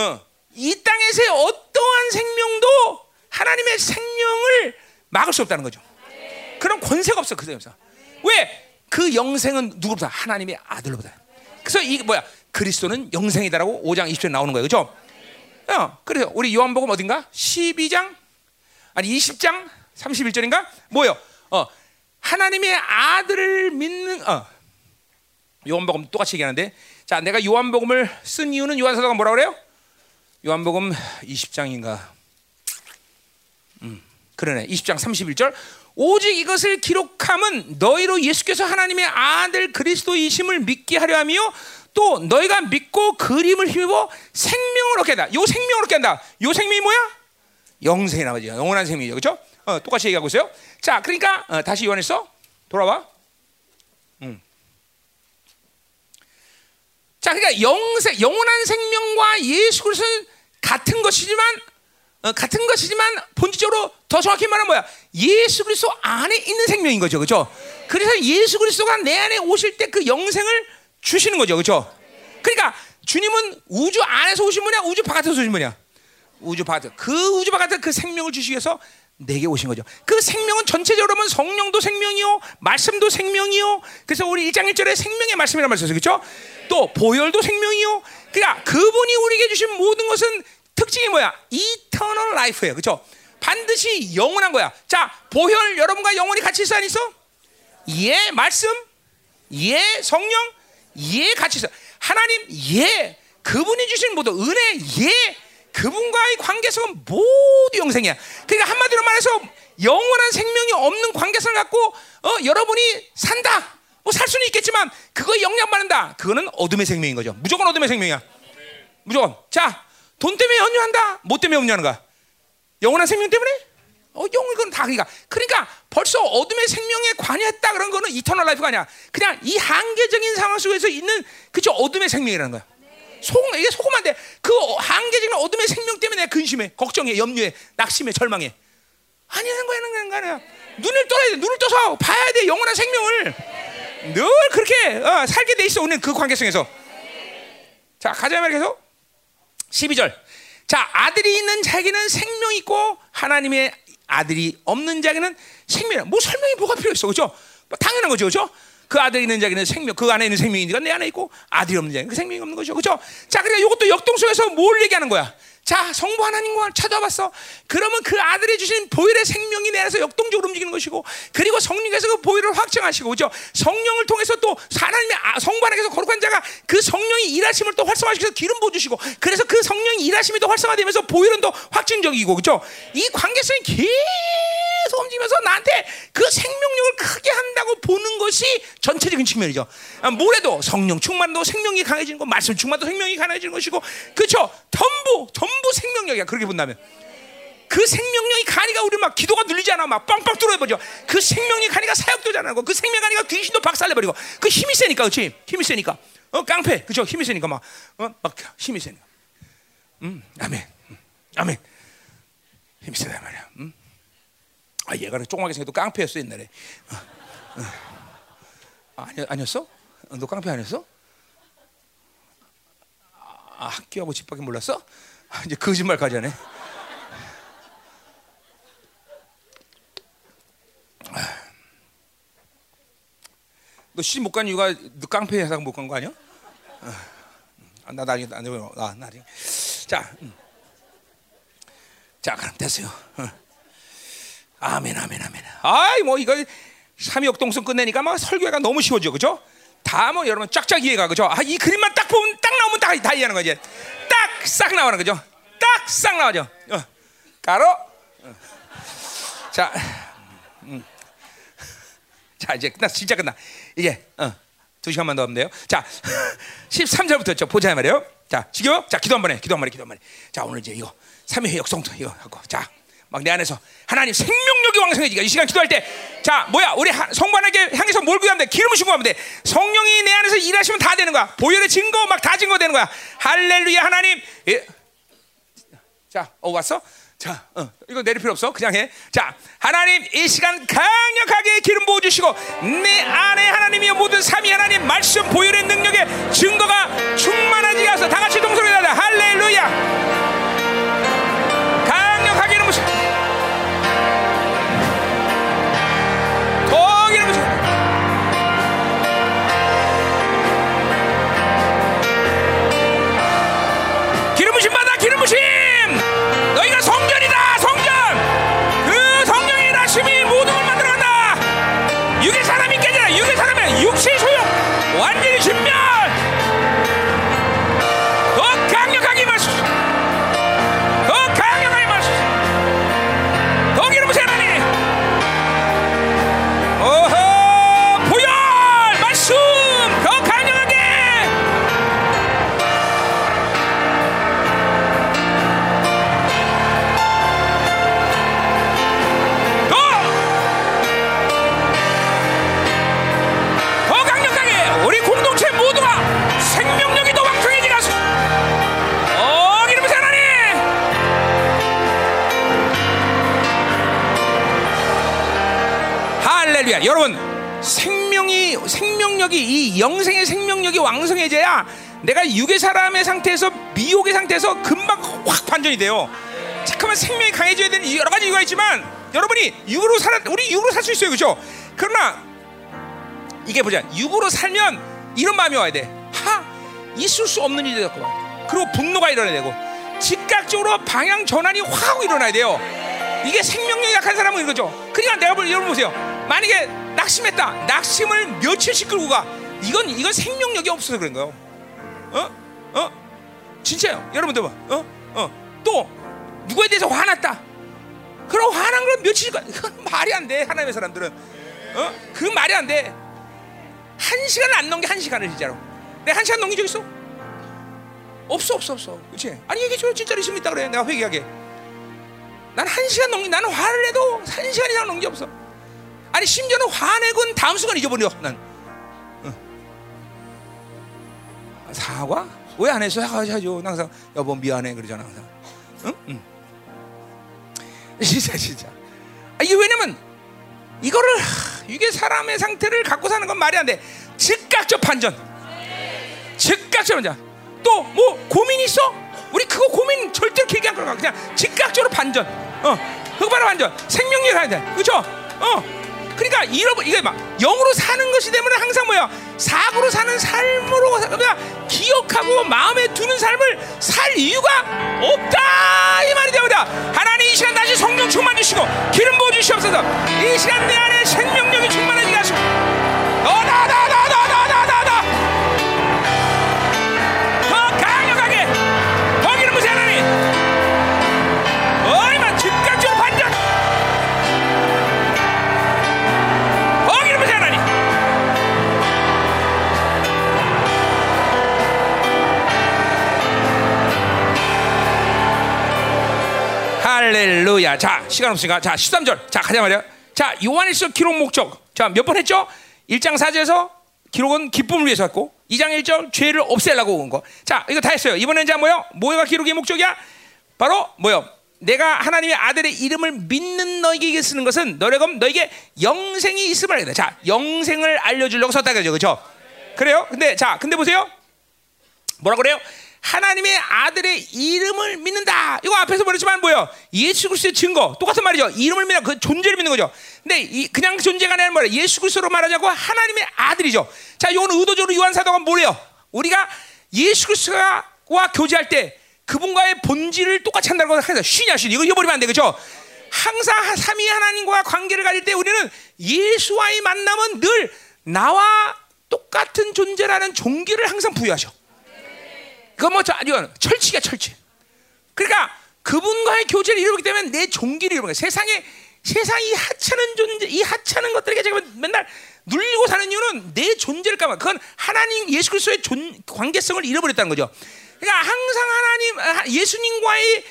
어. 이 땅에서의 어떠한 생명도 하나님의 생명을 막을 수 없다는 거죠. 그런 권세가 없어 그 점에서. 왜? 그 영생은 누구보다 하나님의 아들로보다. 그래서 이 뭐야? 그리스도는 영생이다라고 5장 20절에 나오는 거예요. 그렇죠? 어, 그래서 우리 요한복음 어딘가? 12장 아니 20장 31절인가? 뭐요? 어, 하나님의 아들을 믿는 어. 요한복음 똑같이 얘기하는데 자, 내가 요한복음을 쓴 이유는 요한 사도가 뭐라 그래요? 요한복음 20장인가? 음. 그러네. 20장 31절. 오직 이것을 기록함은 너희로 예수께서 하나님의 아들 그리스도이심을 믿게 하려 하며 또 너희가 믿고 그림을 힘입어 생명을 얻게 한다. 요 생명을 얻게 한다. 요 생명이 뭐야? 영생이 나머지 영원한 생명이죠. 그렇죠? 어, 똑같이 얘기하고 있어요. 자, 그러니까 어, 다시 요한에서 돌아와. 음. 자, 그러니까 영생, 영원한 생명과 예수 그리스도는 같은 것이지만 어, 같은 것이지만 본질적으로 더 정확히 말하면 뭐야? 예수 그리스도 안에 있는 생명인 거죠, 그렇죠? 그래서 예수 그리스도가 내 안에 오실 때 그 영생을 주시는 거죠, 그렇죠? 그러니까 주님은 우주 안에서 오신 분이야, 우주 바깥에서 오신 분이야. 우주 바깥, 그 우주 바깥에 그 생명을 주시기 위해서 내게 오신 거죠. 그 생명은 전체적으로 보면 성령도 생명이요, 말씀도 생명이요. 그래서 우리 1장 1절에 생명의 말씀이라는 말씀이죠. 그렇죠? 또 보혈도 생명이요. 그러니까 그분이 우리에게 주신 모든 것은 특징이 뭐야? eternal life예요. 그렇죠? 반드시 영원한 거야. 자, 보혈 여러분과 영원히 같이 있어 안 있어? 예, 말씀. 예, 성령. 예, 같이 있어. 하나님 예. 그분이 주신 모든 은혜 예. 그분과의 관계성은 모두 영생이야. 그러니까 한마디로 말해서 영원한 생명이 없는 관계성을 갖고 어, 여러분이 산다. 뭐 살 수는 있겠지만 그거 영향 받는다. 그거는 어둠의 생명인 거죠. 무조건 어둠의 생명이야. 무조건. 자, 돈 때문에 염려한다. 뭐 때문에 염려하는 거야? 영원한 생명 때문에? 어, 영 이건 다 그러니까. 그러니까 벌써 어둠의 생명에 관여했다 그런 거는 eternal life가 아니야. 그냥 이 한계적인 상황 속에서 있는 그저 어둠의 생명이라는 거야. 소금 이게 소금한데 그 한계적인 어둠의 생명 때문에 근심해, 걱정해, 염려해, 낙심해, 절망해. 아니라는 거야, 아니라는 거야. 눈을 떠야 돼. 눈을 떠서 봐야 돼. 영원한 생명을 늘 그렇게 어, 살게 돼 있어. 오늘 그 관계성에서. 자, 가자 말해서 12절. 자, 아들이 있는 자에게는 생명이 있고 하나님의 아들이 없는 자에게는 생명. 뭐 설명이 뭐가 필요 있어, 그렇죠? 뭐 당연한 거죠, 그렇죠? 그 아들이 있는 자에게는 생명, 그 안에 있는 생명이니까 내 안에 있고 아들이 없는 자에게는 그 생명이 없는 거죠, 그렇죠? 자, 그러니까 이것도 역동성에서 뭘 얘기하는 거야? 자, 성부 하나님과 찾아봤어. 그러면 그 아들이 주신 보혈의 생명이 내 안에서 역동적으로 움직이는 것이고, 그리고 성령께서 그 보혈을 확정하시고, 그죠? 성령을 통해서 또 하나님의 아, 성부 하나님께서 거룩한 자가 그 성령이 일하심을 또 활성화시켜서 기름 부어주시고, 그래서 그 성령이 일하심이 또 활성화되면서 보혈은 또 확증적이고, 그죠? 이 관계성이 계속 움직이면서 나한테 그 생명력을 크게 한다고 보는 것이 전체적인 측면이죠. 아, 뭐래도 성령 충만도 생명이 강해지는 거, 말씀 충만도 생명이 강해지는 것이고, 그렇죠? 전부 전부 생명력이야. 그렇게 본다면. 그 생명력이 가니까 우리 막 기도가 늘리지 않아 막 빵빵 뚫어버려 그 생명이 가니까 사역도 잘하고 그 생명 가니까 귀신도 박살내버리고 그 힘이 세니까 그렇지 힘이 세니까 어 깡패 그죠 힘이 세니까 막어막 힘이 세니까 음 아멘 음, 아멘 힘이 세다 말이야 음? 아 얘가 조그맣게 생겨도 깡패였어 옛날에 어, 어. 아, 아니, 아니었어? 어, 너 깡패 아니었어? 아, 학교하고 집 밖에 몰랐어? 아, 이제 거짓말까지 하네. 너 시집 못 간 이유가 너 깡패 회사 못 간 거 아니야? 아, 나 나중에 나중에 나 나중에 자, 음. 자 그럼 됐어요. 어. 아멘 아멘 아멘. 아이 뭐 이거 삼역 동성 끝내니까 막 설교가 너무 쉬워져 그죠? 다 뭐 여러분 쫙쫙 이해가 그죠? 아, 이 그림만 딱 보면 딱 나오면 다, 다 이해하는 거지. 딱 싹 나오는 거죠. 딱 싹 나오죠. 어. 가로. 어. 자, 음. 자 이제 끝났 진짜 끝나. 이게 어. 두 시간만 더 하면 돼요. 자, 13절부터 저 보자 말이에요. 자, 지겨. 자, 기도 한번 해. 기도 한번 해. 기도 한번 해. 자, 오늘 이제 이거 삼위의 역성도 이거 하고. 자, 막 내 안에서 하나님 생명력이 왕성해지가 이 시간 기도할 때, 자, 뭐야? 우리 성관에게 향해서 뭘 구하면 돼? 기름을 신고하면 돼. 성령이 내 안에서 일하시면 다 되는 거야. 보혈의 증거 막 다 증거 되는 거야. 할렐루야 하나님. 예. 자, 어 왔어? 자, 어, 이거 내릴 필요 없어. 그냥 해. 자, 하나님 이 시간 강력하게 기름 부어 주시고 내 안에 하나님이 모든 삼위 하나님 말씀 보혈의 능력의 증거가 충만하지 않아서 다 같이 동소리 하자. 할렐루야. 사람 할렐루야. 여러분 생명이 생명력이 이 영생의 생명력이 왕성해져야 내가 육의 사람의 상태에서 미혹의 상태에서 금방 확 반전이 돼요. 잠깐만 생명이 강해져야 되는 여러 가지 이유가 있지만 여러분이 육으로 살아 우리 육으로 살 수 있어요. 그렇죠? 그러나 이게 보자. 육으로 살면 이런 마음이 와야 돼 하! 있을 수 없는 일이 됐구만. 그리고 분노가 일어나야 되고 즉각적으로 방향 전환이 확 일어나야 돼요. 이게 생명력이 약한 사람은 이거죠. 그러니까 내가 볼 여러분 보세요 만약에 낙심했다 낙심을 며칠씩 끌고 가 이건 이건 생명력이 없어서 그런 거예요 어? 어? 진짜요 여러분들 봐 어? 어? 또 누구에 대해서 화났다 그럼 화난 걸 며칠간 그건 말이 안 돼 하나님의 사람들은 어? 그 말이 안 돼 한 시간을 안 넘게 한 시간을 진짜로. 내가 한 시간 넘긴 적 있어? 없어 없어 없어. 그렇지? 아니 이게 저 진짜로 있으면 있다 그래. 내가 회개하게. 난 한 시간 넘긴 나는 화를 내도 한 시간 이상 게 없어. 아니 심지어는 화내곤 다음 순간 잊어버려 난. 응. 사과? 왜 안 했어? 사과하죠. 항상 여보 미안해 그러잖아 항상. 응? 응. 진짜 진짜. 아, 이게 왜냐면 이거를 하, 이게 사람의 상태를 갖고 사는 건 말이 안 돼. 즉각적 판전. 즉각적 판전. 또 뭐 고민 있어? 우리 그거 고민 절대로 길게 안 끌어가. 그냥 즉각적으로 반전. 어, 그거 바로 반전. 생명력 하야 돼. 그렇죠? 어. 그러니까 잃어버 이게 막 영으로 사는 것이 되면 항상 뭐야? 사고로 사는 삶으로 그냥 기억하고 마음에 두는 삶을 살 이유가 없다. 이 말이 되오다. 하나님 이 시간 다시 성령 충만 주시고 기름 부어 주시옵소서. 이 시간 내 안에 생명력이 충만하게 하시고 너나나나나나나나 할렐루야. 자, 시간 없으니까. 자, 13절. 자, 가자 말이야. 자, 요한일서 기록 목적. 자, 몇 번 했죠? 1장 4절에서 기록은 기쁨을 위해서 했고, 2장 1절 죄를 없애려고 온 거. 자, 이거 다 했어요. 이번엔 자 뭐요? 뭐가 기록의 목적이야? 바로 뭐요? 내가 하나님의 아들의 이름을 믿는 너에게 쓰는 것은 너희가 너에게 영생이 있음을 알게 돼. 자, 영생을 알려주려고 썼다 그죠, 그렇죠? 그래요? 근데 자, 근데 보세요. 뭐라 그래요? 하나님의 아들의 이름을 믿는다. 이거 앞에서 말했지만 뭐요? 예수 그리스도의 증거 똑같은 말이죠. 이름을 믿는 그 존재를 믿는 거죠. 근데 이 그냥 존재가 아니라 뭐야? 예수 그리스도로 말하자고 하나님의 아들이죠. 자, 이건 의도적으로 요한 사도가 뭐래요? 우리가 예수 그리스도와 교제할 때 그분과의 본질을 똑같이 한다고 해서 쉬냐 쉬냐 이거 잊어버리면 안 돼, 그렇죠? 항상 삼위 하나님과 관계를 가질 때 우리는 예수와의 만남은 늘 나와 똑같은 존재라는 존귀를 항상 부여하셔. 그건 뭐 저, 이건 철칙이야 철칙. 그러니까 그분과의 교제를 이루기 때문에 내 존귀를 이루는 거야. 세상에 세상 이 하찮은 존재, 이 하찮은 것들에게 제가 맨날 눌리고 사는 이유는 내 존재를 까봐. 그건 하나님 예수 그리스도의 존, 관계성을 잃어버렸다는 거죠. 그러니까 항상 하나님 예수님과의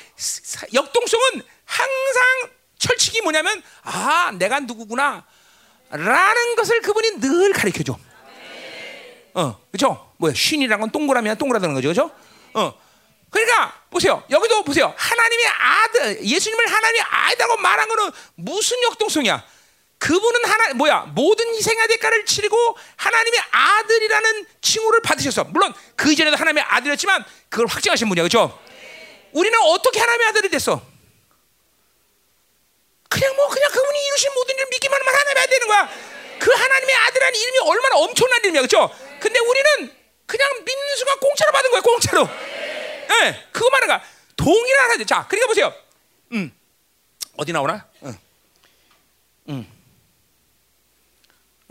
역동성은 항상 철칙이 뭐냐면 아 내가 누구구나 라는 것을 그분이 늘 가르쳐 줘. 어, 그렇죠? 뭐야? 쉰이란 건 동그라미야 동그라드는 거죠, 그렇죠? 어, 그러니까 보세요. 여기도 보세요. 하나님의 아들, 예수님을 하나님의 아들이라고 말한 거는 무슨 역동성이야? 그분은 하나 뭐야? 모든 희생의 대가를 치르고 하나님의 아들이라는 칭호를 받으셨어. 물론 그 이전에도 하나님의 아들이었지만 그걸 확증하신 분이야, 그렇죠? 우리는 어떻게 하나님의 아들이 됐어? 그냥 뭐 그냥 그분이 이루신 모든 일을 믿기만 하면 하나님의 아들이 되는 거야. 그 하나님의 아들이라는 이름이 얼마나 엄청난 이름이야, 그렇죠? 근데 우리는 그냥 믿는 순간 공짜로 받은 거야, 공짜로. 예, 네, 그거 거야. 동일한 하나님. 자, 그러니까 보세요. 음, 어디 나오나? 응. 음.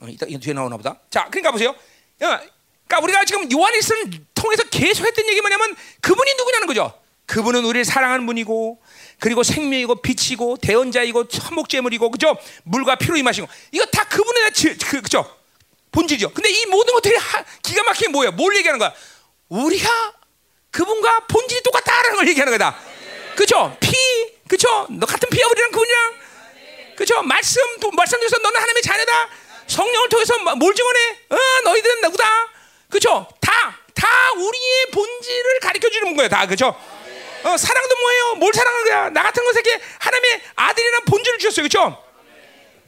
어, 이따 뒤에 나오나 보다. 자, 그러니까 보세요. 그러니까 우리가 지금 요한일서를 통해서 계속 했던 얘기 뭐냐면 그분이 누구냐는 거죠. 그분은 우리를 사랑하는 분이고 그리고 생명이고 빛이고 대언자이고 천목제물이고 그죠? 물과 피로 임하시고 이거 다 그분의 그, 그죠? 본질이죠. 근데 이 모든 것들이 하, 기가 막히게 뭐예요? 뭘 얘기하는 거야? 우리가 그분과 본질이 똑같다라는 걸 얘기하는 거다. 그죠? 피, 그죠? 너 같은 피야 우리랑 그분이랑, 그죠? 말씀, 또 말씀 중에서 너는 하나님의 자녀다. 성령을 통해서 뭘 증언해? 어, 너희들은 누구다? 그죠? 다, 다 우리의 본질을 가르쳐 주는 거예요. 다, 그죠? 어, 사랑도 뭐예요? 뭘 사랑하는 거야? 나 같은 것에게 하나님의 아들이라는 본질을 주셨어요. 그죠?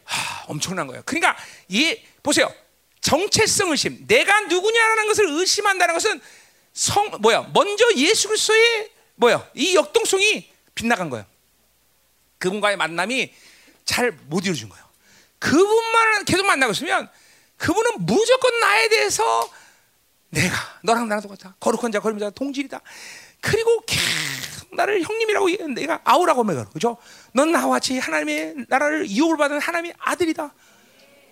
하, 엄청난 거예요. 그러니까 이 보세요. 정체성 의심, 내가 누구냐라는 것을 의심한다는 것은 성 뭐야? 먼저 예수 그리스도의 뭐야? 이 역동성이 빗나간 거예요. 그분과의 만남이 잘 못 이루어진 거예요. 그분만 계속 만나고 있으면 그분은 무조건 나에 대해서 내가 너랑 나랑 똑같아. 거룩한 자, 거룩한 자, 동질이다. 그리고 계속 나를 형님이라고 내가 아우라고 매가 그죠? 넌 나와 같이 하나님의 나라를 이용을 받은 하나님의 아들이다.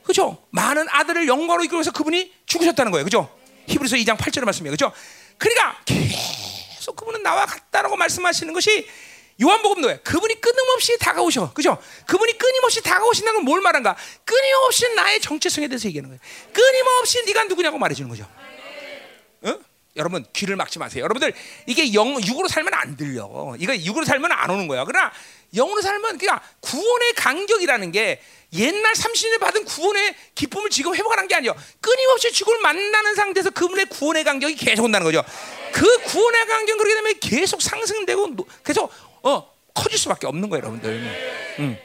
그죠? 많은 아들을 영광으로 이끌어서 그분이 죽으셨다는 거예요. 그죠? 히브리서 2장 8절의 말씀이에요. 그죠? 그러니까 계속 그분은 나와 같다라고 말씀하시는 것이 요한복음 노예 그분이 끊임없이 다가오셔 그죠 그분이 끊임없이 다가오신다는 건 뭘 말한가 끊임없이 나의 정체성에 대해서 얘기하는 거예요 끊임없이 네가 누구냐고 말해 주는 거죠 어? 여러분 귀를 막지 마세요 여러분들 이게 영 육으로 살면 안 들려 이거 육으로 살면 안 오는 거야 그러나 영으로 살면 그러니까 구원의 간격이라는 게 옛날 30년 받은 구원의 기쁨을 지금 회복하는 게 아니에요. 끊임없이 죽을 만나는 상태에서 그분의 구원의 간격이 계속 온다는 거죠. 그 구원의 간격 그렇게 되면 계속 상승되고 계속 어 커질 수밖에 없는 거예요, 여러분들. 음.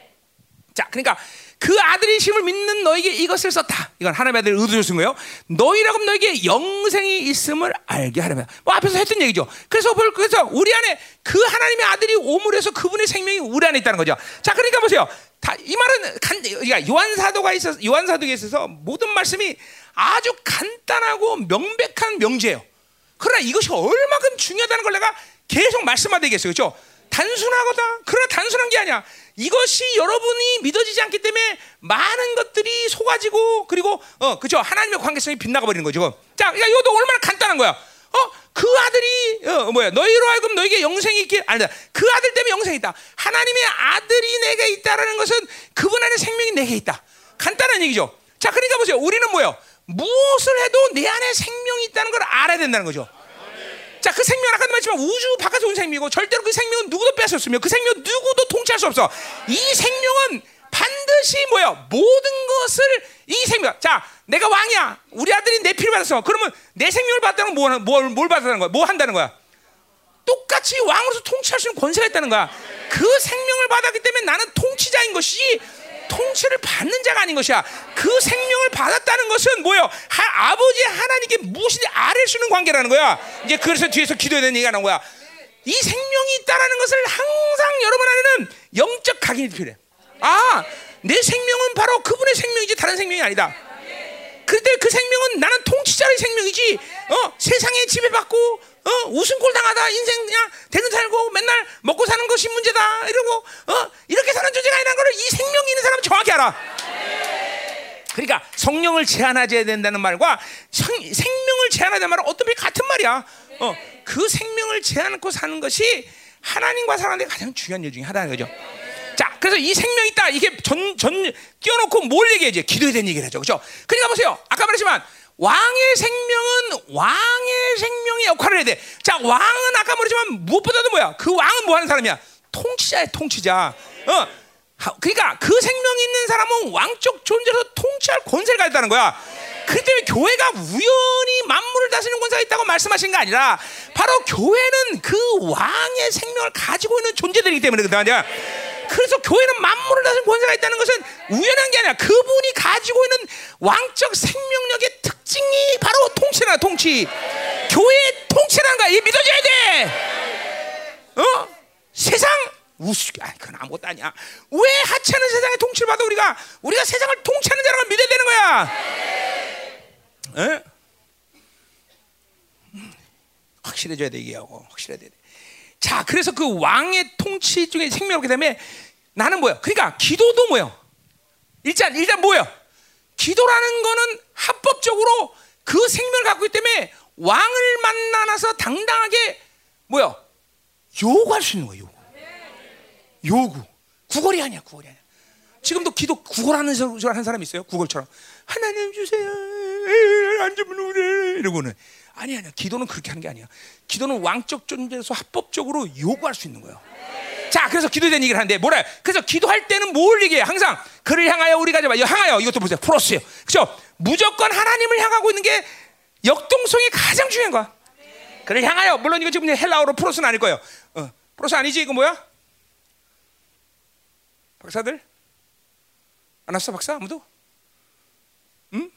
자, 그러니까 그 아들의 힘을 믿는 너에게 이것을 썼다. 이건 하나님의 아들 의도를 쓴 거예요. 너희라고 너에게 영생이 있음을 알게 하려면. 뭐 앞에서 했던 얘기죠. 그래서 그래서 우리 안에 그 하나님의 아들이 오물해서 그분의 생명이 우리 안에 있다는 거죠. 자, 그러니까 보세요. 다, 이 말은 간, 그러니까 요한 사도가 있어 요한 사도에 있어서 모든 말씀이 아주 간단하고 명백한 명제예요. 그러나 이것이 얼마큼 중요하다는 걸 내가 계속 말씀하되겠어요, 그렇죠? 단순하거다. 그러나 단순한 게 아니야. 이것이 여러분이 믿어지지 않기 때문에 많은 것들이 속아지고 그리고 어 그죠 하나님의 관계성이 빗나가 버리는 거죠. 자, 그러니까 이것도 얼마나 간단한 거야. 어, 그 아들이 어, 뭐야? 너희로 하여금 너에게 영생이 있길 아니다. 그 아들 때문에 영생이 있다. 하나님의 아들이 내게 있다라는 것은 그분 안에 생명이 내게 있다. 간단한 얘기죠. 자, 그러니까 보세요. 우리는 뭐요? 무엇을 해도 내 안에 생명이 있다는 걸 알아야 된다는 거죠. 자, 그 생명 아까도 말했지만 우주 바깥에 온 생명이고 절대로 그 생명은 누구도 뺏을 수 없으며 그 생명 누구도 통치할 수 없어. 이 생명은 반드시 뭐야? 모든 것을 이 생명. 자, 내가 왕이야. 우리 아들이 내 피를 받았어. 그러면 내 생명을 받다는 건 뭘, 뭘, 뭘 받았다는 거야? 뭐 한다는 거야? 똑같이 왕으로서 통치할 수 있는 권세가 있다는 거야. 그 생명을 받았기 때문에 나는 통치자인 것이 통치를 받는 자가 아닌 것이야. 그 생명을 받았다는 것은 뭐요? 하, 아버지 하나님께 무엇이든 아뢰 주는 관계라는 거야. 이제 그래서 뒤에서 기도해야 되는 얘기가 나온 거야. 이 생명이 있다라는 것을 항상 여러분 안에는 영적 각인이 필요해. 아, 내 생명은 바로 그분의 생명이지 다른 생명이 아니다. 그때 그 생명은 나는 통치자의 생명이지. 어, 세상에 지배받고 어, 웃음꼴 당하다 인생 그냥 대근 살고 맨날 먹고 사는 것이 문제다 이러고 어, 이렇게 사는 존재가 아니라는 것을 이 생명이 있는 사람은 정확히 알아. 그러니까 성령을 제한하지 된다는 말과 성, 생명을 제한하자는 말은 어떤 게 같은 말이야. 어, 그 생명을 제한하고 사는 것이 하나님과 사람의 가장 중요한 일 중에 하나인 거죠. 자, 그래서 이 생명이 있다. 이게 전, 전, 띄워놓고 뭘 얘기해야지? 기도에 대한 얘기를 하죠. 그죠? 그러니까 보세요. 아까 말했지만, 왕의 생명은 왕의 생명의 역할을 해야 돼. 자, 왕은 아까 말했지만, 무엇보다도 뭐야? 그 왕은 뭐 하는 사람이야? 통치자야, 통치자. 어. 그러니까 그 생명이 있는 사람은 왕적 존재로 통치할 권세를 가졌다는 거야. 그 때문에 교회가 우연히 만물을 다스리는 권세가 있다고 말씀하신 게 아니라 바로 교회는 그 왕의 생명을 가지고 있는 존재들이기 때문에 그다 아니야. 그래서 교회는 만물을 다스리는 권세가 있다는 것은 우연한 게 아니라 그분이 가지고 있는 왕적 생명력의 특징이 바로 통치라 통치. 교회의 통치라는 거야. 이 믿어져야 돼. 어? 세상 우습게 아 그건 아무것도 아니야. 왜 하찮은 세상에 통치를 받아 우리가 우리가 세상을 통치하는 자라고 믿어야 되는 거야. 에? 확실해져야 돼 이게 하고 확실해야 돼. 자, 그래서 그 왕의 통치 중에 생명을 얻게 되면 나는 뭐야? 그러니까 기도도 뭐야? 일단 일단 뭐야? 기도라는 거는 합법적으로 그 생명을 갖고 있기 때문에 왕을 만나서 당당하게 뭐야? 요구할 수 있는 거야. 요구. 요구. 구걸이 아니야. 구걸이 아니야. 지금도 기도 구걸하는 하는 사람 있어요? 구걸처럼 하나님 주세요. 안 주면 우리 이러고는 아니 아니야. 기도는 그렇게 하는 게 아니야. 기도는 왕적 존재에서 합법적으로 요구할 수 있는 거예요. 자, 그래서 대한 얘기를 하는데 뭐래? 그래서 기도할 때는 뭘 얘기해? 항상 그를 향하여 우리가 잡아. 향하여 이것도 보세요. 프로스예요. 그렇죠? 무조건 하나님을 향하고 있는 게 역동성이 가장 중요한 거야. 그를 향하여 물론 이거 지금 헬라어로 프로스는 아닐 거예요. 어, 프로스 아니지 이거 뭐야? 박사들? 안 왔어 박사 아무도? 응?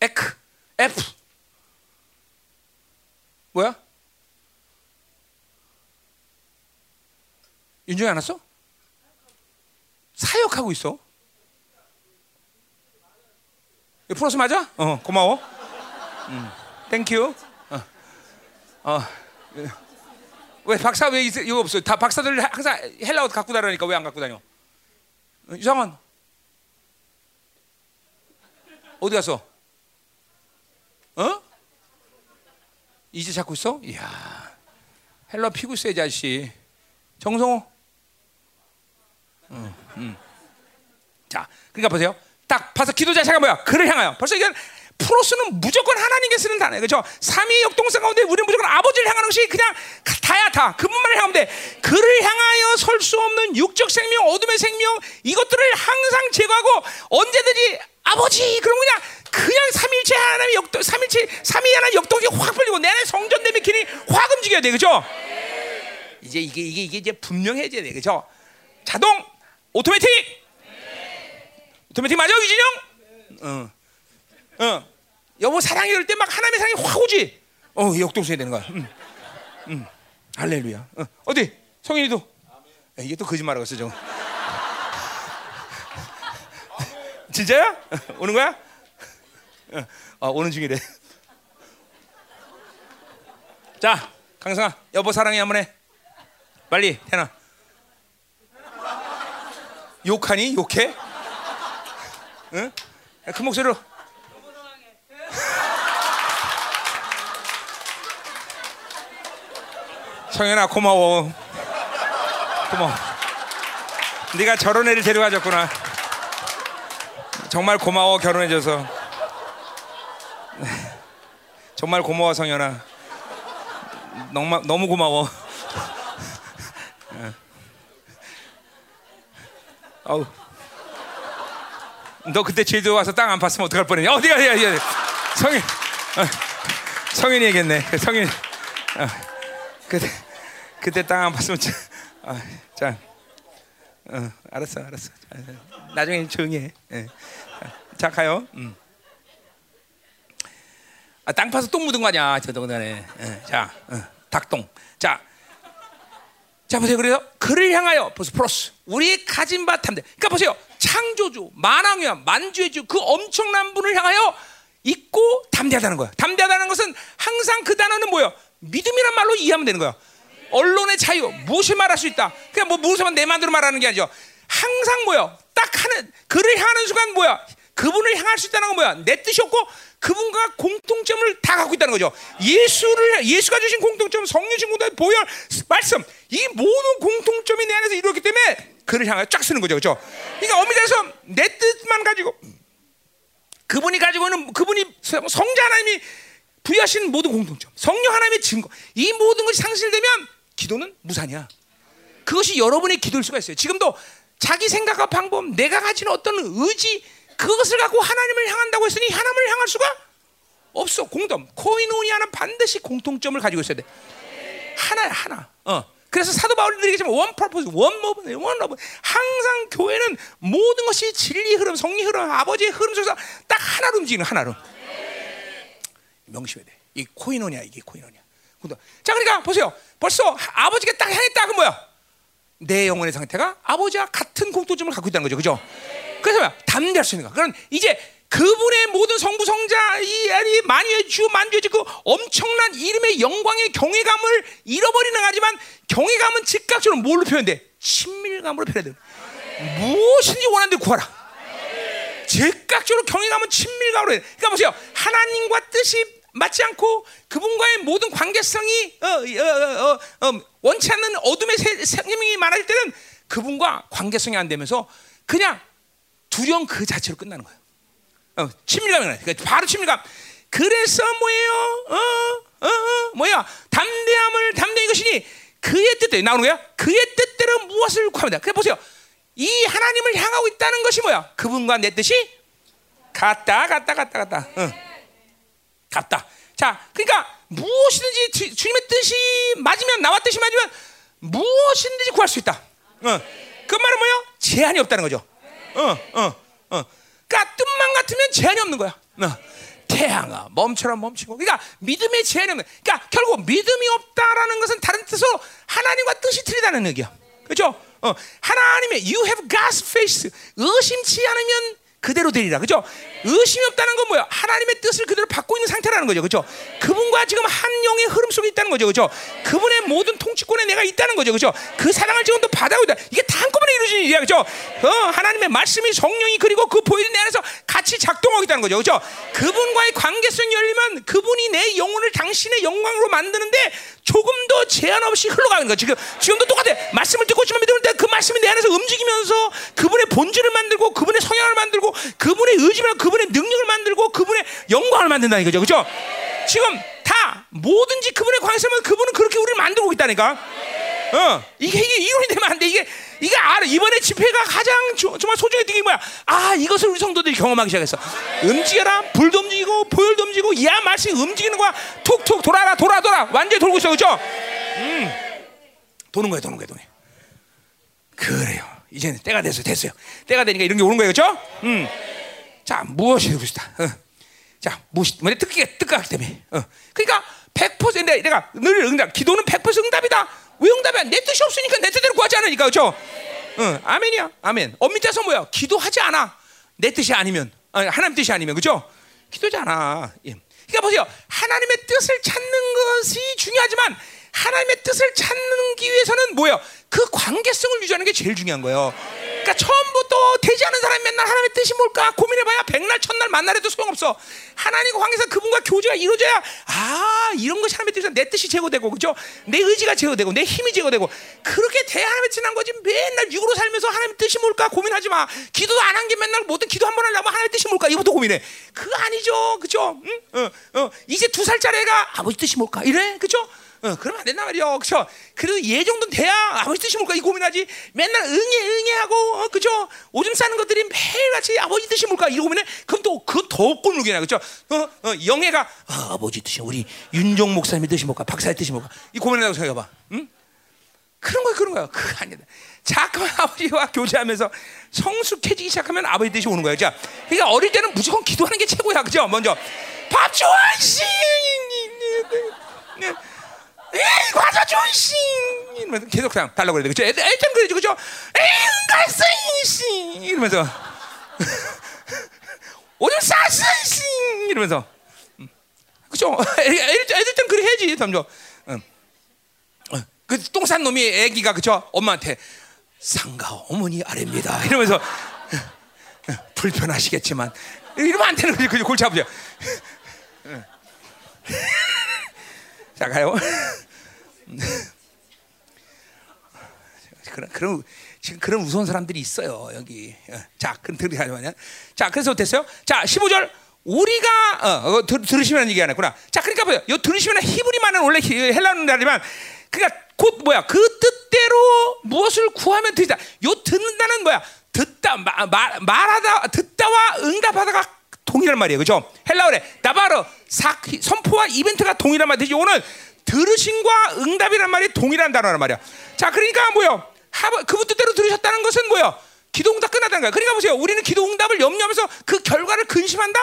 에크 F 뭐야? 윤정이 안 왔어? 사역하고 있어. 플러스 맞아? 어, 고마워. 음, thank you. 어, 어. 왜 박사 왜 이거 없어? 다 박사들 항상 헬라어 갖고 다니니까 왜 안 갖고 다녀? 어, 이상한. 어디 갔어? 어? 이제 찾고 있어? 이야, 헬라 피고 있어야지 아저씨. 정성호. 음, 음. 자, 그러니까 보세요. 딱 봐서 기도 자체가 뭐야? 그를 향하여. 벌써 이건 프로스는 무조건 하나님께 쓰는 단어예요. 그죠? 삼위 역동성 가운데 우리는 무조건 아버지를 향하는 것이 그냥 다야 다. 그분만을 향하면 돼. 그를 향하여 설 수 없는 육적 생명, 어둠의 생명 이것들을 항상 제거하고 언제든지 아버지 그러면 그냥 그냥 삼일체 하나님의 역동 삼일체 삼위 하나님 역동이 확 풀리고 내 안에 성전 내비키니 확 움직여야 돼. 그죠? 이제 이게 이게 이게 이제 분명해져야 돼. 그죠? 자동 오토매틱 오토매틱 맞아 유진영? 어. 어. 여보 사랑해 이럴 때 막 하나님의 사랑이 확 오지. 어, 역동성이 되는 거야. 음. 음. 할렐루야. 어. 어디? 성인이도. 야, 이게 또 거짓말하고 있어, 저. 진짜야? 어, 오는 거야? 어, 어, 오는 중이래. 자, 강성아, 여보 사랑해 한번 해. 빨리 해놔. 욕하니? 욕해? 응? 그 목소리로. 성현아 고마워. 고마워. 네가 저런 애를 데려가졌구나. 정말 고마워 결혼해줘서. 정말 고마워 성현아. 너무 너무 고마워. 어우. 너 그때 제주도 와서 땅 안 팠으면 어떡할 뻔했냐? 어디가 어디가 어디가 성인 어, 성인이 얘기했네. 성인 어, 그때 그때 땅 안 팠으면 자, 어, 자 어, 알았어 알았어. 나중에 조용히 해. 예. 자 가요. 음. 아, 땅 파서 똥 묻은 거 아니야 저 동안에. 예. 자 어, 닭똥. 자. 자 보세요. 그래서 그를 향하여 벌써 플러스 우리의 가진 바 탐대. 그러니까 보세요. 창조주, 만왕이야, 만주의 주 그 엄청난 분을 향하여 있고 담대하다는 거야. 담대하다는 것은 항상 그 단어는 뭐야? 믿음이란 말로 이해하면 되는 거야. 언론의 자유, 무엇을 말할 수 있다. 그냥 뭐 무엇만 내 마음대로 말하는 게 아니죠. 항상 뭐야? 딱 하는 그를 향하는 순간 뭐야? 그분을 향할 수 있다는 건 뭐야? 내 뜻이 없고 그분과 공통점을 다 갖고 있다는 거죠. 예수를 예수가 주신 공통점, 성령 주신 공통점, 보혈, 말씀 이 모든 공통점이 내 안에서 이루었기 때문에 그를 향하여 쫙 쓰는 거죠, 그렇죠? 그러니까 엄밀해서 내 뜻만 가지고 그분이 가지고 있는 그분이 성자 하나님이 부여하신 모든 공통점, 성령 하나님의 증거, 이 모든 것이 상실되면 기도는 무산이야. 그것이 여러분의 기도일 수가 있어요. 지금도 자기 생각과 방법, 내가 가진 어떤 의지 그것을 갖고 하나님을 향한다고 했으니 하나님을 향할 수가 없어. 공동. 코이노니아는 반드시 공통점을 가지고 있어야 돼. 하나야 하나. 어. 그래서 사도 바울이 얘기지만 one purpose, one move, one love. 항상 교회는 모든 것이 진리 흐름, 성령 흐름, 아버지의 흐름 속에서 딱 하나로 움직이는 하나로. 명심해야 돼. 이 코이노니아 이게 코이노니아. 자, 그러니까 보세요. 벌써 아버지가 딱 향했다 그 뭐야? 내 영혼의 상태가 아버지와 같은 공통점을 갖고 있다는 거죠, 그죠? 그래서 뭐야? 담대할 수 있는 거야. 그럼 이제 그분의 모든 성부 성자 이 아니 만유의 주 만주의 그 엄청난 이름의 영광의 경외감을 잃어버리는 하지만 경외감은 즉각적으로 뭘로 표현돼? 친밀감으로 표현돼. 무엇인지 원하는 대 구하라. 즉각적으로 경외감은 친밀감으로 해. 그러니까 보세요. 하나님과 뜻이 맞지 않고 그분과의 모든 관계성이 어, 어, 어, 어 원치 않는 어둠의 생명이 많아질 때는 그분과 관계성이 안 되면서 그냥 두려움 그 자체로 끝나는 거예요. 어, 친밀감이 나. 그러니까 바로 친밀감. 그래서 뭐예요? 어, 어, 어, 뭐야? 담대함을 담대 이것이니 그의 뜻대로 나오는 거야. 그의 뜻대로 무엇을 구합니다. 그래 보세요. 이 하나님을 향하고 있다는 것이 뭐야? 그분과 내 뜻이 같다, 같다, 같다, 같다. 어. 같다. 자, 그러니까 무엇이든지 주, 님의 뜻이 맞으면 나와 뜻이 맞으면 무엇이든지 구할 수 있다. 어. 그 말은 뭐요? 제한이 없다는 거죠. 어, 어, 어. 그러니까 뜻만 같으면 제한이 없는 거야. 어. 태양아 멈춰라 멈추고. 그러니까 믿음의 제한이 없는. 그러니까 결국 믿음이 없다라는 것은 다른 뜻으로 하나님과 뜻이 틀리다는 얘기야. 그렇죠? 어, 하나님의 you have God's face 의심치 않으면 그대로 되리라. 그죠? 의심이 없다는 건 뭐야? 하나님의 뜻을 그대로 받고 있는 상태라는 거죠. 그죠? 그분과 지금 한 영의 흐름 속에 있다는 거죠. 그죠? 그분의 모든 통치권에 내가 있다는 거죠. 그죠? 그 사랑을 지금 또 받아오고 있다. 이게 다 한꺼번에 이루어지는 일이야. 그죠? 어, 하나님의 말씀이 성령이 그리고 그 보이는 내 안에서 같이 작동하고 있다는 거죠. 그죠? 그분과의 관계성이 열리면 그분이 내 영혼을 당신의 영광으로 만드는데 조금 더 제한 없이 흘러가는 거야. 지금 지금도 똑같아. 말씀을 듣고 있지만 믿으면 그 말씀이 내 안에서 움직이면서 그분의 본질을 만들고 그분의 성향을 만들고 그분의 의지를 그분의 능력을 만들고 그분의 영광을 만든다는 거죠. 그렇죠? 지금 다 뭐든지 그분의 관심은 그분은 그렇게 우리를 만들고 있다니까. 어, 이게, 이게 이론이 되면 안 돼. 이게, 이게 알아. 이번에 집회가 가장 조, 정말 소중했던 게 뭐야? 아, 이것을 우리 성도들이 경험하기 시작했어. 움직여라. 불도 움직이고, 보혈도 움직이고, 야, 말씀이 움직이는 거야. 툭툭 돌아라, 돌아, 돌아. 완전히 돌고 있어. 그죠? 음. 도는 거야, 도는 거야, 도는 거야. 그래요. 이제는 때가 됐어요, 됐어요. 때가 되니까 이런 게 오는 거예요. 그죠? 음. 자, 무엇이 되고 싶다. 어. 자, 무엇이, 뭐, 뜻기가, 뜻하기 때문에. 어. 그러니까 100% 내가, 내가 늘 응답, 기도는 100% 응답이다. 왜 응답이 안? 내 뜻이 없으니까 내 뜻대로 구하지 않으니까 그렇죠? 응, 아멘이야, 아멘. 엄밀히 따서 뭐야? 기도하지 않아. 내 뜻이 아니면, 아니, 하나님 뜻이 아니면 그렇죠? 기도지 않아. 예. 그러니까 보세요, 하나님의 뜻을 찾는 것이 중요하지만 하나님의 뜻을 찾기 위해서는 뭐예요? 그 관계성을 유지하는 게 제일 중요한 거예요. 그러니까 처음부터 되지 않은 사람이 맨날 하나님의 뜻이 뭘까 고민해봐야 백날 첫날 만날에도 소용없어. 하나님과 관계에서 그분과 교제가 이루어져야 아 이런 것이 하나님의 뜻이야. 내 뜻이 제거되고 그죠? 내 의지가 제거되고 내 힘이 제거되고 그렇게 돼야 하나님의 뜻이 난 거지. 맨날 육으로 살면서 하나님의 뜻이 뭘까 고민하지 마. 기도도 안한 게 맨날 뭐든 기도 한 번 하려면 하나님의 뜻이 뭘까 이것도 고민해. 그거 아니죠, 그죠? 응? 어, 어. 이제 두 살짜리 애가 아버지 뜻이 뭘까 이래, 그죠? 어, 그러면 안 된단 말이요. 그죠? 그래도 얘 정도는 돼야 아버지 뜻이 뭘까 이 고민하지. 맨날 응애 응애 하고 어, 그죠? 오줌 싸는 것들이 매일같이 아버지 뜻이 뭘까 이거 고민해. 그럼 또 그건 더 꼴룩이나 그죠? 어, 어, 영애가 어, 아버지 뜻이 우리 윤종 목사님의 뜻이 뭘까? 박사의 뜻이 뭘까? 이 고민하고 생각해봐. 응? 그런 거야 그런 거야. 그거 아니다. 자꾸만 아버지와 교제하면서 성숙해지기 시작하면 아버지 뜻이 오는 거야. 자, 그러니까 어릴 때는 무조건 기도하는 게 최고야. 그죠? 먼저 밥 좋아 씨. 에이 과자 좋이씨 이러면서 계속 그냥 달라고 그래야? 애들 애들 그러죠 그죠? 에이 갈색이씨 이러면서 오늘 싸스씨 이러면서 그죠? 애들 애들 땐 그래 해야지 점점 그똥 싼 놈이 애기가 그죠? 엄마한테 상가 어머니 아래입니다 이러면서 불편하시겠지만 이러면 안 되는 거지 그죠? 골치 아프죠? 자 가요. 그런 그런 지금 그런 무서운 사람들이 있어요 여기. 자 그럼 들으시면 자 그래서 됐어요. 자 15절 우리가 어, 어 들, 들으시면 얘기 안 했구나. 자 그러니까 뭐요? 요 들으시면 히브리만은 원래 헬라어이지만 그러니까 곧 뭐야 그 뜻대로 무엇을 구하면 듣다. 요 듣는다는 뭐야? 듣다 마, 마, 말하다 듣다와 응답하다가 동일한 말이에요. 그죠? 헬라어래 나바로 사, 선포와 이벤트가 동일한 말이지. 오늘 들으심과 응답이란 말이 동일한 단어란 말이야. 자, 그러니까 뭐요? 그분 뜻대로 들으셨다는 것은 뭐요? 기도 응답 끝났다는 거야. 그러니까 보세요. 우리는 기도 응답을 염려하면서 그 결과를 근심한다?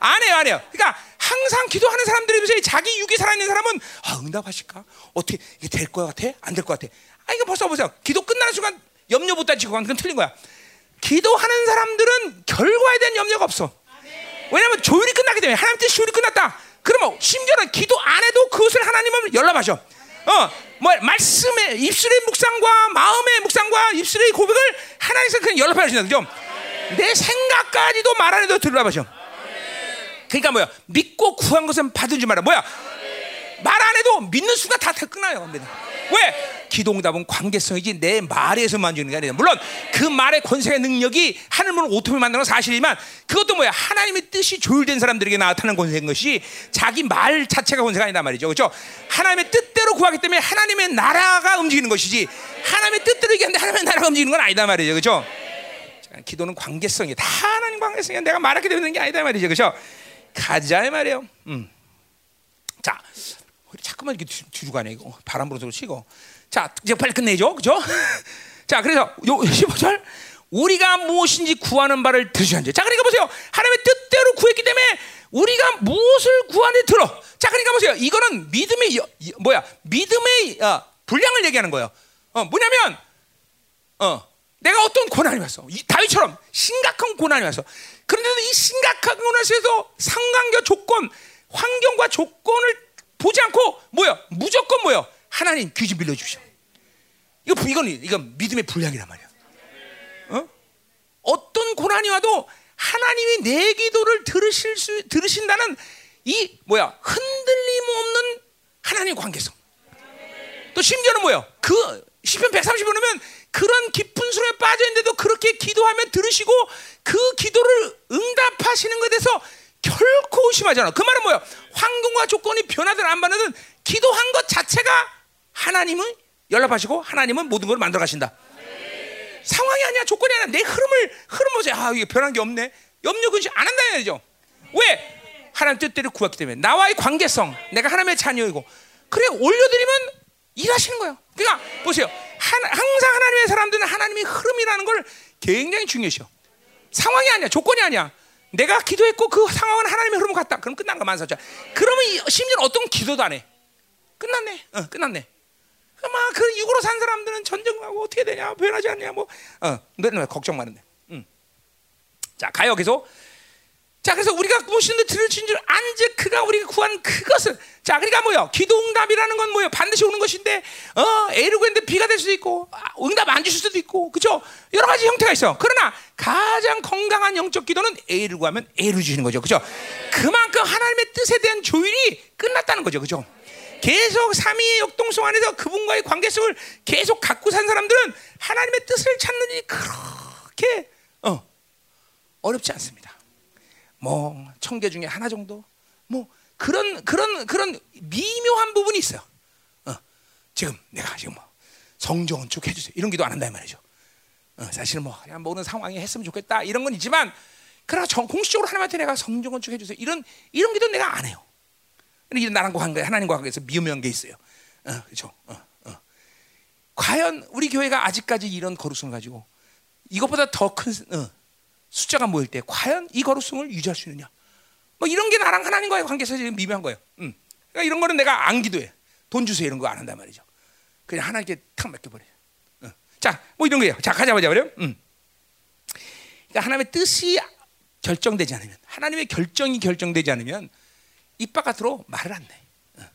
안 해요, 안 해요. 그러니까 항상 기도하는 사람들이 보세요. 자기 육이 살아있는 사람은 아, 응답하실까? 어떻게 이게 될 것 같아? 안 될 것 같아? 아, 이거 벌써 보세요. 기도 끝나는 순간 염려 못 따지고 그건 틀린 거야. 기도하는 사람들은 결과에 대한 염려가 없어. 왜냐하면 조율이 끝나기 때문에 하나님 뜻 조율이 끝났다. 그러면 심지어는 기도 안 해도 그것을 하나님은 연락하셔. 어, 뭐 말씀의 입술의 묵상과 마음의 묵상과 입술의 고백을 하나님께서 그냥 연락하신다. 그죠? 내 생각까지도 말 안 해도 들어봐셔. 그러니까 뭐야? 믿고 구한 것은 받은 줄 말아. 뭐야? 말 안 해도 믿는 순간 다 끝나요. 왜? 기도응답은 관계성이지 내 말에서만 주는 게 아니라 물론 그 말의 권세의 능력이 하늘문을 오토미 만드는 건 사실이지만 그것도 뭐야 하나님의 뜻이 조율된 사람들에게 나타나는 권세인 것이 자기 말 자체가 권세가 아니다 말이죠. 그렇죠? 하나님의 뜻대로 구하기 때문에 하나님의 나라가 움직이는 것이지 하나님의 뜻대로 얘기하는데 하나님의 나라가 움직이는 건 아니다 말이죠. 그렇죠? 기도는 관계성이 다 하나님 관계성이 내가 말하게 되는 게 아니다 말이죠. 그렇죠? 가자 이 말이에요. 음. 자 자꾸만 이렇게 뒤로 가네 이거. 바람 불어서 치고. 자 이제 빨리 끝내죠. 그죠? 자 그래서 요 15절. 우리가 무엇인지 구하는 바를 들으셨는지 자 그러니까 보세요. 하나님의 뜻대로 구했기 때문에 우리가 무엇을 구하는지 들어. 자 그러니까 보세요. 이거는 믿음의 여, 뭐야? 믿음의 어, 분량을 얘기하는 거예요. 어 뭐냐면 어 내가 어떤 고난이 왔어. 이 다윗처럼 심각한 고난이 왔어. 그런데도 이 심각한 고난에서 상관계 조건 환경과 조건을 보지 않고 뭐야? 무조건 뭐야? 하나님 귀좀 빌려 주십시오. 이거 이건 이건 믿음의 분량이란 말이야. 어? 어떤 고난이 와도 하나님이 내 기도를 들으실 수 들으신다는 이 뭐야? 흔들림 없는 하나님의 관계성. 또 심지어는 뭐예요? 그 시편 130번이면 그런 깊은 수에 빠져 있는데도 그렇게 기도하면 들으시고 그 기도를 응답하시는 것에 대해서 결코 의심하지 않아. 그 말은 뭐예요? 환경과 조건이 변하든 안 변하든 기도한 것 자체가 하나님은 연락하시고 하나님은 모든 걸 만들어 가신다. 상황이 아니야 조건이 아니야 내 흐름을 흐름 보세요. 아 이게 변한 게 없네. 염려 근심 안 한다 이거죠. 왜? 하나님 뜻대로 구했기 때문에 나와의 관계성, 내가 하나님의 자녀이고 그래 올려드리면 일하시는 거예요. 그러니까 보세요. 한, 항상 하나님의 사람들은 하나님의 흐름이라는 걸 굉장히 중요시요. 상황이 아니야, 조건이 아니야. 내가 기도했고 그 상황은 하나님의 흐름 같다. 그럼 끝난 거 만사자. 그러면 심지어 어떤 기도도 안 해. 끝났네. 어, 끝났네. 막그 육으로 산 사람들은 전쟁하고 어떻게 되냐, 변하지 않냐, 뭐, 어, 너 걱정 많은데. 음. 자, 가요 계속. 자, 그래서 우리가 무엇이든 들으신 줄 안제 그가 우리가 구한 그것을 자, 그러니까 뭐요? 기도 응답이라는 건 뭐요? 반드시 오는 것인데, 어, A를 구했는데 B가 될 수도 있고, 아, 응답 안 주실 수도 있고, 그죠? 여러 가지 형태가 있어. 그러나 가장 건강한 영적 기도는 A를 구하면 A를 주시는 거죠, 그죠? 그만큼 하나님의 뜻에 대한 조율이 끝났다는 거죠, 그죠? 계속 삼위의 역동성 안에서 그분과의 관계성을 계속 갖고 산 사람들은 하나님의 뜻을 찾는 일이 그렇게 어, 어렵지 않습니다. 뭐 청계 중에 하나 정도, 뭐 그런 그런 그런 미묘한 부분이 있어요. 어, 지금 내가 지금 뭐 성정 건축 해주세요 이런 기도 안 한다 말이죠. 어, 사실 뭐 그냥 모든 상황이 했으면 좋겠다 이런 건 있지만 그러나 정, 공식적으로 하나님한테 내가 성정 건축 해주세요 이런 이런 기도 내가 안 해요. 이런 나랑과 관계, 하나님과 관계에서 미묘한 게 있어요. 어, 그렇죠. 어, 어. 과연 우리 교회가 아직까지 이런 거룩성을 가지고 이것보다 더큰 어, 숫자가 모일 때 과연 이 거룩성을 유지할 수 있느냐? 뭐 이런 게 나랑 하나님과의 관계에서 지금 미묘한 거예요. 음. 그러니까 이런 거는 내가 안 기도해. 돈 주세요 이런 거 안 한단 말이죠. 그냥 하나님께 탁 맡겨버려. 어. 자, 뭐 이런 거예요. 자, 가자 보자 그래요. 음. 그러니까 하나님의 뜻이 결정되지 않으면, 하나님의 결정이 결정되지 않으면 입 바깥으로 말을 안 내. 어.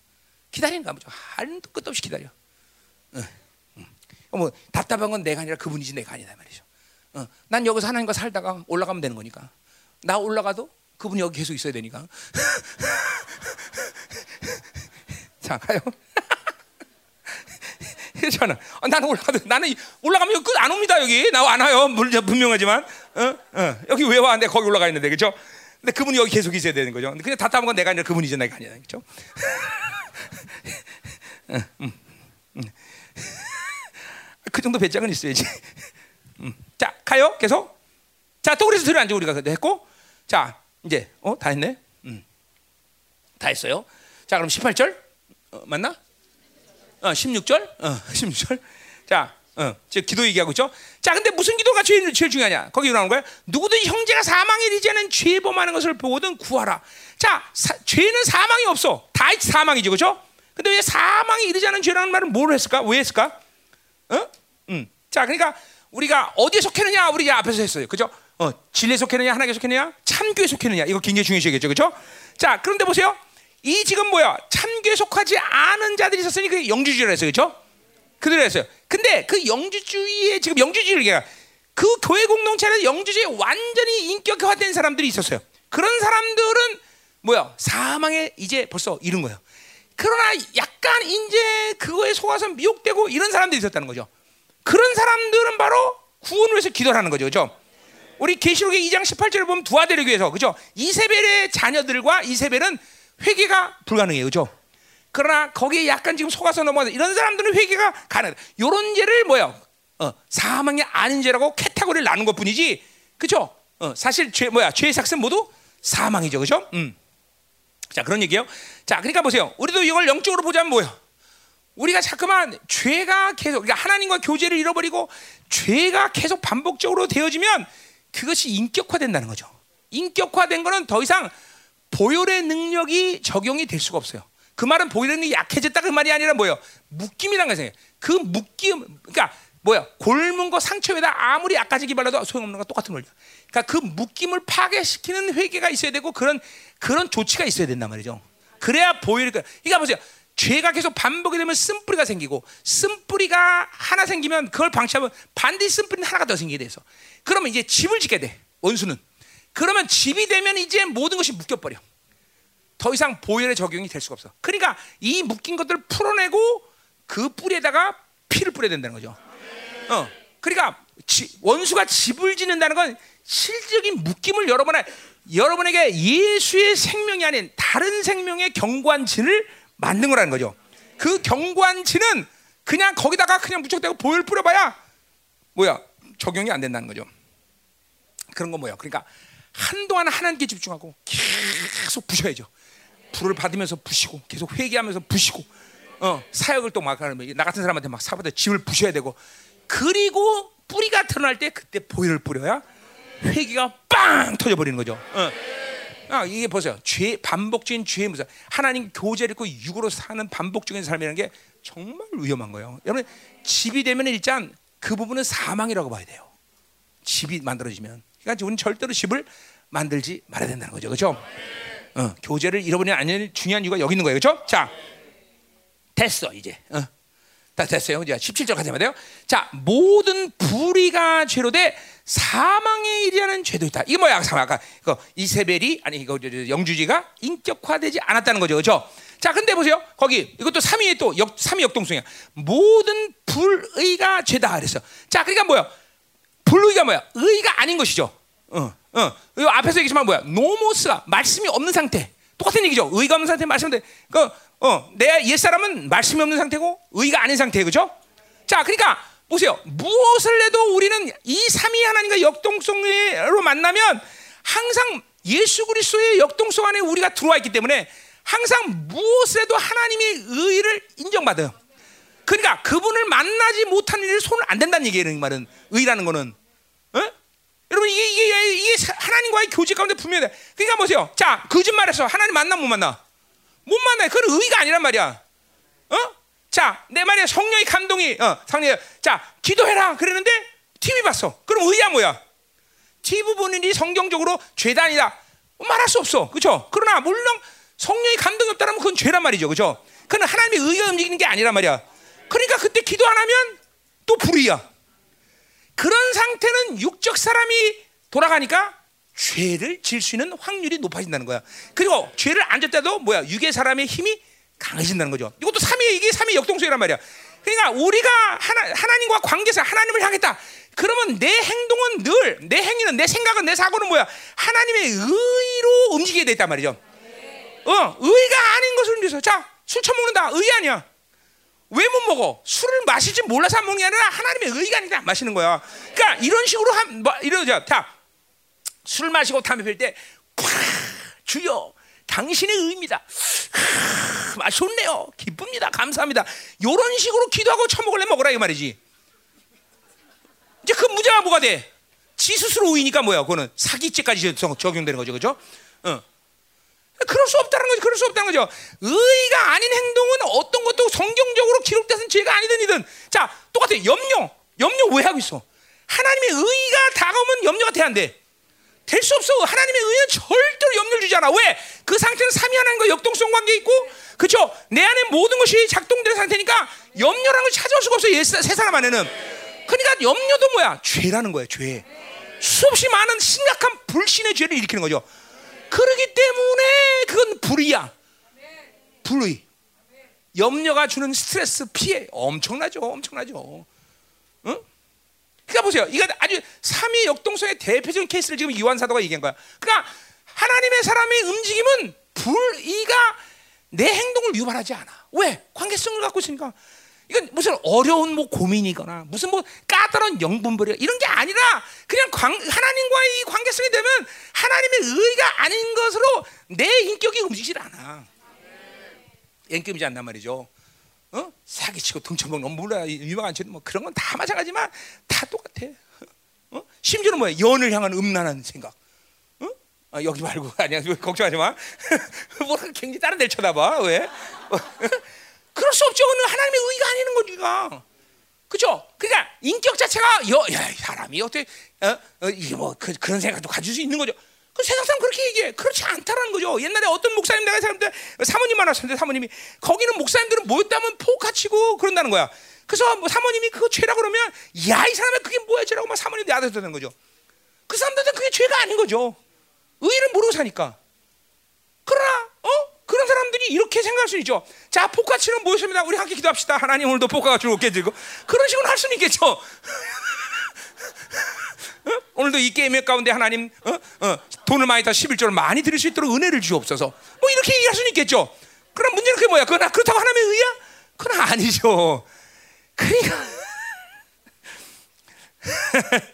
기다리는 거죠. 한도 끝도 없이 기다려. 어. 음. 뭐 답답한 건 내가 아니라 그분이지 내가 아니다 말이죠. 어. 난 여기서 하나님과 살다가 올라가면 되는 거니까. 나 올라가도 그분이 여기 계속 있어야 되니까. 자, 가요. 저는 어, 나는 올라가도 나는 올라가면 여기 끝안 옵니다 여기 나 안 와요 분명하지만 어? 어. 여기 왜 와? 내가 거기 올라가 있는데 그죠? 근데 그분이 여기 계속 있어야 되는 거죠. 그냥 답답한 건 내가 아니라 그분이죠 내가 아니라 그죠? 그 정도 배짱은 있어야지. 음. 자 가요 계속. 자 또 그래서 들어 앉아 우리가 했고 자 이제 어 다 했네. 음. 다 했어요. 자 그럼 18절 어, 맞나? 어 16절 어 16절 자 어, 즉 기도 얘기하고 있죠. 자, 근데 무슨 기도가 제일, 제일 중요하냐? 거기 나오는 거야. 누구든 형제가 사망에 이르지 않은 죄 범하는 것을 보거든 구하라. 자, 사, 죄는 사망이 없어. 다 사망이죠, 그렇죠? 근데 왜 사망에 이르지 않은 죄라는 말은 뭘 했을까? 왜 했을까? 어? 음. 자, 그러니까 우리가 어디에 속했느냐? 우리 앞에서 했어요, 그렇죠? 어, 진리에 속했느냐, 하나님께 속했느냐, 참교에 속했느냐, 이거 굉장히 중요시겠죠, 그렇죠? 자, 그런데 보세요. 이 지금 뭐야? 참교에 속하지 않은 자들이 있었으니 그 영주주의라 했어요, 그렇죠? 그대로 했어요. 근데 그 영주주의에 지금 영주주의를 얘기해. 그 교회 공동체는 영주주의에 완전히 인격화된 사람들이 있었어요. 그런 사람들은 뭐야? 사망에 이제 벌써 이른 거예요. 그러나 약간 이제 그거에 속아서 미혹되고 이런 사람들이 있었다는 거죠. 그런 사람들은 바로 구원을 위해서 기도를 하는 거죠. 그죠? 우리 계시록의 2장 18절을 보면 두 아들을 위해서 그죠? 이세벨의 자녀들과 이세벨은 회개가 불가능해요. 그죠? 그러나 거기에 약간 지금 속아서 넘어가서 이런 사람들은 회개가 가능. 요런 죄를 뭐야? 어, 사망이 아닌 죄라고 캐타고리를 나눈 것 뿐이지. 그죠? 어, 사실 죄 뭐야? 죄의 삭은 모두 사망이죠. 그죠? 음. 자, 그런 얘기예요. 자, 그러니까 보세요. 우리도 이걸 영적으로 보자면 뭐야? 우리가 자꾸만 죄가 계속 그러니까 하나님과 교제를 잃어버리고 죄가 계속 반복적으로 되어지면 그것이 인격화된다는 거죠. 인격화된 거는 더 이상 보혈의 능력이 적용이 될 수가 없어요. 그 말은 보이는 약해졌다 그 말이 아니라 뭐예요? 묶임이란 거예요. 그 묶임, 그러니까 뭐야? 골문 거 상처에다 아무리 약까지기 발라도 소용없는 거 똑같은 거죠. 그러니까 그 묶임을 파괴시키는 회개가 있어야 되고 그런 그런 조치가 있어야 된단 말이죠. 그래야 보이니까. 그러니까 보세요. 죄가 계속 반복이 되면 쓴뿌리가 생기고 쓴뿌리가 하나 생기면 그걸 방치하면 반드시 쓴뿌리는 하나가 더 생기게 돼서 그러면 이제 집을 짓게 돼 원수는 그러면 집이 되면 이제 모든 것이 묶여버려 더 이상 보혈의 적용이 될 수가 없어. 그러니까 이 묶인 것들을 풀어내고 그 뿌리에다가 피를 뿌려야 된다는 거죠. 어, 그러니까 지, 원수가 집을 짓는다는 건 실질적인 묶임을 여러분에게 예수의 생명이 아닌 다른 생명의 경관 진을 만든 거라는 거죠. 그 경관 진은 그냥 거기다가 그냥 무척대고 보혈 뿌려봐야 뭐야 적용이 안 된다는 거죠. 그런 건 뭐야? 그러니까 한동안 하나님께 집중하고 계속 부셔야죠. 불을 받으면서 부시고 계속 회개하면서 부시고 어, 사역을 또 막 하는 나 같은 사람한테 막 사바다 집을 부셔야 되고 그리고 뿌리가 드러날 때 그때 보혈을 뿌려야 회개가 빵 터져 버리는 거죠. 어. 아, 이게 보세요. 죄 반복적인 죄의 무사. 하나님 교제를 있고 육으로 사는 반복적인 삶이라는 게 정말 위험한 거예요. 여러분 집이 되면 일단 그 부분은 사망이라고 봐야 돼요. 집이 만들어지면. 그러니까 우리는 절대로 집을 만들지 말아야 된다는 거죠. 그렇죠? 어, 교제를 잃어버리는 아니 중요한 이유가 여기 있는 거예요. 그렇죠? 자. 됐어, 이제. 어. 다 됐어요. 이제 17절 가자 말이에요. 자, 모든 불의가 죄로 돼 사망에 이르는 죄도 있다. 이게 뭐야? 아까 이거 이세벨이 아니 이거 영주지가 인격화되지 않았다는 거죠. 그렇죠? 자, 근데 보세요. 거기 이것도 3위의 또 역, 3위 역동성이야. 모든 불의가 죄다 그랬어. 자, 그러니까 뭐야? 불의가 뭐야? 의가 아닌 것이죠. 어, 어. 이 앞에서 얘기지만 뭐야? 노모스가 말씀이 없는 상태. 똑같은 얘기죠. 의가 없는 상태 말씀 돼. 그 어, 내 옛사람은 말씀이 없는 상태고 의가 아닌 상태 그죠? 자, 그러니까 보세요. 무엇을 해도 우리는 이 삼위 하나님과 역동성으로 만나면 항상 예수 그리스도의 역동성 안에 우리가 들어와 있기 때문에 항상 무엇을 해도 하나님의 의를 인정받아요. 그러니까 그분을 만나지 못하는 일을 손을 안 된다는 얘기예요. 이 말은 의라는 거는. 어? 여러분 이게, 이게, 이게 하나님과의 교제 가운데 분명해. 그러니까 보세요. 자 거짓말해서 하나님 만나 못 만나? 못 만나. 그건 의가 아니란 말이야. 어? 자, 내 말이야. 성령의 감동이, 어, 성령, 자, 기도해라. 그랬는데, TV 봤어. 그럼 의야 뭐야? TV 보는 일이 성경적으로 아니다. 말할 수 없어. 그죠? 그러나, 물론, 성령의 감동이 없다면 그건 죄란 말이죠. 그죠? 그건 하나님의 의가 움직이는 게 아니란 말이야. 그러니까 그때 기도 안 하면 또 불의야. 그런 상태는 육적 사람이 돌아가니까 죄를 질 수 있는 확률이 높아진다는 거야. 그리고 죄를 안 졌다도 뭐야? 육의 사람의 힘이 강해진다는 거죠. 이것도 삼위 이게 삼위 역동성이란 말이야. 그러니까 우리가 하나, 하나님과 관계에서 하나님을 향했다. 그러면 내 행동은 늘, 내 행위는, 내 생각은, 내 사고는 뭐야? 하나님의 의로 움직이게 돼 있단 말이죠. 어, 의가 아닌 것을 위해서. 자, 술 처먹는다. 의 아니야. 왜 못 먹어? 술을 마시지 몰라서 안 먹는 게 아니라 하나님의 의가 아니라 마시는 거야. 그러니까 이런 식으로 한, 뭐, 이러자. 자, 술 마시고 담배 필 때, 주여, 당신의 의입니다. 아, 좋네요. 기쁩니다. 감사합니다. 이런 식으로 기도하고 처먹을래 먹으라 이 말이지. 이제 그 문제가 뭐가 돼? 지 스스로 의니까 뭐야? 그거는 사기죄까지 적용되는 거죠, 그죠? 어. 그럴 수 없다는 거죠. 그럴 수 없다는 거죠. 의가 아닌 행동은 어떤 것도 성경적으로 기록된 죄가 아니든이든. 자, 똑같아. 염려. 염려 왜 하고 있어? 하나님의 의가 다가오면 염려가 돼야 안 돼. 될 수 없어. 하나님의 의는 절대로 염려를 주지 않아. 왜? 그 상태는 삼위 하나님과 역동성 관계 있고, 그렇죠? 내 안에 모든 것이 작동되는 상태니까 염려라는 걸 찾아올 수가 없어. 세 사람 안에는. 그러니까 염려도 뭐야? 죄라는 거야. 죄. 수없이 많은 심각한 불신의 죄를 일으키는 거죠. 그러기 때문에 그건 불이야. 불의. 염려가 주는 스트레스, 피해 엄청나죠. 엄청나죠. 응? 그러니까 보세요. 이거 아주 삼위 역동성의 대표적인 케이스를 지금 요한 사도가 얘기한 거야. 그러니까 하나님의 사람의 움직임은 불의가 내 행동을 유발하지 않아. 왜? 관계성을 갖고 있으니까. 이건 무슨 어려운 뭐 고민이거나 무슨 뭐 까다로운 영분별이 이런 게 아니라 그냥 관, 하나님과의 관계성이 되면 하나님의 의가 아닌 것으로 내 인격이 움직이질 않아. 인격이지 않단 말이죠. 어? 사기치고 등쳐먹는 몰라 유명한 죄뭐 그런 건 다 마찬가지만 다 똑같아. 어? 심지어는 뭐야 연을 향한 음란한 생각. 어? 아, 여기 말고 아니야 걱정하지 마. 뭐가 굉장히 다른 데를 쳐다봐 왜? 그럴 수 없죠. 그는 하나님의 의가 아니는 거니까. 그죠? 그러니까 인격 자체가 여, 야, 사람이 어떻게 어? 어, 이게 뭐 그, 런 생각도 가질 수 있는 거죠. 그 세상 사람 그렇게 얘기해. 그렇지 않다라는 거죠. 옛날에 어떤 목사님 내가 사람들 사모님 만났었는데 사모님이 거기는 목사님들은 모였다면 포카치고 그런다는 거야. 그래서 뭐 사모님이 그거 죄라 그러면 야 이 사람이 그게 뭐야 죄라고 막 사모님 내아들 되는 거죠. 그 사람들은 그게 죄가 아닌 거죠. 의를 모르고 사니까. 그러나 어 그런 사람들이 이렇게 생각할 수 있죠. 자, 포카치는 모였습니다. 우리 함께 기도합시다. 하나님 오늘도 포카가 주롭게 들고 그런 식으로 할 수는 있겠죠. 어? 오늘도 이 게임 가운데 하나님 어? 어, 돈을 많이 다 11조를 많이 드릴 수 있도록 은혜를 주옵소서. 뭐 이렇게 얘기할 수는 있겠죠. 그럼 문제는 그게 뭐야? 그건 그렇다고 하나님의 의야? 그건 아니죠. 그러니까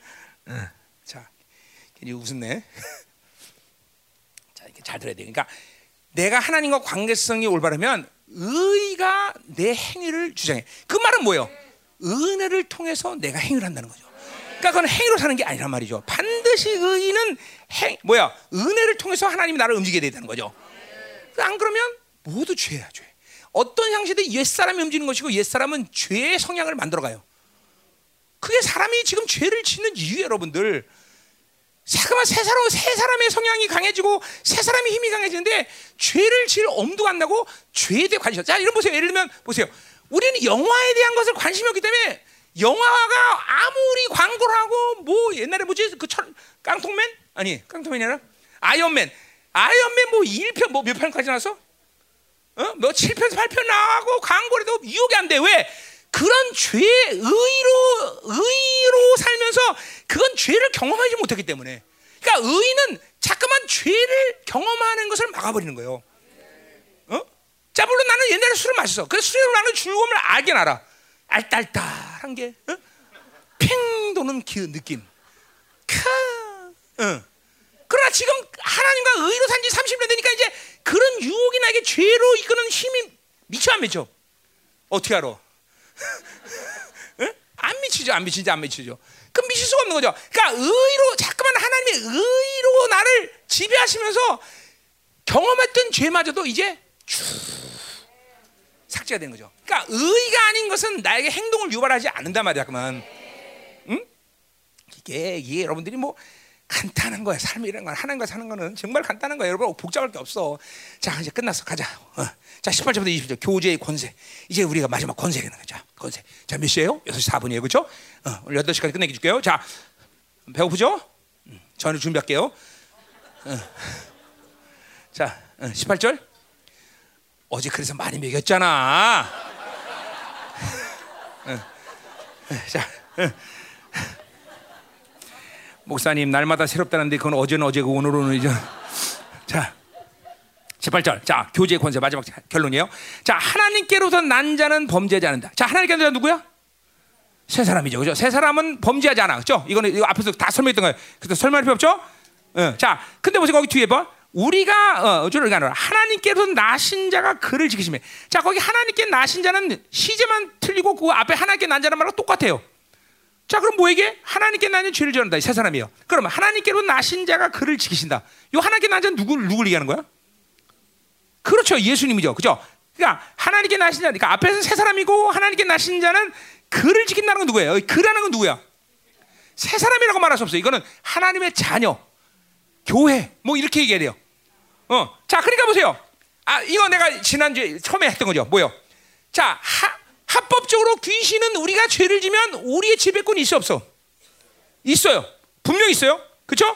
자, 괜히 웃었네. 자, 이렇게 잘 들어야 돼. 그러니까 내가 하나님과 관계성이 올바르면 의가 내 행위를 주장해. 그 말은 뭐예요? 은혜를 통해서 내가 행위를 한다는 거죠. 그러니까 그건 행위로 사는 게 아니란 말이죠. 반드시 의는 행 뭐야? 은혜를 통해서 하나님이 나를 움직이게 된다는 거죠. 안 그러면 모두 죄야, 죄. 어떤 형식도 옛사람이 움직이는 것이고 옛 사람은 죄의 성향을 만들어가요. 그게 사람이 지금 죄를 짓는 이유 여러분들. 잠깐만 세 사람 세 사람의 성향이 강해지고 세 사람의 힘이 강해지는데 죄를 지을 엄두가 안 나고 죄에 대해 관심. 자, 이런 보세요. 예를 들면 보세요. 우리는 영화에 대한 것을 관심이 없기 때문에 영화가 아무리 광고를 하고 뭐 옛날에 뭐지 그 철, 깡통맨 아니 깡통맨이 아니라 아이언맨 아이언맨 뭐 1편 뭐 몇 편까지 나왔어? 어? 뭐 7편 8편 나가고 광고를 해도 유혹이 안 돼. 왜? 그런 죄 의로 의로 살면서 그건 죄를 경험하지 못했기 때문에. 그러니까 의는 자꾸만 죄를 경험하는 것을 막아버리는 거예요. 어? 자 물론 나는 옛날에 술을 마셨어. 그 술로 나는 즐거움을 알긴 알아. 알딸딸한 게, 어? 팽 도는 그 느낌. 카, 어. 그러나 지금 하나님과 의로 산 지 30년 되니까 이제 그런 유혹이 나에게 죄로 이끄는 힘이 미쳐 안 미쳐? 어떻게 알아? 안 미치죠, 안 미치죠, 안 미치죠. 그 미칠 수가 없는 거죠. 그러니까 의로 자꾸만 하나님의 의로 나를 지배하시면서 경험했던 죄마저도 이제 쭉 삭제가 되는 거죠. 그러니까 의가 아닌 것은 나에게 행동을 유발하지 않는단 말이야, 그만. 응? 이게 이게 여러분들이 뭐 간단한 거야. 삶이라는 건 하나님과 사는 거는 정말 간단한 거야. 여러분 복잡할 게 없어. 자, 이제 끝났어. 가자. 어. 자, 18절부터 20절 교제의 권세. 이제 우리가 마지막 권세라는 거죠. 권세. 자, 몇 시예요? 6시 4분이에요. 그렇죠? 어, 오늘 8시까지 끝내게 줄게요. 자, 배고프죠? 음, 저는 준비할게요. 어. 자, 18절. 어제 그래서 많이 먹였잖아. 자, 목사님 날마다 새롭다는데 그건 어제는 어제고 오늘은 이제. 자 18절. 자 교제 권세 마지막 결론이에요. 자 하나님께로서 난 자는 범죄하지 않는다. 자 하나님께로 난 누구야? 세 사람이죠. 그죠? 세 사람은 범죄하지 않아. 그죠? 이거는 이거 앞에서 다 설명했던 거예요. 그래서 설명할 필요 없죠? 어, 자 근데 보세요. 거기 뒤에 봐 우리가 어, 저를 가노라 하나님께서 나신 자가 그를 지키시며 자 거기 하나님께 나신 자는 시제만 틀리고 그 앞에 하나님께 난 자는 말과 똑같아요 자, 그럼 뭐에게? 하나님께 나는 죄를 지었다. 이 세 사람이요. 그러면 하나님께로 나신 자가 그를 지키신다. 요 하나님께 난 자는 누구, 누굴 얘기하는 거야? 그렇죠. 예수님이죠. 그죠? 그러니까 하나님께 나신 자, 그러니까 앞에서 세 사람이고 하나님께 나신 자는 그를 지킨다는 건 누구예요? 그라는 건 누구야? 세 사람이라고 말할 수 없어요. 이거는 하나님의 자녀, 교회, 뭐 이렇게 얘기해야 돼요. 어, 자, 그러니까 보세요. 아, 이거 내가 지난주에 처음에 했던 거죠. 뭐요? 자, 하, 합법적으로 귀신은 우리가 죄를 지면 우리의 지배권이 있어 없어? 있어요. 분명 있어요. 그렇죠?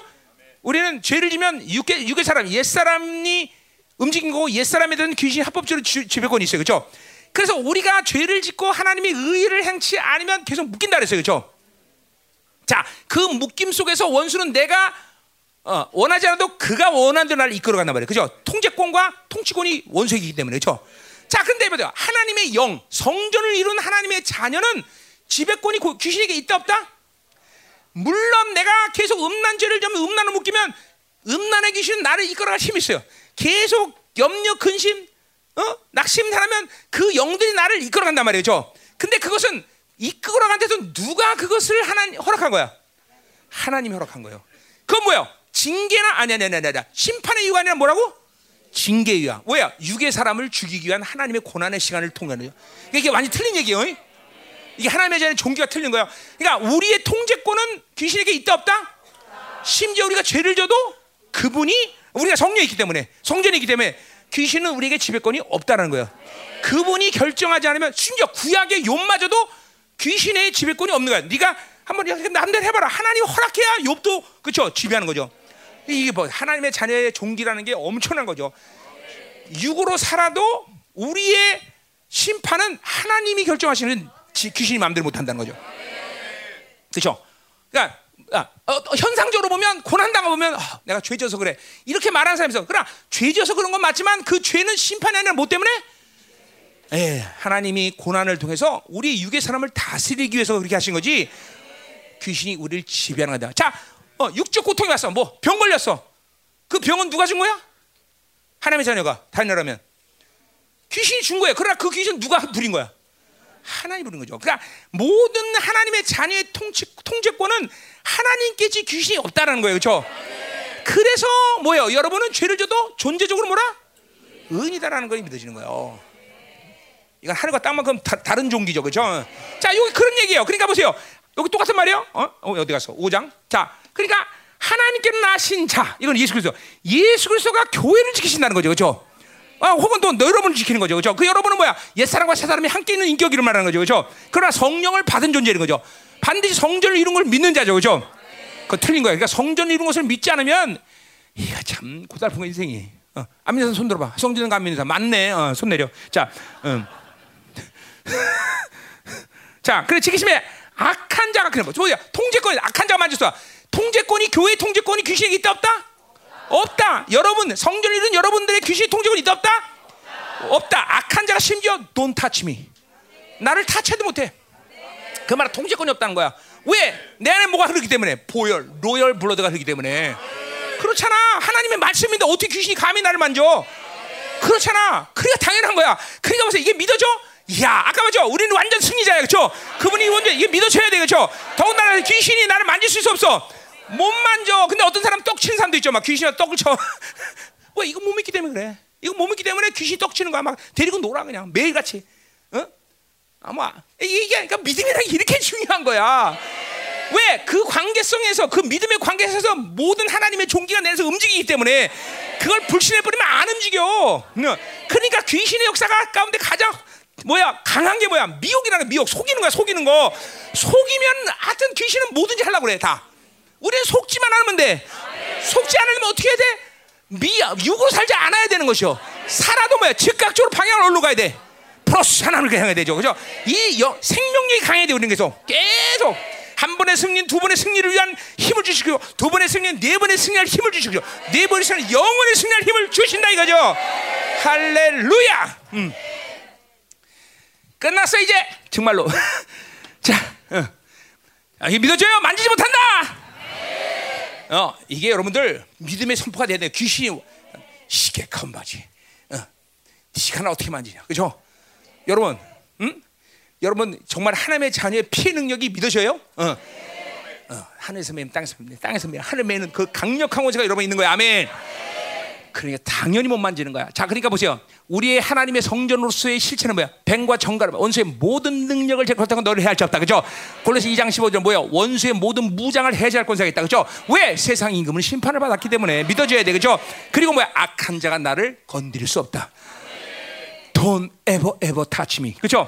우리는 죄를 지면 육의 육의 사람, 옛 사람이 움직인 거고 옛 사람에 대한 귀신이 합법적으로 지, 지배권이 있어요. 그렇죠? 그래서 우리가 죄를 짓고 하나님의 의를 행치 않으면 계속 묶인다 그랬어요. 그렇죠? 자, 그 묶임 속에서 원수는 내가 어, 원하지 않아도 그가 원하는 대로 나를 이끌어 간단 말이에요. 그죠? 통제권과 통치권이 원수이기 때문에. 그렇죠? 자, 근데 보세요. 하나님의 영, 성전을 이룬 하나님의 자녀는 지배권이 귀신에게 있다 없다? 물론 내가 계속 음란죄를 좀 음란을 묶이면 음란의 귀신은 나를 이끌어갈 힘이 있어요. 계속 염려, 근심, 어? 낙심하면 그 영들이 나를 이끌어간단 말이죠. 근데 그것은 이끌어간 데서 누가 그것을 하나님 허락한 거야? 하나님이 허락한 거예요. 그건 뭐야? 징계나 아니 아니 아니 아니 심판의 이유가 아니라 뭐라고? 징계 위한 뭐야 육의 사람을 죽이기 위한 하나님의 고난의 시간을 통과해요. 이게 완전 틀린 얘기예요. 이게 하나님의 자녀 종교가 틀린 거야. 그러니까 우리의 통제권은 귀신에게 있다 없다. 심지어 우리가 죄를 져도 그분이 우리가 성령이 있기 때문에 성전이 있기 때문에 귀신은 우리에게 지배권이 없다는 거예요. 그분이 결정하지 않으면 심지어 구약의 욥마저도 귀신의 지배권이 없는 거야. 네가 한번 남대로 해봐라. 하나님 허락해야 욥도 그렇죠 지배하는 거죠. 이게 뭐 하나님의 자녀의 종기라는 게 엄청난 거죠. 육으로 살아도 우리의 심판은 하나님이 결정하시는 지- 귀신이 마음대로 못 한다는 거죠. 그렇죠? 그러니까 아, 어, 어, 현상적으로 보면 고난 당하 보면 아, 내가 죄져서 그래 이렇게 말하는 사람이 있어. 그러나 죄져서 그런 건 맞지만 그 죄는 심판이 아니라 뭐 때문에? 예, 하나님이 고난을 통해서 우리 육의 사람을 다스리기 위해서 그렇게 하신 거지. 귀신이 우리를 지배하는 거다. 자, 어, 육적 고통이 왔어. 뭐 병 걸렸어. 그 병은 누가 준 거야? 하나님의 자녀가 다녀라면 귀신이 준 거예요. 그러나 그 귀신 누가 부린 거야? 하나님 부린 거죠. 그러니까 모든 하나님의 자녀의 통치, 통제권은 하나님께지 귀신이 없다라는 거예요. 그렇죠? 그래서 뭐예요? 여러분은 죄를 져도 존재적으로 뭐라? 의인이다라는 걸 믿어지는 거예요. 이건 하늘과 땅만큼 다, 른 종기죠. 그렇죠? 자, 여기 그런 얘기예요. 그러니까 보세요. 여기 똑같은 말이에요. 어? 어 어디 갔어? 5장. 자, 그러니까 하나님께로 나신 자. 이건 예수 그리스도. 예수 그리스도가 교회를 지키신다는 거죠. 그렇죠? 아, 혹은 또 너 여러분을 지키는 거죠. 그죠? 그 여러분은 뭐야? 옛 사람과 새 사람이 함께 있는 인격이를 말하는 거죠. 그죠? 그러나 성령을 받은 존재인 거죠. 반드시 성전을 이룬 걸 믿는 자죠. 그죠? 그거 틀린 거예요. 그러니까 성전을 이룬 것을 믿지 않으면 이가 참 고달픈 거 인생이. 어, 안 믿는 사람 손 들어봐. 성전은 안 믿는 사람 맞네. 어, 손 내려. 자, 음. 자, 그래 지키심에 악한 자가 그런 거. 뭐야? 통제권이 악한 자가 만졌어. 통제권이 교회 통제권이 귀신에게 있다 없다? 없다. 여러분 성전을 이룬 여러분들의 귀신 통제권 있다 없다? 없다. 악한 자가 심지어 돈 타치미. 나를 타치도 못해. 그 말은 통제권이 없다는 거야. 왜? 내 안에 뭐가 흐르기 때문에 보혈, 로열 블러드가 흐르기 때문에. 그렇잖아. 하나님의 말씀인데 어떻게 귀신이 감히 나를 만져? 그렇잖아. 그러니까 당연한 거야. 그러니까 보세요. 이게 믿어져? 이야, 아까 맞죠? 우리는 완전 승리자야, 그렇죠? 그분이 완전 이게 믿어져야 돼, 그렇죠? 더군다나 귀신이 나를 만질 수 없어. 못 만져. 근데 어떤 사람 떡 치는 사람도 있죠. 막 귀신이 떡을 쳐. 왜 이거 못 믿기 때문에 그래? 이거 못 믿기 때문에 귀신이 떡 치는 거야. 막 데리고 놀아 그냥 매일 같이. 어? 아마 이게 그러니까 믿음이라는 게 이렇게 중요한 거야. 왜? 그 관계성에서 그 믿음의 관계에서 모든 하나님의 종기가 내서 움직이기 때문에 그걸 불신해 버리면 안 움직여. 그러니까 귀신의 역사가 가운데 가장 뭐야 강한 게 뭐야 미혹이라는 게 미혹 속이는 거야 속이는 거 속이면 하여튼 귀신은 뭐든지 하려고 그래 다 우리는 속지만 않으면 돼 속지 않으면 어떻게 해야 돼 미, 육으로 살지 않아야 되는 것이요 살아도 뭐야 즉각적으로 방향을 올로 가야 돼 플러스 하나님을 향해야 되죠 그죠 이 여, 생명력이 강해야 돼 우리는 계속 계속 한 번의 승리, 두 번의 승리를 위한 힘을 주시고 두 번의 승리, 네 번의 승리할 힘을 주시고 네 번의 승리, 영원의 승리할 힘을 주신다 이거죠. 할렐루야. 음. 끝났어 이제 정말로. 자, 어. 아, 이게 믿어져요? 만지지 못한다. 어, 이게 여러분들 믿음의 선포가 돼야 돼. 귀신이 시계 컴바지. 어. 시간을 어떻게 만지냐, 그죠? 여러분, 음? 여러분 정말 하나님의 자녀의 피해 능력이 믿어져요? 어. 어, 하늘에서 매는 땅에서 매는 땅에서 매는 하늘 매는 그 강력한 원세가 여러분 있는 거야. 아멘. 그러니까 당연히 못 만지는 거야. 자, 그러니까 보세요. 우리의 하나님의 성전으로서의 실체는 뭐야? 뱀과 정갈을 원수의 모든 능력을 제거하고 너를 해할 수 없다. 그죠? 골로새 2장 15절 뭐야? 원수의 모든 무장을 해제할 권세가 있다. 그죠? 왜? 세상 임금은 심판을 받았기 때문에 믿어줘야 돼. 그죠? 그리고 뭐야? 악한 자가 나를 건드릴 수 없다. Don't ever ever touch me. 그죠?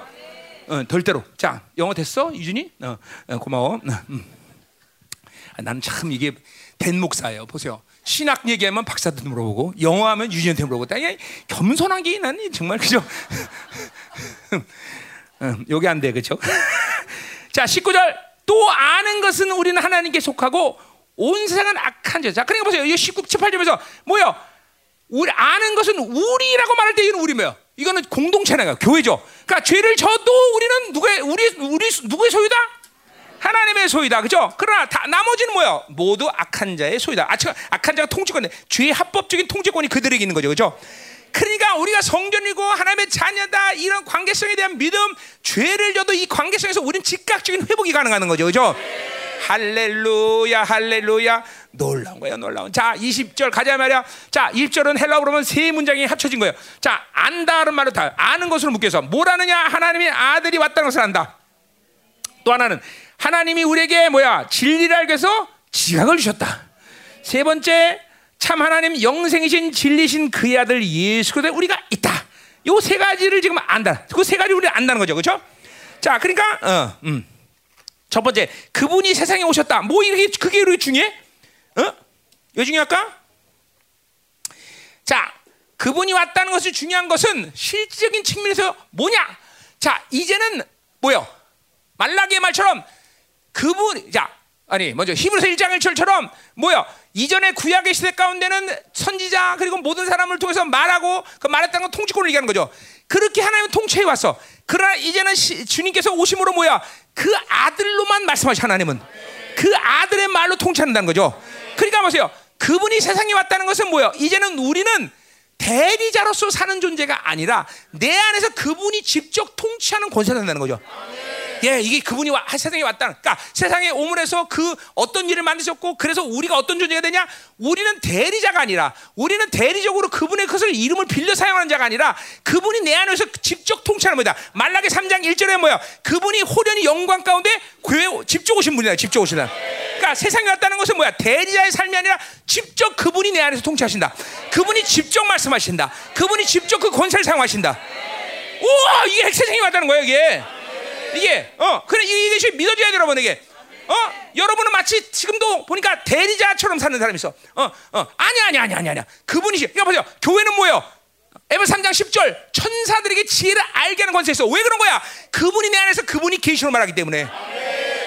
어, 덜대로. 자, 영어 됐어? 유진이? 어, 어 고마워. 음. 아, 나는 참 이게 된 목사예요. 보세요. 신학 얘기하면 박사한테 물어보고 영어 하면 유진한테 물어보고 야, 겸손한 게 나는 정말 그죠? 음, 여기 안 돼, 그죠? 자, 19절. 또 아는 것은 우리는 하나님께 속하고 온 세상은 악한 자. 자, 그러니까 보세요. 이 19, 18절에서 뭐요? 우리 아는 것은 우리라고 말할 때 이는 우리 뭐야? 이거는 공동체나가 교회죠. 그러니까 죄를 져도 우리는 누구의 우리 우리 누구의 소유다? 하나님의 소유다. 그죠? 그러나 다, 나머지는 뭐야? 모두 악한 자의 소유다. 아, 악한 자가 통치권, 죄의 합법적인 통치권이 그들에게 있는 거죠. 그죠? 그러니까 우리가 성전이고 하나님의 자녀다 이런 관계성에 대한 믿음, 죄를 져도 이 관계성에서 우리는 즉각적인 회복이 가능한 거죠. 그죠? 할렐루야, 할렐루야. 놀라운 거야, 놀라운. 자, 20절 가자 말이야. 자, 20절은 헬라어로 보면 세 문장이 합쳐진 거예요. 자, 안다는 말로 다 아는 것으로 묶여서 뭘 아느냐? 하나님의 아들이 왔다는 것을 안다. 또 하나는 하나님이 우리에게 뭐야? 진리를 알기 위해서 지각을 주셨다. 세 번째, 참 하나님 영생이신 진리신 그의 아들 예수 그리스도 우리가 있다. 요 세 가지를 지금 안다. 그 세 가지 우리 안다는 거죠. 그렇죠? 자, 그러니까 어, 음. 첫 번째, 그분이 세상에 오셨다. 뭐 이렇게 그게 우리 중요해? 어? 왜 중요할까? 자, 그분이 왔다는 것이 중요한 것은 실질적인 측면에서 뭐냐? 자, 이제는 뭐요? 말라기의 말처럼 그분 자 아니 먼저 히브리서 1장 1절처럼 뭐야 이전에 구약의 시대 가운데는 선지자 그리고 모든 사람을 통해서 말하고 그 말했다는 건 통치권을 얘기하는 거죠. 그렇게 하나님은 통치해 왔어. 그러나 이제는 시, 주님께서 오심으로 뭐야 그 아들로만 말씀하시 하나님은 그 아들의 말로 통치한다는 거죠. 그러니까 보세요. 그분이 세상에 왔다는 것은 뭐야? 이제는 우리는 대리자로서 사는 존재가 아니라 내 안에서 그분이 직접 통치하는 권세가 된다는 거죠. 예, 이게 그분이 와, 세상에 왔다. 그러니까 세상에 오므에서 그 어떤 일을 만드셨고 그래서 우리가 어떤 존재가 되냐? 우리는 대리자가 아니라 우리는 대리적으로 그분의 것을 이름을 빌려 사용하는 자가 아니라 그분이 내 안에서 직접 통치하는 거다. 말라기 3장 1절에 뭐야? 그분이 호련히 영광 가운데 교회 직접 오신 분이다. 직접 오시다. 그러니까 세상에 왔다는 것은 뭐야? 대리자의 삶이 아니라 직접 그분이 내 안에서 통치하신다. 그분이 직접 말씀하신다. 그분이 직접 그 권세를 사용하신다. 우와, 이게 세상에 왔다는 거예요, 이게. 이게 어 그래 이게 믿어줘야 돼 여러분 이게. 어? 여러분은 마치 지금도 보니까 대리자처럼 사는 사람이 있어. 어 어. 아니 아니 아니 아니 아니야 그분이시 이거 보세요. 교회는 뭐예요? 에베 3장 10절. 천사들에게 지혜를 알게 하는 권세 있어. 왜 그런 거야? 그분이 내 안에서 그분이 계시로 말하기 때문에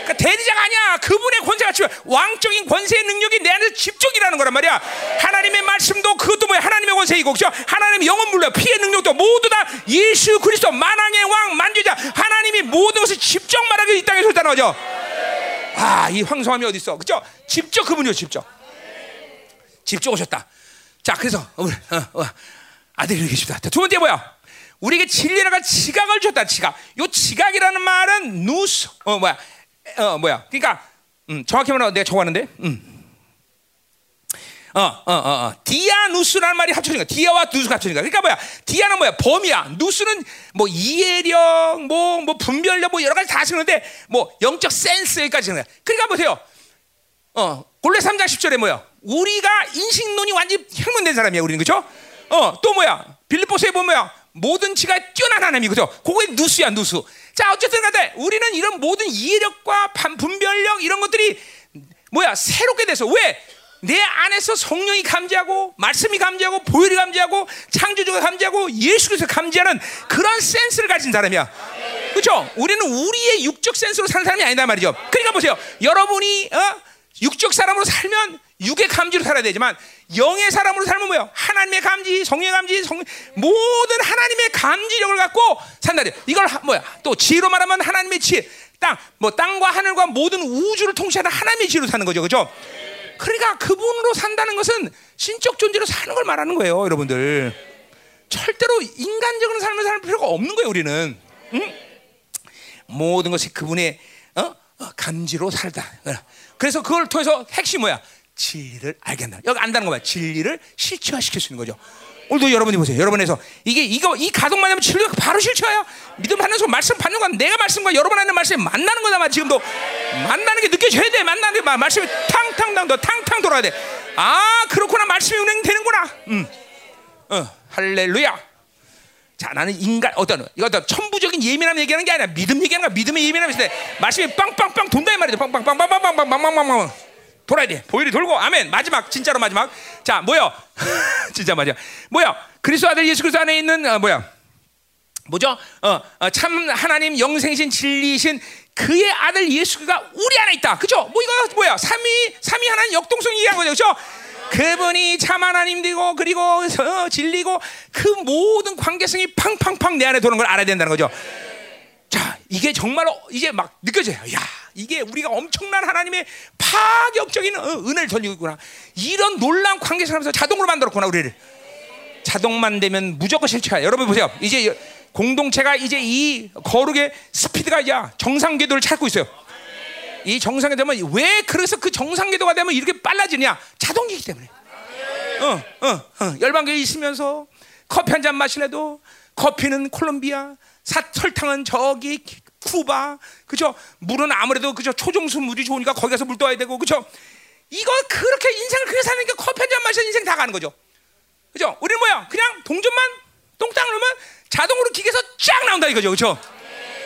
그러니까 대리자가 아니야. 그분의 권세가 주 왕적인 권세의 능력이 내 안에서 집중이라는 거란 말이야. 하나님의 말씀도 그것도 뭐야? 하나님의 권세이고, 그죠? 하나님의 영원 물려 피의 능력도 모두 다 예수 그리스도 만왕의 왕 만주자 하나님이 모든 것을 직접 말하기 이 땅에 섰다는 거죠. 아, 이 황성함이 어디 있어? 그죠? 직접 그분이요, 직접. 직접 오셨다. 자, 그래서 어, 어, 아들이 계십니다. 두 번째 뭐야? 우리에게 진리라가 지각을 줬다. 지각. 요 지각이라는 말은 누스 어 뭐야? 어 뭐야? 그러니까 음, 정확히 말하면 내가 적었는데, 음. 어, 어, 어, 어. 디아 누스라는 말이 합쳐진 거야. 디아와 누스가 합쳐진 거야. 그러니까 뭐야? 디아는 뭐야? 범이야. 누스는 뭐 이해력, 뭐, 뭐 분별력, 뭐 여러 가지 다 쓰는데, 뭐 영적 센스까지 쓰는 거야. 그러니까 보세요. 어, 골레 3장 10절에 뭐야? 우리가 인식론이 완전 혈문된 사람이야, 우리는 그죠? 어, 또 뭐야? 빌립보서에 보면 뭐야? 모든 지가 뛰어난 하나님이 그죠? 그게 누수야, 누수. 자, 어쨌든 간에 우리는 이런 모든 이해력과 분별력 이런 것들이 뭐야? 새롭게 돼서 왜? 내 안에서 성령이 감지하고 말씀이 감지하고 보혈이 감지하고 창조주가 감지하고 예수께서 감지하는 그런 센스를 가진 사람이야. 그렇죠? 우리는 우리의 육적 센스로 사는 사람이 아니다 말이죠. 그러니까 보세요. 여러분이 어? 육적 사람으로 살면 육의 감지로 살아야 되지만 영의 사람으로 살면 뭐요? 하나님의 감지, 성령의 감지, 성 모든 하나님의 감지력을 갖고 산다. 이걸 하, 뭐야? 또 지혜로 말하면 하나님의 지혜. 땅, 뭐 땅과 하늘과 모든 우주를 통치하는 하나님의 지혜로 사는 거죠, 그렇죠? 그러니까 그분으로 산다는 것은 신적 존재로 사는 걸 말하는 거예요, 여러분들. 절대로 인간적으로 삶을 살 필요가 없는 거예요, 우리는. 응? 모든 것이 그분의 어? 어, 감지로 살다. 그래서 그걸 통해서 핵심 뭐야? 진리를 한다. 여기 안다는 거야. 진리를 실체화시킬 수 있는 거죠. 오늘도 여러분이 보세요. 여러분에서 이게 이거 이 가동만 하면 진리가 바로 실체화야. 믿음 받는 순간 말씀 받는 건 내가 말씀과 여러분 하는 말씀이 만나는 거다. 말 지금도 만나는 게 느껴져야 돼. 만나는 게 말씀이 탕탕탕 더 탕탕 돌아야 돼. 아 그렇구나 말씀이 운행되는구나. 음, 어 할렐루야. 자, 나는 인간 어떤 이거 어떤 천부적인 예민함 얘기하는 게 아니라 믿음 얘기하는 거야. 믿음의 예민함이 있을 때 말씀이 빵빵빵 돈다 이 말이죠. 빵빵빵빵빵빵빵빵빵빵 돌아야 돼. 보혈이 돌고 아멘. 마지막 진짜로 마지막. 자, 뭐요? 진짜 마지막. 뭐야? 그리스도 아들 예수 그리스도 안에 있는 어, 뭐야? 뭐죠? 어, 어, 참 하나님 영생신 진리신 그의 아들 예수가 우리 안에 있다. 그죠? 뭐 이거 뭐야? 삼위 삼위 하나님 역동성 얘기한 거죠. 그죠? 그분이 참 하나님 되고 그리고 어, 진리고 그 모든 관계성이 팡팡팡 내 안에 도는 걸 알아야 된다는 거죠. 자, 이게 정말로 이제 막 느껴져요. 야, 이게 우리가 엄청난 하나님의 파격적인 어, 은혜를 던지고 있구나. 이런 놀라운 관계성 하면서 자동으로 만들었구나 우리를. 자동만 되면 무조건 실체야. 여러분 보세요. 이제 공동체가 이제 이 거룩의 스피드가 이제 정상 궤도를 찾고 있어요. 이 정상이 되면 왜 그래서 그 정상 궤도가 되면 이렇게 빨라지냐? 자동이기 때문에. 어, 어, 어. 열방교에 있으면서 커피 한 잔 마실래도 커피는 콜롬비아, 사, 설탕은 저기 쿠바, 그죠? 물은 아무래도 그죠? 초정수 물이 좋으니까 거기 가서 물 떠야 되고, 그죠? 이거 그렇게 인생을 그렇게 사는 게 커피 한 잔 마시면 인생 다 가는 거죠. 그죠? 우리는 뭐야? 그냥 동전만 똥땅 넣으면 자동으로 기계에서 쫙 나온다 이거죠. 그죠?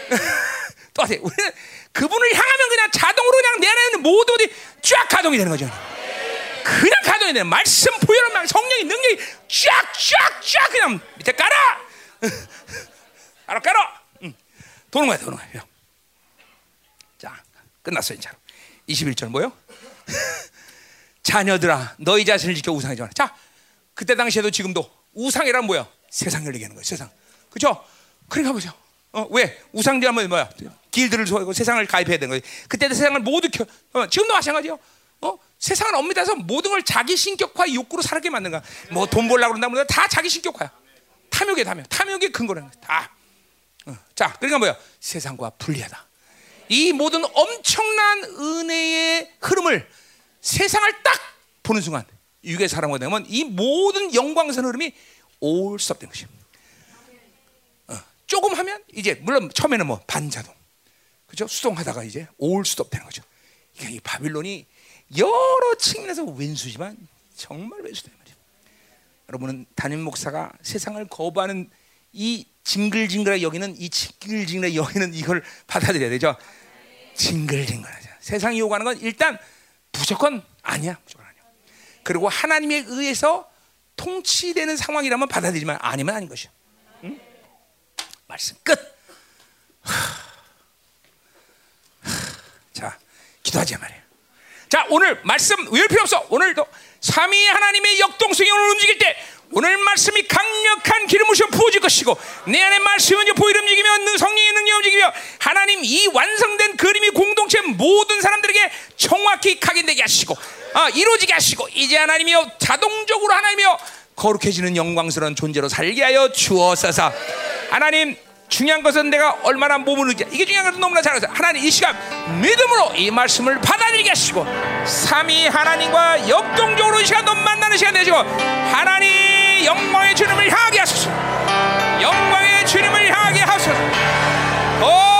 똑같아. 우리는 그분을 향하면 그냥 자동으로 그냥 내 안에 있는 모든 것이 쫙 가동이 되는 거죠. 그냥 가둬야 돼. 말씀 보혈만 성령의 능력이 쫙쫙쫙 그냥 밑에 깔아. 깔아 깔아. 응. 도는 거야 도는 거야. 자 끝났어요 이제. 21절 뭐요? 자녀들아 너희 자신을 지켜 우상이 전하. 자 그때 당시에도 지금도 우상이란 뭐야? 세상을 얘기하는 거예요. 세상. 그죠? 그러니까 보세요. 어, 왜? 우상이라면 뭐야? 길들을 소하고 세상을 가입해야 되는 거예요. 그때도 세상을 모두 켜. 어, 지금도 마찬가지요. 어? 세상을 엄밀해서 모든 걸 자기 신격화 욕구로 살게 만든 거야. 뭐 돈 벌려고 그런다 보다 다 자기 신격화야. 탐욕에 탐욕. 탐욕의 근거라는 거야. 다. 어. 자, 그러니까 뭐야? 세상과 분리하다. 이 모든 엄청난 은혜의 흐름을 세상을 딱 보는 순간 육의 사람과 되면 이 모든 영광선 흐름이 올 수없된 것이야. 어, 조금 하면 이제 물론 처음에는 뭐 반자동, 그죠? 수동하다가 이제 올 수도 없다는 거죠. 이 바빌론이 여러 측면에서 왼수지만 정말 왼수다 말이야. 여러분은 담임 목사가 세상을 거부하는 이 징글징글하게 여기는 이 징글징글하게 여기는 이걸 받아들여야 되죠. 징글징글하죠. 세상이 요구하는 건 일단 무조건 아니야. 무조건 아니야. 그리고 하나님에 의해서 통치되는 상황이라면 받아들이지만 아니면 아닌 것이야. 응? 말씀 끝. 자, 기도하자 말이야. 자, 오늘 말씀 외울 필요 없어. 오늘도 삼위 하나님의 역동성이 오늘 움직일 때 오늘 말씀이 강력한 기름 부심 부어질 것이고 내 안에 말씀은 보이름 움직이며 성령의 능력 움직이며 하나님 이 완성된 그림이 공동체 모든 사람들에게 정확히 각인되게 하시고 아, 이루어지게 하시고 이제 하나님이여 자동적으로 하나님이여 거룩해지는 영광스러운 존재로 살게 하여 주옵소서. 하나님 중요한 것은 내가 얼마나 몸을 느끼 이게 중요한 것은 너무나 잘 알아요. 하나님 이 시간 믿음으로 이 말씀을 받아들이게 하시고 삼위 하나님과 역동적으로 이 시간 너 만나는 시간 되시고 하나님 영광의 주님을 향하게 하소서 영광의 주님을 향하게 하소서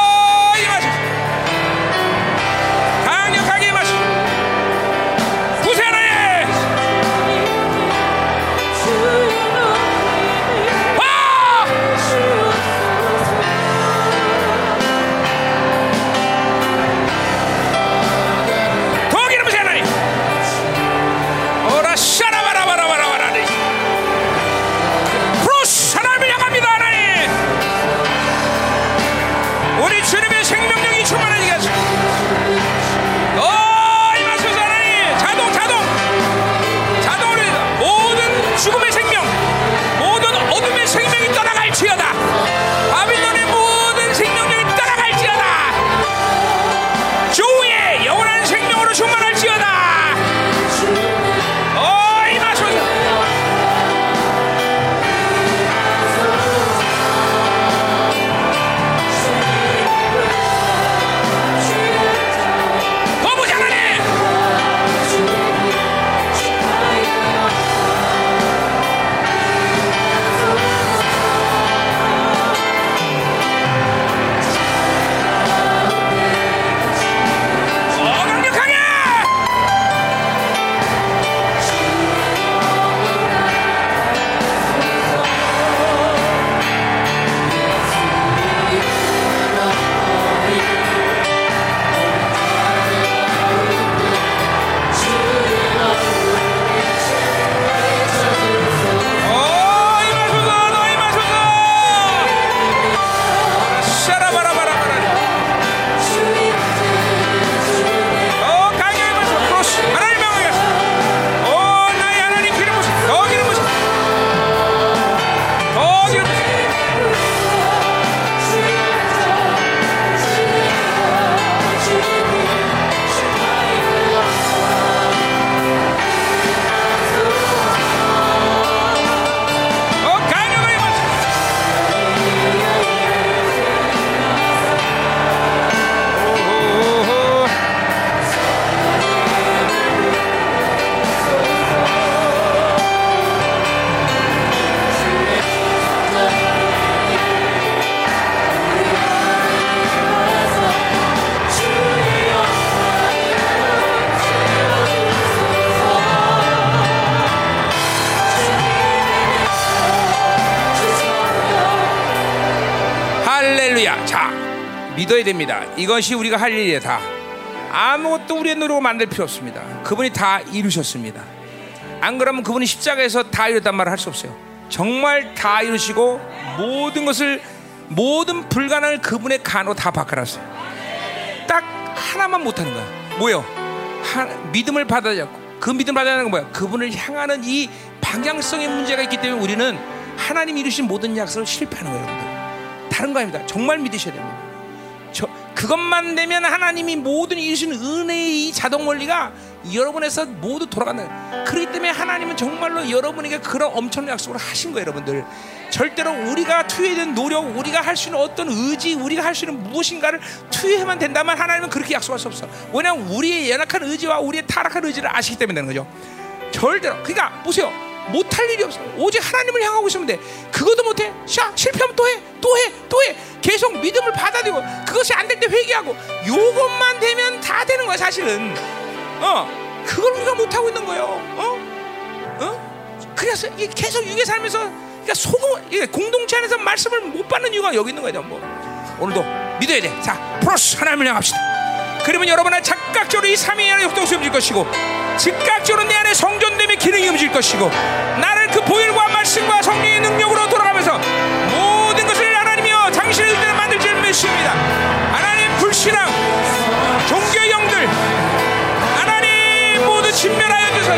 믿어야 됩니다. 이것이 우리가 할 일이다. 아무것도 우리의 노력으로 만들 필요 없습니다. 그분이 다 이루셨습니다. 안 그러면 그분이 십자가에서 다 이뤘단 말을 할 수 없어요. 정말 다 이루시고 모든 것을 모든 불가능을 그분의 간으로 다 바꿔놨어요. 딱 하나만 못하는 거야. 뭐요? 하, 믿음을 받아잡고 그 믿음 받아내는 건 뭐야? 그분을 향하는 이 방향성의 문제가 있기 때문에 우리는 하나님 이루신 모든 약속을 실패하는 거예요, 여러분들. 다른 거 아닙니다. 정말 믿으셔야 됩니다. 저, 그것만 되면 하나님이 모든 이루신 은혜의 이 자동 원리가 여러분에서 모두 돌아간다. 그렇기 때문에 하나님은 정말로 여러분에게 그런 엄청난 약속을 하신 거예요, 여러분들. 절대로 우리가 투여된 노력, 우리가 할 수 있는 어떤 의지, 우리가 할 수 있는 무엇인가를 투여해만 된다면 하나님은 그렇게 약속할 수 없어. 왜냐하면 우리의 연약한 의지와 우리의 타락한 의지를 아시기 때문에 되는 거죠. 절대로. 그러니까 보세요. 못할 일이 없어. 오직 하나님을 향하고 있으면 돼. 그것도 못해. 샤 실패하면 또 해, 또 해, 또 해. 계속 믿음을 받아들이고 그것이 안 될 때 회개하고 요것만 되면 다 되는 거야 사실은. 어, 그걸 우리가 못 하고 있는 거예요. 어, 어. 그래서 이게 계속 유괴 살면서 그러니까 소금 공동체 안에서 말씀을 못 받는 이유가 여기 있는 거예요. 뭐 오늘도 믿어야 돼. 자, 프로스 하나님을 향합시다. 그러면 여러분은 즉각적으로 이 삼위 안에 역동성이 움직일 것이고 즉각적으로 내 안에 성전됨의 기능이 움직일 것이고 나를 그 보혈과 말씀과 성령의 능력으로 돌아가면서 모든 것을 하나님이여 당신의 의대로 만들 줄 믿습니다. 하나님 불신앙 종교의 영들 하나님 모두 진멸하여 주소서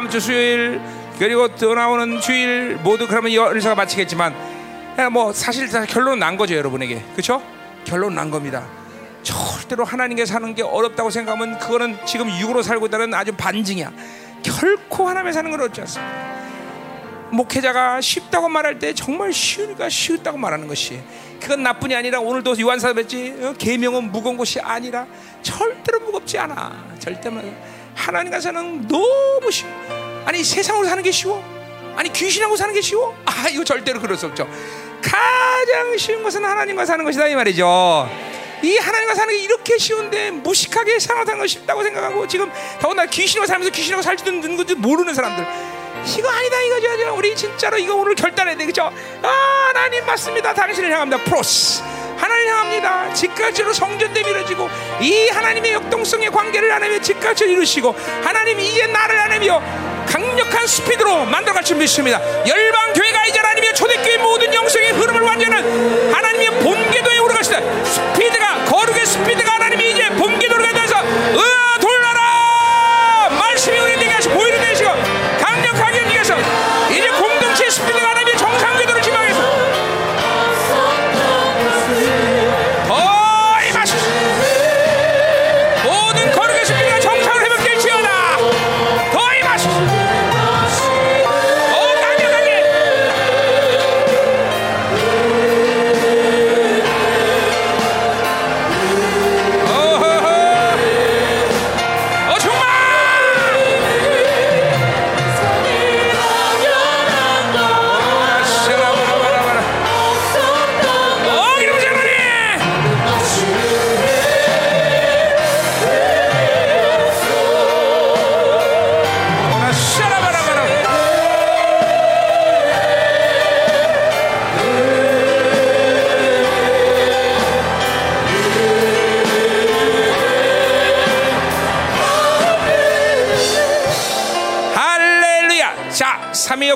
다음 주 수요일 그리고 또 나오는 주일 모두 그러면 열사가 마치겠지만 그냥 뭐 사실 다 결론 난 거죠 여러분에게. 그렇죠? 결론 난 겁니다. 절대로 하나님께 사는 게 어렵다고 생각하면 그거는 지금 육으로 살고 있다는 아주 반증이야. 결코 하나님에 사는 건 어렵지 않습니다. 목회자가 쉽다고 말할 때 정말 쉬우니까 쉬웠다고 말하는 것이. 그건 나뿐이 아니라 오늘도 요한사도 뵀지 어? 계명은 무거운 것이 아니라 절대로 무겁지 않아. 절대 말 하나님과 사는 너무 쉬워. 아니 세상으로 사는 게 쉬워? 아니 귀신하고 사는 게 쉬워? 아 이거 절대로 그럴 수 없죠. 가장 쉬운 것은 하나님과 사는 것이다 이 말이죠. 이 하나님과 사는 게 이렇게 쉬운데 무식하게 생활하는 거 쉽다고 생각하고 지금 더군다나 귀신하고 살면서 귀신하고 살지도 않는 건지 모르는 사람들. 이거 아니다 이거죠 우리 진짜로 이거 오늘 결단해야 돼. 그죠? 아 하나님 맞습니다. 당신을 향합니다. 프로스 하나님 향합니다. 즉각적으로 성전됨 이루어지고 이 하나님의 역동성의 관계를 하나님의 즉각적으로 이루시고 하나님 이제 나를 하나님이여 강력한 스피드로 만들어갈 줄 믿습니다. 열방 교회가 이제 하나님의 초대교회 모든 영성의 흐름을 완전한 하나님의 본궤도에 오르가시다. 스피드가 거룩의 스피드가 하나님이 이제 본궤도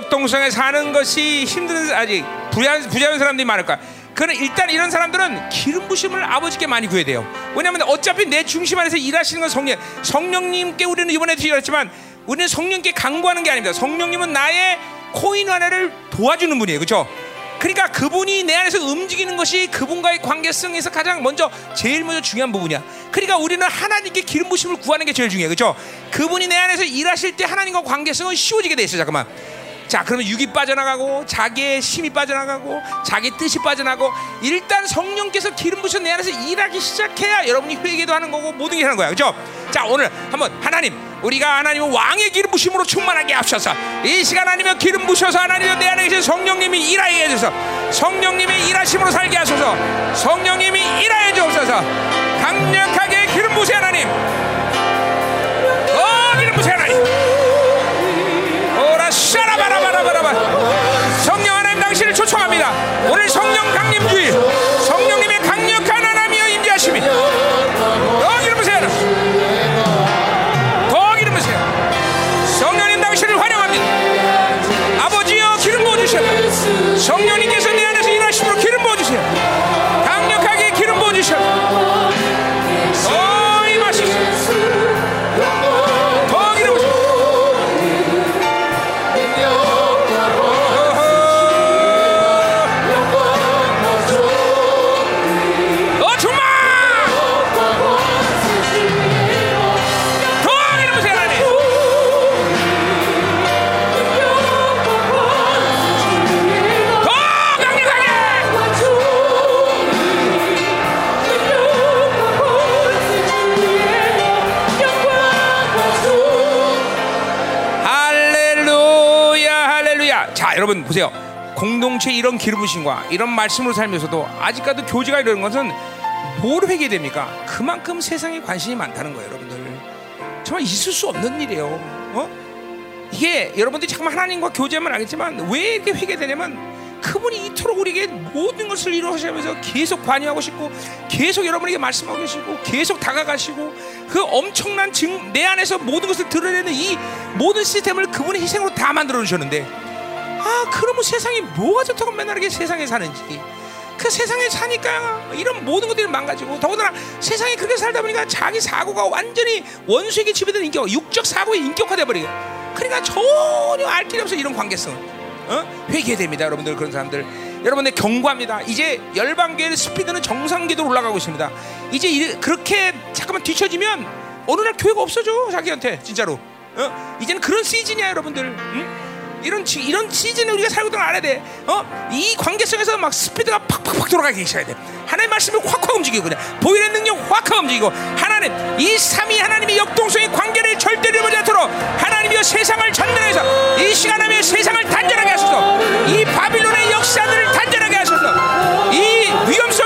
삼위 역동성에 사는 것이 힘든 아직 부자 부자연 사람들이 많을까? 그는 일단 이런 사람들은 기름 부심을 아버지께 많이 구해야 돼요. 왜냐하면 어차피 내 중심 안에서 일하시는 건 성령. 성령님께 우리는 이번에 드렸지만 우리는 성령께 강구하는 게 아닙니다. 성령님은 나의 코인 하나를 도와주는 분이에요. 그렇죠? 그러니까 그분이 내 안에서 움직이는 것이 그분과의 관계성에서 가장 먼저 제일 먼저 중요한 부분이야. 그러니까 우리는 하나님께 기름 부심을 구하는 게 제일 중요해. 그렇죠? 그분이 내 안에서 일하실 때 하나님과 관계성은 쉬워지게 돼 있어. 잠깐만. 자, 그러면 육이 빠져나가고 자기의 힘이 빠져나가고 자기 뜻이 빠져나가고 일단 성령께서 기름 부셔 내 안에서 일하기 시작해야 여러분이 회개도 하는 거고 모든 게 하는 거야. 그렇죠? 자, 오늘 한번 하나님 우리가 하나님은 왕의 기름 부심으로 충만하게 하셔서 이 시간 하나님의 기름 부셔서 하나님의 내 안에 계신 성령님이 일하게 해주셔서. 성령님의 일하심으로 살게 하소서. 성령님이 일하여 주옵소서. 강력하게 기름 부세 하나님 바라바라바라바 성령 하나님 당신을 초청합니다. 오늘 성령 강림 여러분 보세요 공동체 이런 기름 부심과 이런 말씀으로 살면서도 아직까지 교제가 이러는 것은 뭘 회개됩니까? 그만큼 세상에 관심이 많다는 거예요 여러분들 정말 있을 수 없는 일이에요 어? 이게 여러분들이 잠깐 하나님과 교제하면 알겠지만 왜 이렇게 회개되냐면 그분이 이토록 우리에게 모든 것을 이루어가시면서 계속 관여하고 싶고 계속 여러분에게 말씀하고 계시고 계속 다가가시고 그 엄청난 증, 내 안에서 모든 것을 드러내는 이 모든 시스템을 그분의 희생으로 다 만들어 주셨는데 아 그러면 세상이 뭐가 좋다고 맨날 이렇게 세상에 사는지 그 세상에 사니까 이런 모든 것들이 망가지고 더군다나 세상에 그렇게 살다 보니까 자기 사고가 완전히 원수에게 지배되는 인격 육적 사고에 인격화돼 버리게 그러니까 전혀 알 길이 없어 이런 관계성 어? 회개됩니다 여러분들 그런 사람들 여러분들 경고합니다 이제 열방교회 스피드는 정상궤도로 올라가고 있습니다 이제 이- 그렇게 잠깐만 뒤처지면 어느 날 교회가 없어져 자기한테 진짜로 어? 이제는 그런 시즌이야 여러분들 응? 이런 지- 이런 시즌에 우리가 살고 있는 걸 알아야 돼. 어? 이 관계성에서 막 스피드가 팍팍팍 돌아가기 시작해야 돼. 하나님 말씀이 확확 움직이고 그냥 보일의 능력 확확 움직이고 하나님 이 삼위 하나님의 역동성의 관계를 절대로 잃지 않도록 하나님이여 세상을 전면해서 이 시간 안에 세상을 단절하게 하소서. 이 바빌론의 역사들을 단절하게 하소서. 이 위험성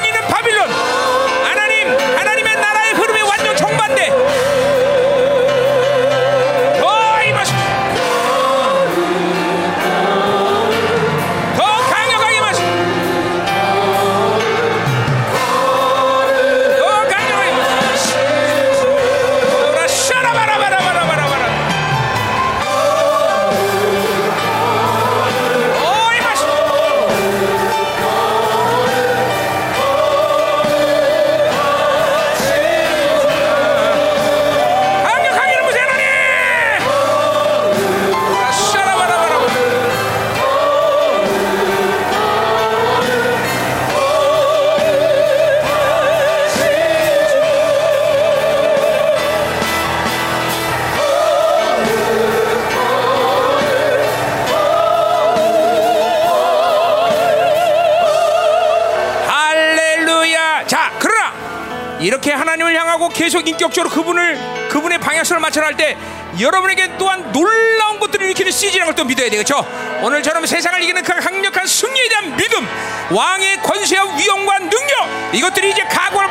계속 인격적으로 그분을 그분의 방향성을 맞춰갈 때 여러분에게 또한 놀라운 것들을 일으키는 시즌이라는 걸 또 믿어야 되겠죠. 오늘처럼 세상을 이기는 그 강력한 승리에 대한 믿음, 왕의 권세와 위엄과 능력 이것들이 이제 각오를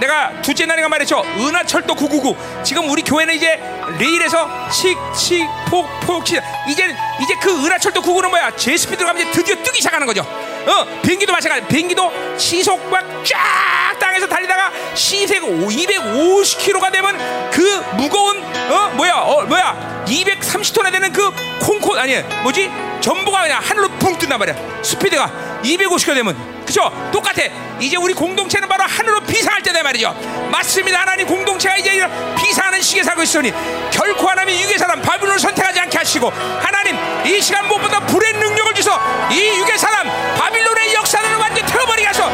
내가 두째 날인가 말했죠. 은하철도 999. 지금 우리 교회는 이제 레일에서 칙칙 폭폭 이제 이제 그 은하철도 999는 뭐야? 제스피드로 가면 이제 드디어 뜨기 시작하는 거죠. 어, 비행기도 마찬가지. 비행기도 시속과 쫙 땅에서 달리다가 시속 250km가 되면 그 무거운 어 뭐야 어 뭐야 230톤에 되는 그 콩코 아니 뭐지 전부가 그냥 하늘로 붕 뜬단 말이야. 스피드가 250km 되면 그죠? 똑같아. 이제 우리 공동체는 바로 하늘로 비상할 때다 말이죠. 맞습니다. 하나님 공동체가 이제 이런 비상하는 시기에 살고 있으니 결코 하나님이 유괴 사람 바빌론을 선택하지 않게 하시고 하나님 이 시간 무엇보다 불의 능력을 주소 이 유괴 사람 바빌론의 역사를 완전히 태워버리게 하소.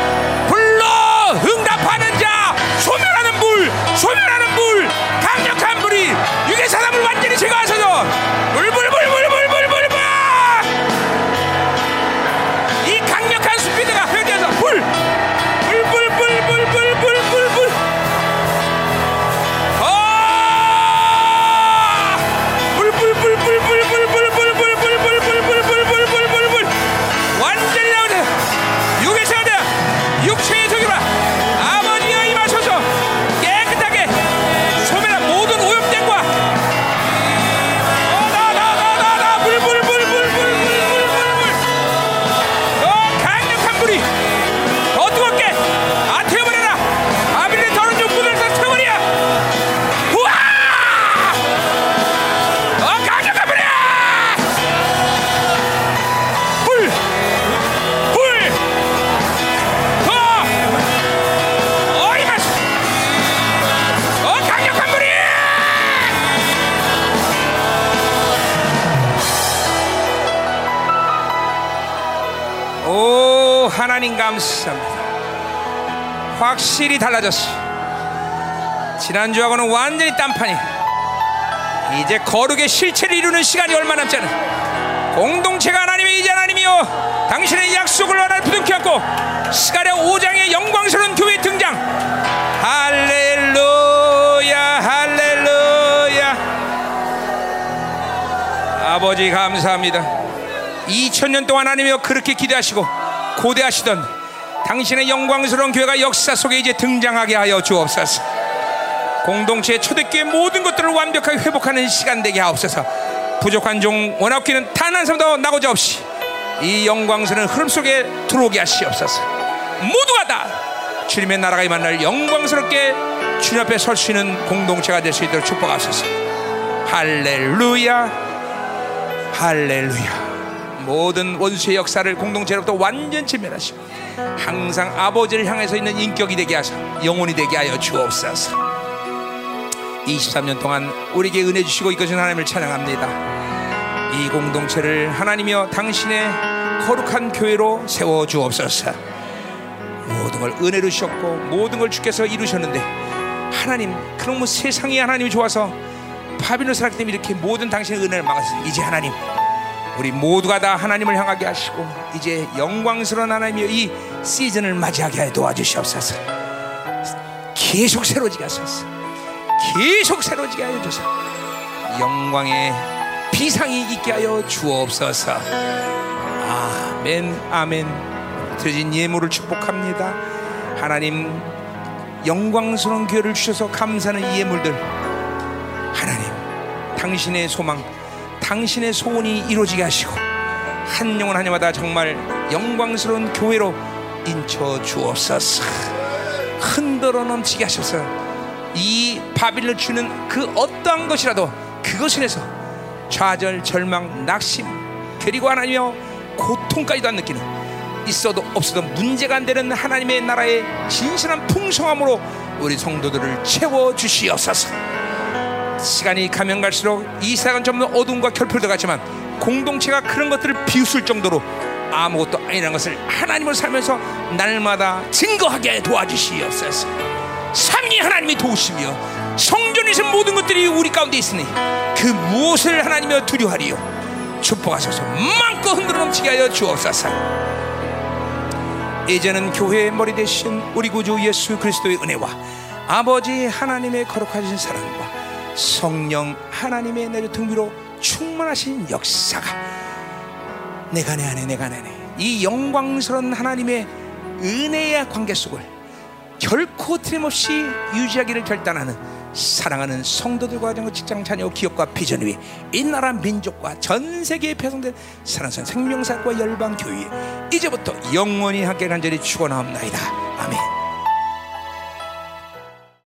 하나님 감사합니다. 확실히 달라졌어. 지난주하고는 완전히 딴판이. 이제 거룩의 실체를 이루는 시간이 얼마 남지 않아. 공동체가 하나님의 이제 하나님이요 당신의 약속을 하나님 부둥켜 안고 스가랴 5장의 영광스러운 교회 등장 할렐루야 할렐루야 아버지 감사합니다 2000년 동안 하나님이여 그렇게 기대하시고 고대하시던 당신의 영광스러운 교회가 역사 속에 이제 등장하게 하여 주옵소서. 공동체 초대교회 모든 것들을 완벽하게 회복하는 시간 되게 하옵소서. 부족한 종 원합기는 단 한 사람도 나고자 없이 이 영광스러운 흐름 속에 들어오게 하시옵소서. 모두가 다 주님의 나라가 임한 날 영광스럽게 주님 앞에 설 수 있는 공동체가 될 수 있도록 축복하소서. 할렐루야. 할렐루야 모든 원수의 역사를 공동체로부터 완전히 멸하시고 항상 아버지를 향해서 있는 인격이 되게 하사 영혼이 되게 하여 주옵소서. 23년 동안 우리에게 은혜 주시고 이끄신 하나님을 찬양합니다. 이 공동체를 하나님이여 당신의 거룩한 교회로 세워 주옵소서. 모든 걸 은혜로 주셨고 모든 걸 주께서 이루셨는데 하나님 그런 뭐 세상이 하나님이 좋아서 바빌론 사람 때문에 이렇게 모든 당신의 은혜를 막았어요 이제 하나님 우리 모두가 다 하나님을 향하게 하시고 이제 영광스러운 하나님의 이 시즌을 맞이하게 도와주시옵소서. 계속 새로지게 하소서. 계속 새로지게 하여 주소서. 영광의 비상이 있게 하여 주옵소서. 아멘, 아멘. 드려진 예물을 축복합니다. 하나님 영광스러운 기회를 주셔서 감사하는 이 예물들 하나님 당신의 소망 당신의 소원이 이루어지게 하시고 한 영혼 한 영마다 정말 영광스러운 교회로 인쳐 주옵소서 흔들어 넘치게 하셔서 이 바빌을 주는 그 어떠한 것이라도 그것을 해서 좌절, 절망, 낙심 그리고 하나님여 고통까지도 안 느끼는 있어도 없어도 문제가 안 되는 하나님의 나라의 진실한 풍성함으로 우리 성도들을 채워 주시옵소서. 시간이 가면 갈수록 이 세상은 점점 어둠과 결핍을 같지만 공동체가 그런 것들을 비웃을 정도로 아무것도 아니라는 것을 하나님을 살면서 날마다 증거하게 도와주시옵소서. 삼위 하나님이 도우시며 성전이신 모든 것들이 우리 가운데 있으니 그 무엇을 하나님여 두려워하리요? 축복하소서. 마음껏 흔들어 넘치게 하여 주옵소서. 이제는 교회의 머리 대신 우리 구주 예수 그리스도의 은혜와 아버지 하나님의 거룩하신 사랑과 성령 하나님의 내려 등비로 충만하신 역사가 내가 내 안에 내가 내 안에 이 영광스러운 하나님의 은혜의 관계 속을 결코 틀림없이 유지하기를 결단하는 사랑하는 성도들과 직장 자녀 기업과 비전 위에 이 나라 민족과 전 세계에 배송된 사랑스러운 생명사과 열방 교회 이제부터 영원히 함께 간절히 축원하옵나이다 아멘.